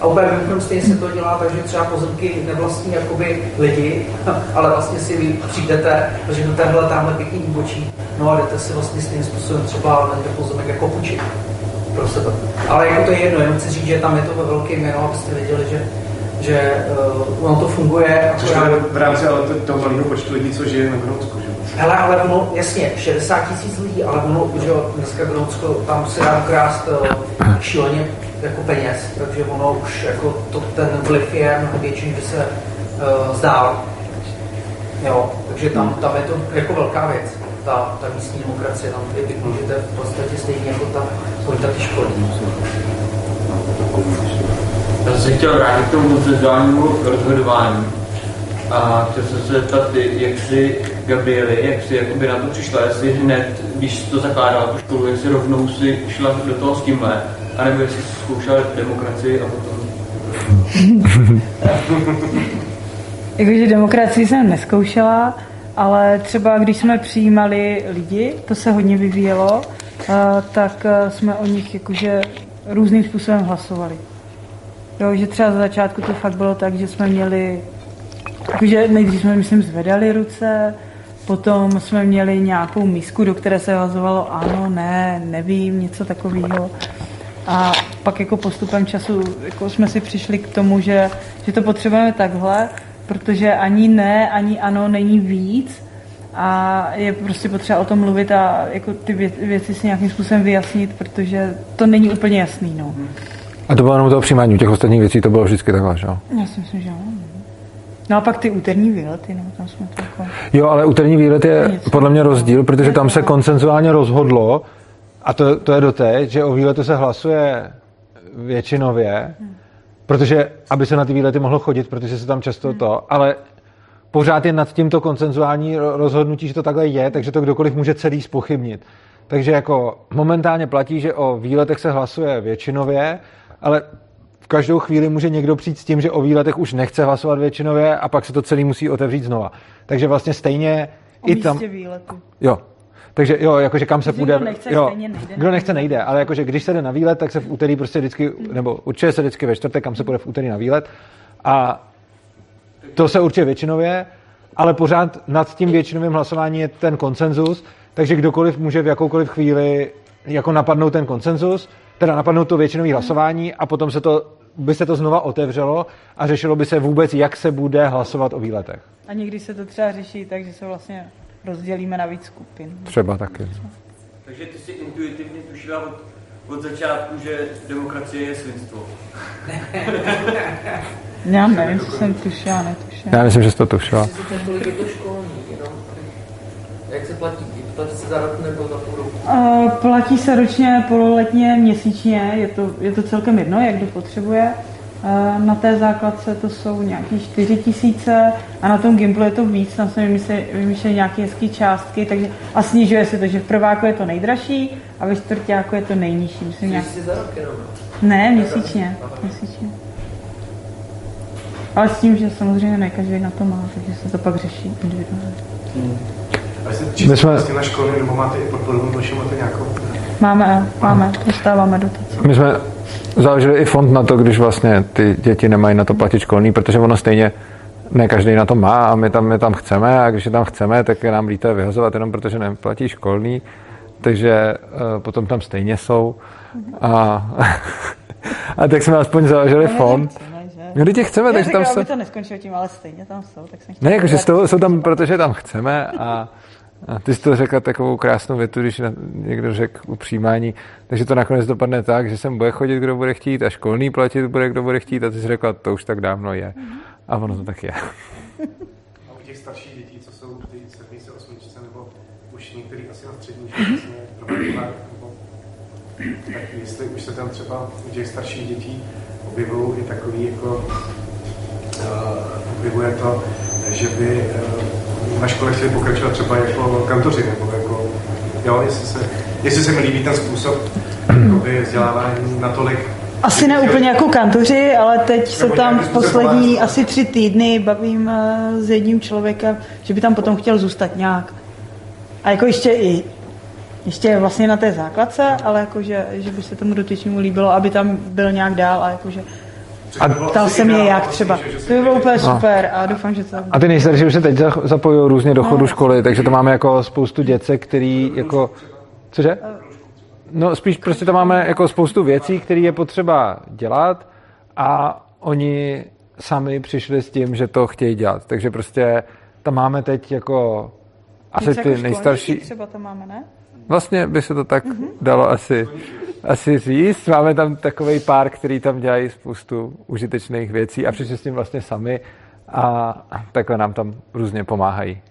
J: A úplně mimochodem stejně se to dělá, takže třeba pozemky nevlastní jakoby lidi, ale vlastně si vy přijdete, protože do téhle tamhle pěkný úbočí, no a jdete si vlastně stejným způsobem třeba na ten pozemek jako půjčit pro sebe. Ale jako to je jedno, jenom chci říct, že tam je to ve velkém jméno, abyste věděli, že že uh, ono to funguje.
B: Což je v rámci ale toho malého počtu lidí, co žije na Grónsku, že?
J: Hele, ale ono, jasně, 60 tisíc lidí, ale ono, že jo, dneska Grónsko, tam se dá krást uh, šíleně jako peněz, takže ono už jako to, ten vliv je mnohem větší, než by se uh, zdál. Jo, takže tam, tam je to jako velká věc, ta, ta místní demokracie, tam vy můžete v podstatě stejně jako ta polita ty školy.
C: Já jsem se chtěl vrátit k tomu koncenzuálnímu rozhodování. A chtěl jsem se zeptat, ty, jak si Gabrieli, jak si jakoby na to přišla, jestli hned, když jsi to zakládala tu školu, jestli rovnou si šla do toho s tímhle, anebo jestli jsi zkoušela demokracii a potom...
D: Jakože demokracii jsem neskoušela, ale třeba když jsme přijímali lidi, to se hodně vyvíjelo, eh, tak eh, jsme o nich jakože různým způsobem hlasovali. Jo, že třeba za začátku to fakt bylo tak, že jsme měli, jakože nejdřív jsme, myslím, zvedali ruce, potom jsme měli nějakou misku, do které se hlasovalo ano, ne, nevím, něco takového. A pak jako postupem času jako jsme si přišli k tomu, že, že to potřebujeme takhle, protože ani ne, ani ano není víc a je prostě potřeba o tom mluvit a jako ty vě- věci si nějakým způsobem vyjasnit, protože to není úplně jasný. No.
A: A to bylo jenom toho přijímání, u těch ostatních věcí to bylo vždycky takhle, že jo?
D: Já si myslím, že jo. No a pak ty úterní výlety, no, tam jsme to jako...
A: Jo, ale úterní výlet je podle mě rozdíl, protože tam se koncenzuálně rozhodlo, a to, to je doteď, že o výletu se hlasuje většinově, protože aby se na ty výlety mohlo chodit, protože se tam často to, ale pořád je nad tímto koncenzuální ro- rozhodnutí, že to takhle je, takže to kdokoliv může celý spochybnit. Takže jako momentálně platí, že o výletech se hlasuje většinově, ale v každou chvíli může někdo přijít s tím, že o výletech už nechce hlasovat většinově a pak se to celý musí otevřít znova. Takže vlastně stejně
D: O
A: i tam...
D: výletu.
A: Jo. Takže jo, jakože kam se
D: Když
A: půjde.
D: někdo nechce,
A: jo,
D: stejně nejde
A: Kdo nechce, nejde, ale jakože když se jde na výlet, tak se v úterý prostě vždycky, nebo určitě se vždycky ve čtvrtek, kam se půjde v úterý na výlet. A to se určitě většinově, ale pořád nad tím většinovým hlasováním je ten konsenzus, takže kdokoliv může v jakoukoliv chvíli jako napadnout ten konsenzus, teda napadnout to většinové hlasování a potom se to, by se to znova otevřelo a řešilo by se vůbec, jak se bude hlasovat o výletech.
D: A někdy se to třeba řeší tak, že se vlastně rozdělíme na víc skupin.
A: Třeba taky.
C: Takže ty si intuitivně tušila od, od začátku, že demokracie je svinstvo.
D: Já nevím, co jsem tušila, netušila.
A: Já myslím, že jsi to tušila.
L: Jak se platí? Platí se za rok nebo za půl roku?
D: Uh, platí se ročně, pololetně, měsíčně, je to, je to celkem jedno, jak kdo potřebuje. Uh, na té základce to jsou nějaký 4 tisíce a na tom Gimplu je to víc, tam jsme vymysleli nějaké hezké částky, takže a snižuje se to, že v prváku je to nejdražší a ve čtvrtáku je to nejnižší. Myslím, nějak...
L: Za rok jenom. no.
D: Ne, měsíčně, měsíčně. Ale s tím, že samozřejmě ne každý na to má, takže se to pak řeší individuálně.
B: A jste čistě
A: jsme-
B: vlastně na školy, nebo máte i podporu, nebo máte nějakou?
D: Máme, máme, dostáváme dotace.
A: My jsme založili i fond na to, když vlastně ty děti nemají na to platit školní, protože ono stejně ne každý na to má a my tam je tam chceme a když je tam chceme, tak je nám líto je vyhazovat jenom protože neplatí školní, takže uh, potom tam stejně jsou a, a tak jsme aspoň založili fond. No, když chceme,
D: Já
A: takže tam jsou...
D: to neskončilo tím, ale stejně tam jsou, tak jsem
A: Ne, jakože jsou, jsou tam, protože tam chceme a, a ty jsi to řekla takovou krásnou větu, když na- někdo řekl u přijímání, takže to nakonec dopadne tak, že sem bude chodit, kdo bude chtít a školný platit bude, kdo bude chtít a ty jsi řekla, to už tak dávno je. A ono to tak je.
B: A u těch starších dětí, co jsou ty sedmice, osmičce, nebo už některý asi na střední, nebo tak jestli už se tam třeba u těch starších dětí objevují i takový jako uh, objevuje to, že by uh, na škole chtěli pokračovat třeba jako kantoři, nebo jako, jo, jestli se, jestli se mi líbí ten způsob vzdělávání natolik,
D: Asi ne úplně jako kantoři, ale teď se tam v poslední asi tři týdny bavím eh, s jedním člověkem, že by tam potom chtěl zůstat nějak. A jako ještě i ještě vlastně na té základce, ale jako, že, by se tomu dotyčnému líbilo, aby tam byl nějak dál a jakože
A: A-
D: ptal se mě jak třeba. To by bylo úplně
A: No.
D: super a doufám, že to
A: A ty nejstarší už se teď za- zapojují různě do chodu školy, takže to máme jako spoustu děcek, který jako... Cože? No spíš prostě tam máme jako spoustu věcí, které je potřeba dělat a oni sami přišli s tím, že to chtějí dělat. Takže prostě tam máme teď jako asi
D: Něco
A: ty
D: jako
A: nejstarší...
D: třeba tam máme, ne?
A: Vlastně by se to tak dalo asi, asi říct. Máme tam takový pár, který tam dělají spoustu užitečných věcí a přišli s tím vlastně sami A takhle nám tam různě pomáhají.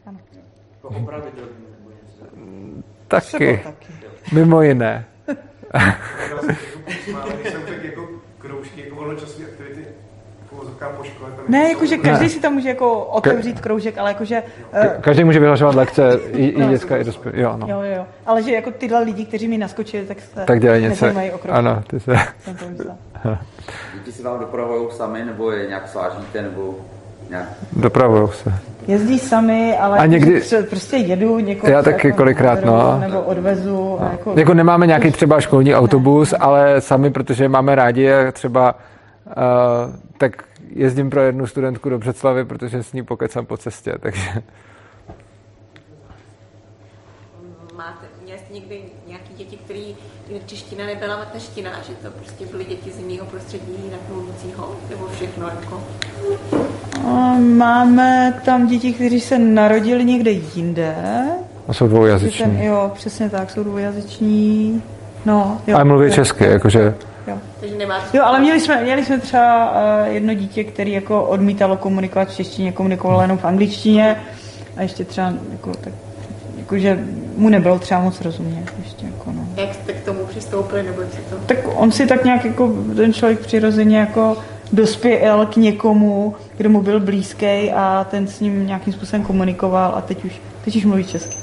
A: Taky. Mimo jiné.
B: Máme, když jsem tak jako kroužky, jako volnočasové aktivity, po škole. Tam
D: Ne, jakože každý si tam může jako otevřít kroužek, ale jakože... eh,
A: Každý může vyhlašovat lekce, i, i děcka, i dospělí. Jo, no.
D: Jo, jo, ale že jako tyhle lidi, kteří mi naskočili, tak se
A: Tak dělají něco. Ano, ty se...
H: Děti si vám dopravují sami, nebo je nějak svážíte, nebo nějak...
A: Dopravujou se.
D: Jezdí sami, ale
A: A někdy-
D: prostě jedu někoho
A: Já taky
D: jako
A: kolikrát, no.
D: Nebo odvezu. A jako,
A: Jako nemáme nějaký třeba školní autobus, ale sami, protože máme rádi a třeba uh, tak jezdím pro jednu studentku do Břeclavy, protože s ní pokecám po cestě, takže
O: Máte, měli jste někdy nějaký děti, který čeština nebyla mateřština, že to prostě byly děti z jiného prostředí jinak mluvícího, nebo všechno jako?
D: Máme tam děti, kteří se narodili někde jinde.
A: a jsou dvoujazyční.
D: Ten, jo, přesně tak, jsou dvoujazyční. No, jo.
A: Ale mluví
D: jo,
A: česky, jakože
D: Jo. Jo, ale měli jsme, měli jsme třeba uh, jedno dítě, který jako odmítalo komunikovat v češtině, komunikovalo jenom v angličtině a ještě třeba jako, tak, jako, že mu nebylo třeba moc rozumět. Ještě, jako, no.
O: Jak jste k tomu přistoupili, nebo to...
D: Tak on si tak nějak jako ten člověk přirozeně jako dospěl k někomu, kdo mu byl blízký a ten s ním nějakým způsobem komunikoval a teď už, teď už mluví česky.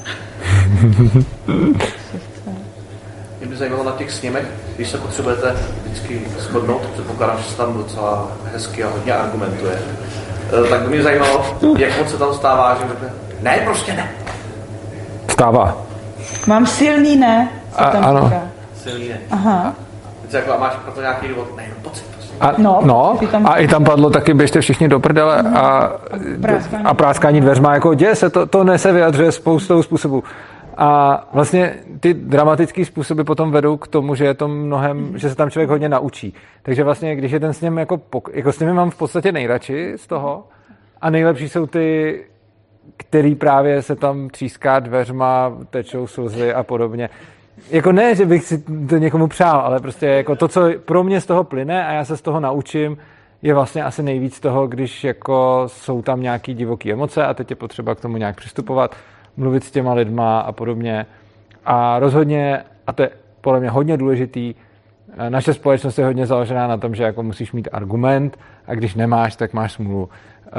M: Zajímalo na těch sněmech, když se potřebujete vždycky shodnout, předpokládám, že se tam docela hezky a hodně argumentuje, eh, tak by mě zajímalo, jak moc se tam stává, že řekne, ne, prostě ne.
A: stává.
D: Mám silný ne, co
A: A-
D: tam
A: ano.
D: říká.
M: Silný ne.
D: Aha.
M: Jako, a máš pro to nějaký důvod, ne, no pocit prostě.
A: A,
D: No,
A: no, a i tam padlo taky, běžte všichni do prdele a,
D: práskání.
A: a práskání dveřma, jako děje se, to, to ne se vyjadřuje spoustou způsobů. A vlastně ty dramatické způsoby potom vedou k tomu, že je to mnohem, že se tam člověk hodně naučí. Takže vlastně, když je ten s ním jako, jako s nimi mám v podstatě nejradši z toho a nejlepší jsou ty, který právě se tam tříská dveřma, tečou slzy a podobně. Jako ne, že bych si to někomu přál, ale prostě jako to, co pro mě z toho plyne a já se z toho naučím, je vlastně asi nejvíc toho, když jako jsou tam nějaký divoký emoce a teď je potřeba k tomu nějak přistupovat, mluvit s těma lidma a podobně. A rozhodně, a to je podle mě hodně důležitý, eh, naše společnost je hodně založená na tom, že jako musíš mít argument a když nemáš, tak máš smůlu. Eh,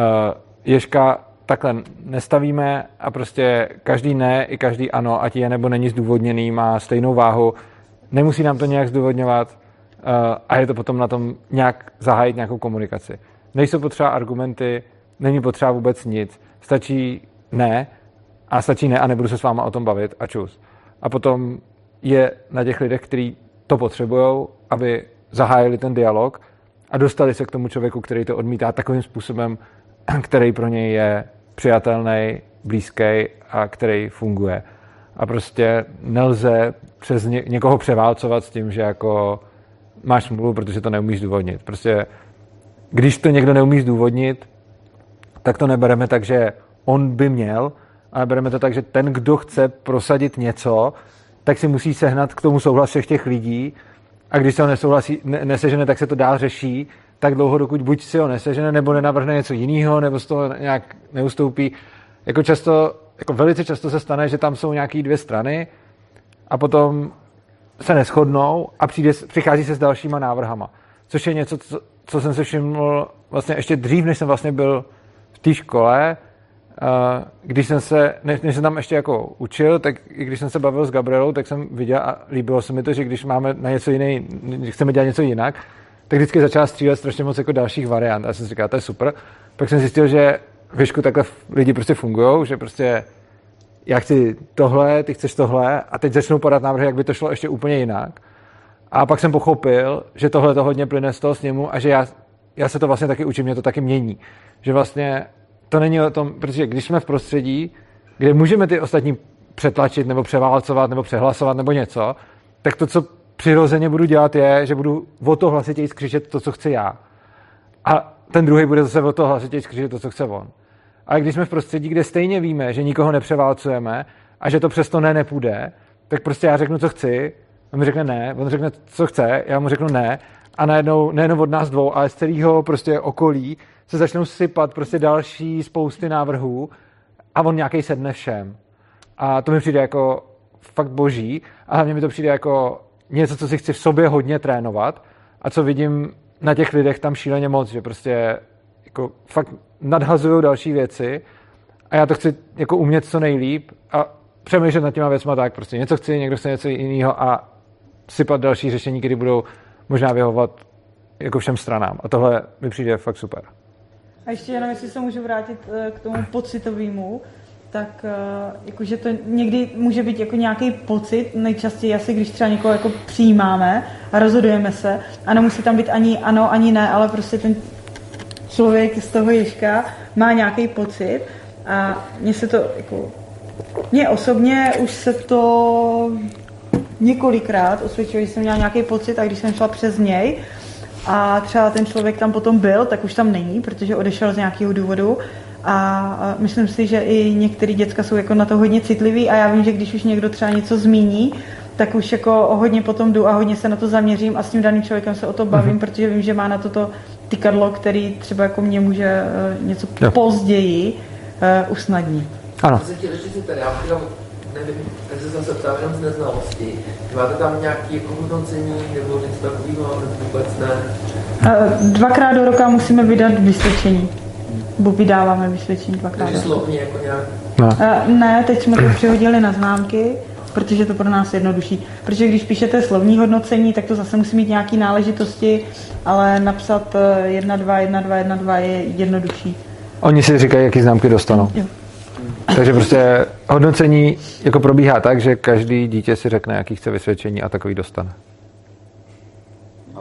A: Ježka takhle nestavíme a prostě každý ne i každý ano, ať je nebo není zdůvodněný, má stejnou váhu. Nemusí nám to nějak zdůvodňovat eh, a je to potom na tom nějak zahájit nějakou komunikaci. Nejsou potřeba argumenty, není potřeba vůbec nic. Stačí ne a stačí ne a nebudu se s váma o tom bavit a čus. A potom je na těch lidech, kteří to potřebují, aby zahájili ten dialog a dostali se k tomu člověku, který to odmítá takovým způsobem, který pro něj je přijatelný, blízký a který funguje. A prostě nelze přes ně, někoho převálcovat s tím, že jako máš smůlu, protože to neumíš zdůvodnit. Prostě když to někdo neumí zdůvodnit, tak to nebereme tak, že on by měl, ale bereme to tak, že ten, kdo chce prosadit něco, tak si musí sehnat k tomu souhlas všech těch lidí a když se ho nesouhlasí, ne, nesežene, tak se to dál řeší tak dlouho, dokud buď si ho nesežene, nebo nenavrhne něco jiného, nebo z toho nějak neustoupí. Jako často, jako velice často se stane, že tam jsou nějaké dvě strany a potom se neschodnou a přijde, přichází se s dalšíma návrhama. Což je něco, co, co jsem se všiml vlastně ještě dřív, než jsem vlastně byl v té škole, když jsem se, než, než jsem tam ještě jako učil, tak i když jsem se bavil s Gabrielou, tak jsem viděl a líbilo se mi to, že když máme na něco jiný, chceme dělat něco jinak, tak vždycky začala střílet strašně moc jako dalších variant. A já jsem si říkal, to je super. Pak jsem zjistil, že věšku takhle lidi prostě fungují, že prostě já chci tohle, ty chceš tohle a teď začnou podat návrhy, jak by to šlo ještě úplně jinak. A pak jsem pochopil, že tohle to hodně plyne z toho sněmu a že já, já se to vlastně taky učím, mě to taky mění. Že vlastně to není o tom, protože když jsme v prostředí, kde můžeme ty ostatní přetlačit nebo převálcovat nebo přehlasovat nebo něco, tak to, co přirozeně budu dělat, je, že budu o to hlasitěji skřičet to, co chci já. A ten druhý bude zase o to hlasitěji skřičet to, co chce on. Ale když jsme v prostředí, kde stejně víme, že nikoho nepřeválcujeme a že to přesto ne nepůjde, tak prostě já řeknu, co chci, on mi řekne ne, on řekne, co chce, já mu řeknu ne a najednou nejenom od nás dvou, ale z celého prostě okolí se začnou sypat prostě další spousty návrhů a on nějaký sedne všem. A to mi přijde jako fakt boží a hlavně mi to přijde jako něco, co si chci v sobě hodně trénovat a co vidím na těch lidech tam šíleně moc, že prostě jako fakt nadhazují další věci a já to chci jako umět co nejlíp a přemýšlet nad těma věcma tak, prostě něco chci, někdo chce něco jiného a sypat další řešení, které budou možná vyhovovat jako všem stranám. A tohle mi přijde fakt super.
D: A ještě jenom, jestli se můžu vrátit eh, k tomu pocitovému, tak eh, jakože to někdy může být jako nějaký pocit, nejčastěji asi, když třeba někoho jako přijímáme a rozhodujeme se a nemusí tam být ani ano, ani ne, ale prostě ten člověk z toho ježka má nějaký pocit a mně se to jako mně osobně už se to několikrát osvědčilo, že jsem měla nějaký pocit a když jsem šla přes něj a třeba ten člověk tam potom byl, tak už tam není, protože odešel z nějakého důvodu a myslím si, že i některé děcka jsou jako na to hodně citliví a já vím, že když už někdo třeba něco zmíní, tak už jako hodně potom jdu a hodně se na to zaměřím a s tím daným člověkem se o to bavím, mm-hmm. protože vím, že má na toto tykadlo, který třeba jako mě může eh, něco jo. později uh, usnadnit.
A: Ano.
L: Nevím, tak se zase ptám jenom z neznalosti. Máte tam nějaké jako hodnocení nebo něco takového, nebo vůbec ne?
D: Uh, dvakrát do roka musíme vydat vysvědčení. Bo vydáváme vysvědčení dvakrát.
L: Takže slovně jako nějak...
A: No.
D: Uh, ne, teď jsme to přihodili na známky, protože to pro nás je jednodušší. Protože když píšete slovní hodnocení, tak to zase musí mít nějaké náležitosti, ale napsat 1, 2, 1, 2, 1, 2 je jednodušší.
A: Oni si říkají, jaký známky dostanou.
D: Jo.
A: Takže prostě hodnocení jako probíhá tak, že každý dítě si řekne, jaký chce vysvědčení a takový dostane.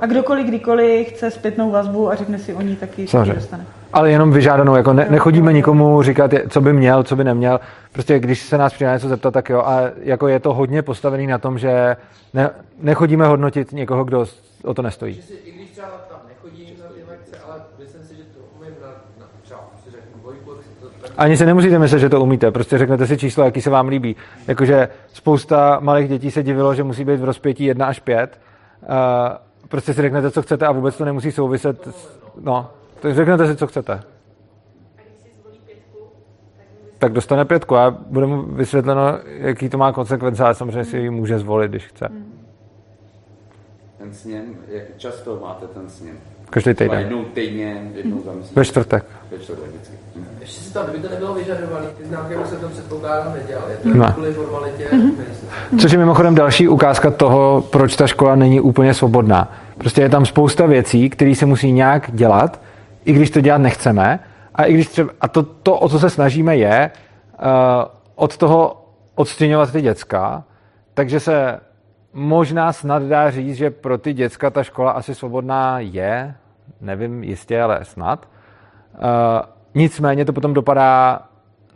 D: A kdokoliv, kdykoliv chce zpětnou vazbu a řekne si o ní, taky
A: Samozřejmě.
D: dostane.
A: Ale jenom vyžádanou, jako ne, nechodíme nikomu říkat, co by měl, co by neměl. Prostě když se nás přijde něco zeptat, tak jo. A jako je to hodně postavený na tom, že ne, nechodíme hodnotit někoho, kdo o to nestojí.
L: Že si, I když třeba tam nechodím na ty lekce, ale myslím si, že to umím na, na třeba si řeknu dvojku, tak si to tak
A: Ani si nemusíte myslet, že to umíte, prostě řeknete si číslo, jaký se vám líbí. Jakože spousta malých dětí se divilo, že musí být v rozpětí 1 až 5. Uh, prostě si řeknete, co chcete a vůbec to nemusí souviset. s- No, tak řeknete si, co chcete. Tak dostane pětku a bude mu vysvětleno, jaký to má konsekvence, ale samozřejmě si ji může zvolit, když chce.
H: Ten sněm, jak často máte ten sněm?
A: Každý týden.
H: Jednou týdně, jednou za měsíc.
A: Ve čtvrtek.
H: Ve čtvrtek vždycky. Hm.
L: Ještě si tam, kdyby to nebylo vyžadované, ty známky se to předpokládám nedělal. Je to
A: Ne.
L: kvůli formalitě
D: Mhm.
L: ministerstva.
A: Což je mimochodem další ukázka toho, proč ta škola není úplně svobodná. Prostě je tam spousta věcí, které se musí nějak dělat, i když to dělat nechceme. A, i když třeba, a to, to, o co se snažíme, je uh, od toho odstřiňovat ty děcka, takže se možná snad dá říct, že pro ty děcka ta škola asi svobodná je, nevím jistě, ale snad. Uh, nicméně to potom dopadá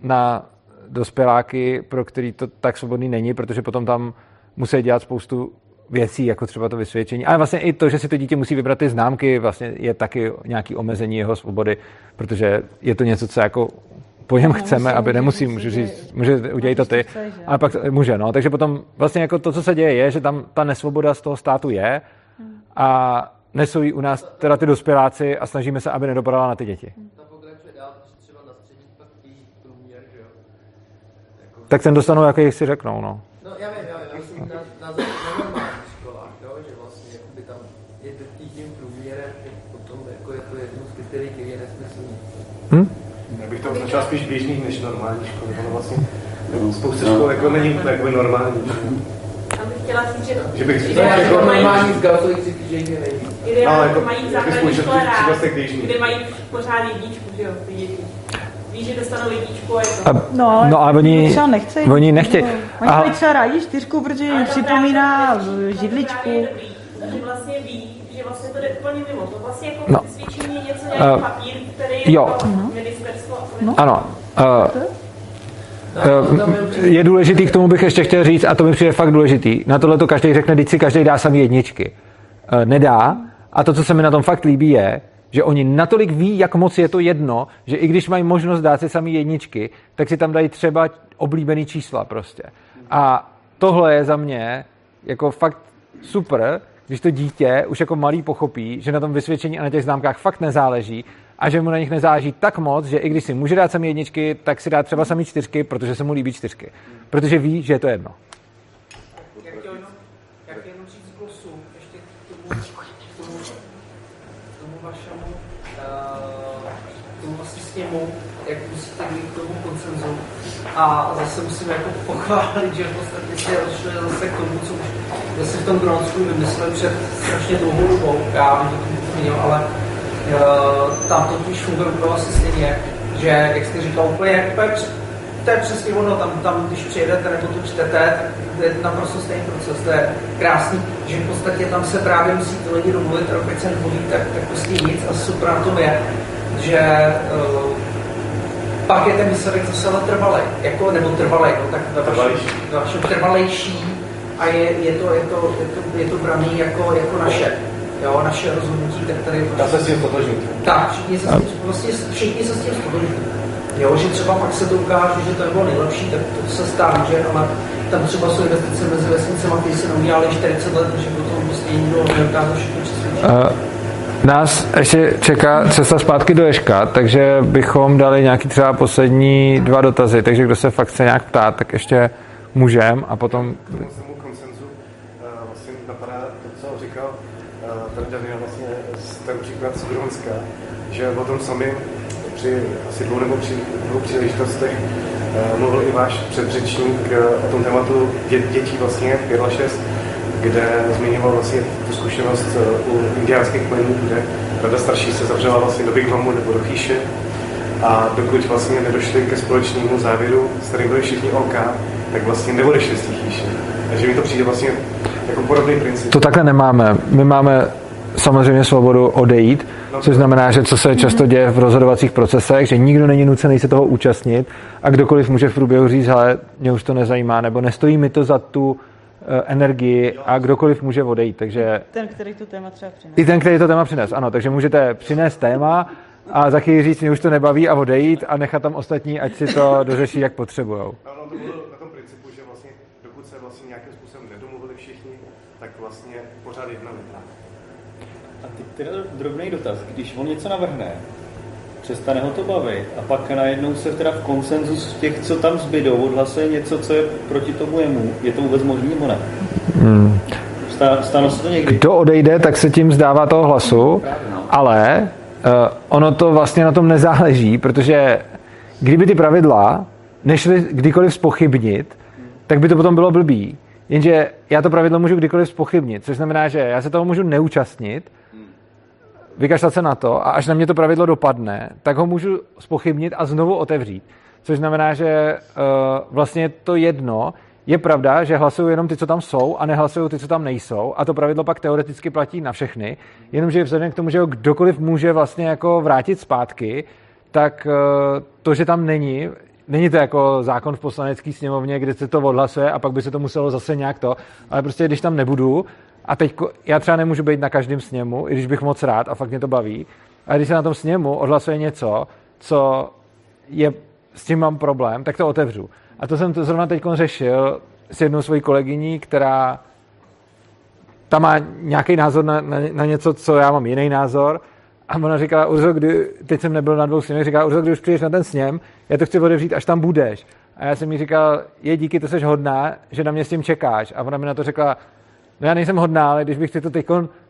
A: na dospěláky, pro který to tak svobodný není, protože potom tam musí dělat spoustu věcí, jako třeba to vysvědčení. Ale vlastně i to, že si to dítě musí vybrat ty známky, vlastně je taky nějaký omezení jeho svobody, protože je to něco, co jako po něm
D: No,
A: chceme, aby nemusí,
D: že-
A: říct, může udělat to ty, ale pak může, no. Takže potom vlastně jako to, co se děje, je, že tam ta nesvoboda z toho státu je a nesou ji u nás teda ty dospěláci a snažíme se, aby nedopadala na ty děti.
L: Že jo.
A: Tak ten dostanou, jaký si řeknou, no.
L: No já vím, já vím, já myslím na, na, na normálních školách, jo, že vlastně jakoby tam je to tím průměrem, že potom jako je to jedno z kritérií, který je nesmyslný.
A: Hm?
B: To označoval spíš běžných než normální školy. Ono vlastně spousta škol jako není úplně jako normální.
F: Chtěla říct, že,
B: Že bych
L: To je jako normální z Gaussových cyklů, že jich je nejvíc.
F: Ideálně
B: No,
F: jako, mají v
B: jako
F: základní škole rád, kde mají pořád jedničku, že jo, ty děti. Víš, že dostanou jedničku a je to.
A: A,
D: No, ale
A: no, ale oni,
D: třeba nechcejí.
A: oni nechtějí.
D: Oni
A: A,
D: mají třeba rádi čtyřku, protože jim připomíná židličku.
F: Že vlastně ví, že vlastně to jde úplně mimo. To vlastně jako
A: No.
F: je něco nějaký papír, který
A: jo.
F: jako to
D: No.
A: ano. Uh, je důležitý, k tomu bych ještě chtěl říct, a to mi přijde fakt důležitý. Na tohle to každý řekne, teď si každý dá samý jedničky. Eh, Nedá. A to, co se mi na tom fakt líbí, je, že oni natolik ví, jak moc je to jedno, že i když mají možnost dát si samý jedničky, tak si tam dají třeba oblíbený čísla prostě. A tohle je za mě jako fakt super, když to dítě už jako malý pochopí, že na tom vysvědčení a na těch známkách fakt nezáleží a že mu na nich nezáleží tak moc, že i když si může dát samý jedničky, tak si dá třeba samý čtyřky, protože se mu líbí čtyřky. Protože ví, že je to jedno.
J: Jak musíte k tomu. A zase musím jako pochválit, že v podstatě se rozšli zase k tomu, co už zase v tom Gronsku vymysleli před strašně dlouhou dobou. Já vím, že to zmínil, ale tam to totiž funguje úplně asi stejně, že, jak jste říkal, úplně, úplně to je přesně ono, tam, tam když přijedete nebo to čtete, tak to je naprosto stejný proces, to je krásný, že v podstatě tam se právě musí ty lidi domluvit a pokud se nemluví, tak, tak prostě nic a super na tom je, že uh, pak je ten výsledek zase ale trvalý, jako, nebo trvalý, no, tak ve vašem trvalejší a je, je, to, je, to, je, to, je to braný jako, jako naše, jo, naše rozhodnutí, tak tady...
E: Já se s tím stotožním.
J: Tak, všichni se, s tím, vlastně všichni se s tím stotožní. Jo, že třeba pak se to ukáže, že to bylo nejlepší, tak to se stane, že ale tam třeba jsou investice mezi vesnicemi, které se neudělali 40 let, že potom prostě nikdo nedokázal všechno přesvědčit.
A: Nás ještě čeká cesta zpátky do Ješka, takže bychom dali nějaký třeba poslední dva dotazy, takže kdo se fakt chce nějak ptát, tak ještě můžem a potom...
B: K tomu svému koncenzu uh, vlastně napadá to, co říkal uh, ten Daniel vlastně z ten příklad z Grónska, že o tom sami při asi dvou nebo při dvou příležitostech uh, mluvil i váš předřečník uh, o tom tématu dě, dětí vlastně 5 a 6, kde zmiňoval vlastně tu zkušenost uh, u indiánských kmenů, kde rada starší se zavřela vlastně do Bigvamu nebo do chýše a dokud vlastně nedošli ke společnému závěru, s kterým byli všichni OK, tak vlastně neodešli z té chýše. Takže mi to přijde vlastně jako podobný princip.
A: To takhle nemáme. My máme samozřejmě svobodu odejít, což znamená, že co se často děje v rozhodovacích procesech, že nikdo není nucený se toho účastnit a kdokoliv může v průběhu říct, ale mě už to nezajímá, nebo nestojí mi to za tu eh, energii a kdokoliv může odejít. Takže
D: Ten, který to téma třeba přinese.
A: i ten, který to téma přines, ano, takže můžete přinést téma a za chvíli říct, mě už to nebaví a odejít a nechat tam ostatní, ať si to dořeší, jak potřebujou.
B: Ano, to bylo na tom principu, že vlastně dokud se vlastně nějakým způsobem nedomluvili všichni, tak vlastně pořád jednali.
G: Teda drobný dotaz. Když on něco navrhne, přestane ho to bavit a pak najednou se teda v konsenzus těch, co tam zbydou, odhlasuje něco, co je proti tomu jemu. Je to vůbec možný nebo ne?
A: Hmm.
G: Stalo se to někdy?
A: Kdo odejde, tak se tím vzdává toho hlasu, ale uh, ono to vlastně na tom nezáleží, protože kdyby ty pravidla nešly kdykoliv spochybnit, tak by to potom bylo blbý. Jenže já to pravidlo můžu kdykoliv spochybnit, což znamená, že já se toho můžu neúčastnit, vykašlat se na to a až na mě to pravidlo dopadne, tak ho můžu spochybnit a znovu otevřít. Což znamená, že uh, vlastně to jedno, je pravda, že hlasují jenom ty, co tam jsou a nehlasují ty, co tam nejsou. A to pravidlo pak teoreticky platí na všechny, jenomže vzhledem k tomu, že ho kdokoliv může vlastně jako vrátit zpátky, tak uh, to, že tam není, Není to jako zákon v poslanecké sněmovně, kde se to odhlasuje a pak by se to muselo zase nějak to, ale prostě když tam nebudu a teď já třeba nemůžu být na každém sněmu, i když bych moc rád a fakt mě to baví, a když se na tom sněmu odhlasuje něco, co je, s tím mám problém, tak to otevřu. A to jsem to zrovna teď řešil s jednou svojí kolegyní, která tam má nějaký názor na, na, na něco, co já mám jiný názor. A ona říkala, Urzo, kdy, teď jsem nebyl na dvou sněmech, říkala, Urzo, když přijdeš na ten sněm, já to chci otevřít, až tam budeš. A já jsem jí říkal, je díky, to jsi hodná, že na mě s tím čekáš. A ona mi na to řekla, no já nejsem hodná, ale když bych ty to teď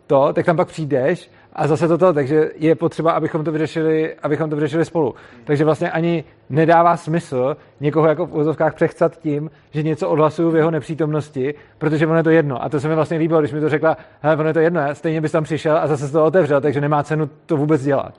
A: to, tak tam pak přijdeš a zase toto, takže je potřeba, abychom to vyřešili, abychom to vyřešili spolu. Takže vlastně ani nedává smysl někoho jako v úzovkách přechcat tím, že něco odhlasuju v jeho nepřítomnosti, protože ono je to jedno. A to se mi vlastně líbilo, když mi to řekla, hele, ono je to jedno, stejně bys tam přišel a zase se to otevřel, takže nemá cenu to vůbec dělat.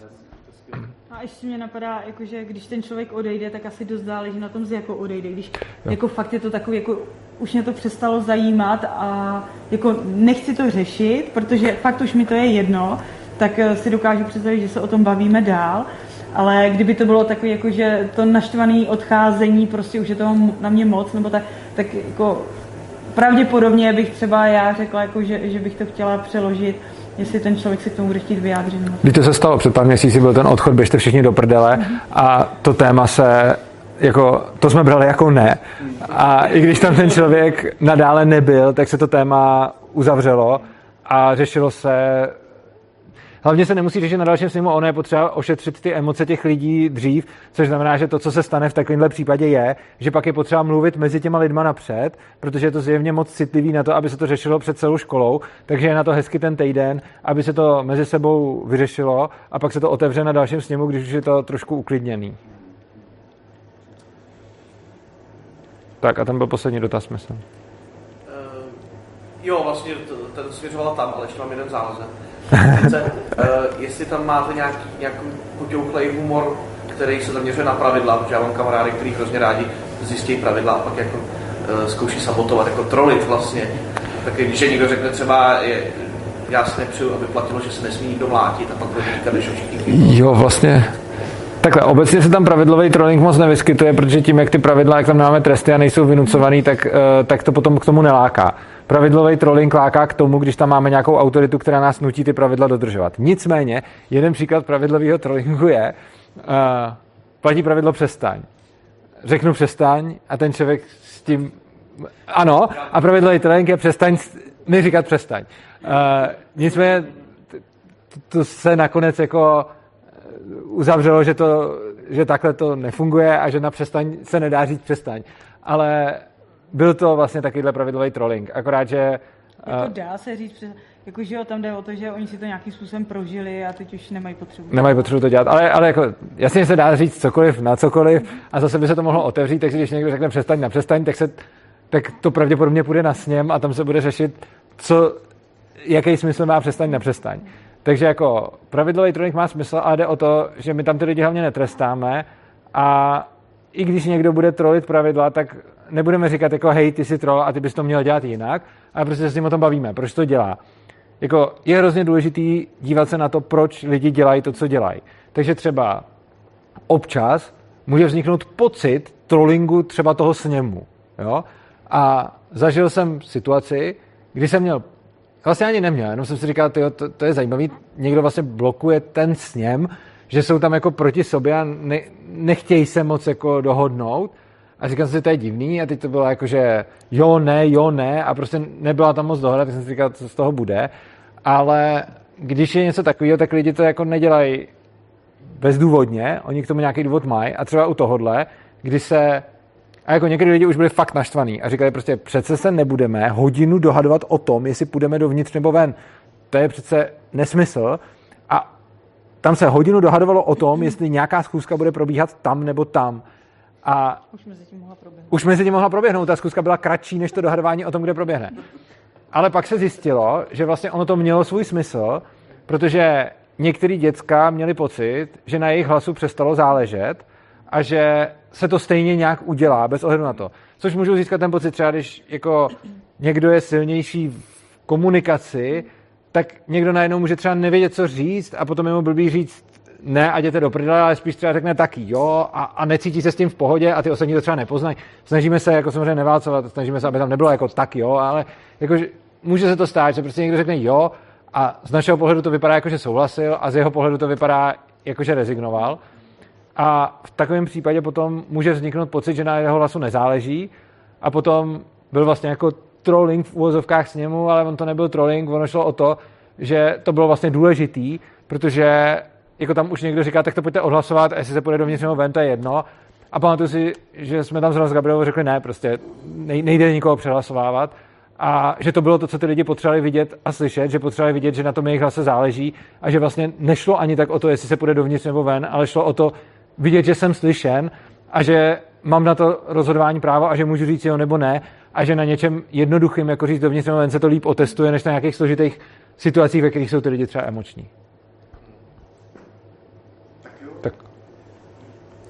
D: A ještě mě napadá, jako, že když ten člověk odejde, tak asi dost záleží na tom, z jako odejde. Když jako fakt je to takový, jako už mě to přestalo zajímat a jako nechci to řešit, protože fakt už mi to je jedno, tak eh, si dokážu představit, že se o tom bavíme dál. Ale kdyby to bylo takové, jako, že to naštvané odcházení, prostě už je toho na mě moc, nebo tak, tak jako pravděpodobně bych třeba já řekla, jako, že, že bych to chtěla přeložit, jestli ten člověk si k tomu bude chtít vyjádřit.
A: Když to se stalo, před pár měsíci byl ten odchod, běžte všichni do prdele a to téma se jako, to jsme brali jako ne. A i když tam ten člověk nadále nebyl, tak se to téma uzavřelo a řešilo se Hlavně se nemusí řešit na dalším sněmu, ono je potřeba ošetřit ty emoce těch lidí dřív, což znamená, že to, co se stane v takovémhle případě, je, že pak je potřeba mluvit mezi těma lidma napřed, protože je to zjevně moc citlivý na to, aby se to řešilo před celou školou, takže je na to hezky ten týden, aby se to mezi sebou vyřešilo a pak se to otevře na dalším sněmu, když už je to trošku uklidněný. Tak a ten byl poslední dotaz, myslím.
M: Uh, jo, vlastně ten směřovala tam, ale ještě mám jeden zálezen. Uh, jestli tam máte nějaký, nějaký potěuchlej humor, který se zaměřuje na pravidla, protože já mám kamarády, kteří hrozně rádi zjistí pravidla a pak jako uh, zkouší sabotovat, jako trolit vlastně. Tak když je někdo řekne třeba, je, já si nepřeju, aby platilo, že se nesmí nikdo mlátit a pak bude říkat, že všichni
A: Jo, vlastně. Takhle, obecně se tam pravidlový trolling moc nevyskytuje, protože tím, jak ty pravidla, jak tam máme tresty a nejsou vynucovaný, tak, eh, tak to potom k tomu neláká. Pravidlový trolling láká k tomu, když tam máme nějakou autoritu, která nás nutí ty pravidla dodržovat. Nicméně, jeden příklad pravidlového trollingu je, uh, platí pravidlo přestaň. Řeknu přestaň a ten člověk s tím... Ano, a pravidlový trolling je přestaň, s- mi říkat přestaň. Uh, nicméně, to se nakonec jako uzavřelo, že, to, že takhle to nefunguje a že na přestaň se nedá říct přestaň. Ale byl to vlastně takovýhle pravidlový trolling. Akorát, že...
D: Jako
A: eh,
D: dá se říct, přes- jako že jo, tam jde o to, že oni si to nějakým způsobem prožili a teď už nemají potřebu.
A: Nemají potřebu to dělat, ale, ale jako, jasně se dá říct cokoliv na cokoliv a zase by se to mohlo otevřít, takže když někdo řekne přestaň na přestaň, tak, se, tak to pravděpodobně půjde na sněm a tam se bude řešit, co, jaký smysl má přestaň na přestaň. Takže jako pravidlový trolling má smysl, ale jde o to, že my tam ty lidi hlavně netrestáme a i když někdo bude trolit pravidla, tak nebudeme říkat jako hej, ty jsi troll a ty bys to měl dělat jinak, ale prostě se s ním o tom bavíme, proč to dělá. Jako je hrozně důležitý dívat se na to, proč lidi dělají to, co dělají. Takže třeba občas může vzniknout pocit trollingu třeba toho sněmu. Jo? A zažil jsem situaci, kdy jsem měl, vlastně ani neměl, jenom jsem si říkal, tyjo, to, to je zajímavý, někdo vlastně blokuje ten sněm, že jsou tam jako proti sobě a ne, nechtějí se moc jako dohodnout. A říkal jsem si, to je divný a teď to bylo jako, že jo, ne, jo, ne a prostě nebyla tam moc dohoda, tak jsem si říkal, co z toho bude. Ale když je něco takového, tak lidi to jako nedělají bezdůvodně, oni k tomu nějaký důvod mají a třeba u tohohle, kdy se a jako někdy lidi už byli fakt naštvaný a říkali prostě, přece se nebudeme hodinu dohadovat o tom, jestli půjdeme dovnitř nebo ven. To je přece nesmysl. A tam se hodinu dohadovalo o tom, jestli nějaká schůzka bude probíhat tam nebo tam. A
D: Už mezi tím mohla proběhnout.
A: už mezi tím mohla proběhnout. Ta schůzka byla kratší než to dohadování o tom, kde proběhne. Ale pak se zjistilo, že vlastně ono to mělo svůj smysl, protože některý děcka měli pocit, že na jejich hlasu přestalo záležet a že se to stejně nějak udělá, bez ohledu na to. Což můžou získat ten pocit třeba, když jako někdo je silnější v komunikaci, tak někdo najednou může třeba nevědět, co říct a potom je mu blbý říct ne a jděte do prdele, ale spíš třeba řekne taky jo a, a necítí se s tím v pohodě a ty ostatní to třeba nepoznají. Snažíme se jako samozřejmě neválcovat, snažíme se, aby tam nebylo jako tak jo, ale jakože může se to stát, že prostě někdo řekne jo a z našeho pohledu to vypadá jako, že souhlasil a z jeho pohledu to vypadá jako, že rezignoval. A v takovém případě potom může vzniknout pocit, že na jeho hlasu nezáleží a potom byl vlastně jako trolling v úvozovkách sněmu, ale on to nebyl trolling, ono šlo o to, že to bylo vlastně důležitý, protože jako tam už někdo říká, tak to pojďte odhlasovat a jestli se půjde dovnitř nebo ven, to je jedno. A pamatuju si, že jsme tam s Gabrielou řekli, ne, prostě nej- nejde nikoho přehlasovávat. A že to bylo to, co ty lidi potřebovali vidět a slyšet, že potřebovali vidět, že na tom jejich hlase záleží a že vlastně nešlo ani tak o to, jestli se půjde dovnitř nebo ven, ale šlo o to vidět, že jsem slyšen a že mám na to rozhodování právo a že můžu říct jo nebo ne a že na něčem jednoduchým, jako říct dovnitř nebo ven, se to líp otestuje, než na nějakých složitých situacích, ve kterých jsou ty lidi třeba emoční.
B: Tak jo.
A: Tak.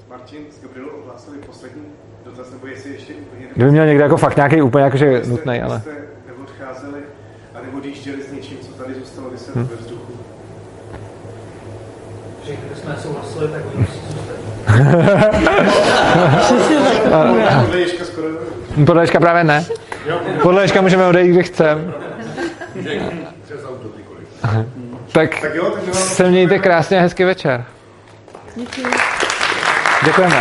B: Martin s Gabrielou ohlásili poslední dotaz, nebo jestli ještě úplně...
A: Kdyby měl někde jako fakt nějaký úplně jakože nutný, ale...
B: Jste neodcházeli a neodjížděli s něčím, co tady zůstalo vyset
A: Hm.
B: ve vzduchu.
J: Že kdyby jsme souhlasili, tak oni musí zůstat.
B: Podle Ježka skoro...
A: Podle Ježka právě ne. Podle Ježka můžeme odejít, kde chceme.
N: Přes auto kdykoliv.
A: Tak,
B: Tak jo,
A: se mějte krásně a hezký večer.
D: Díky.
A: Děkujeme.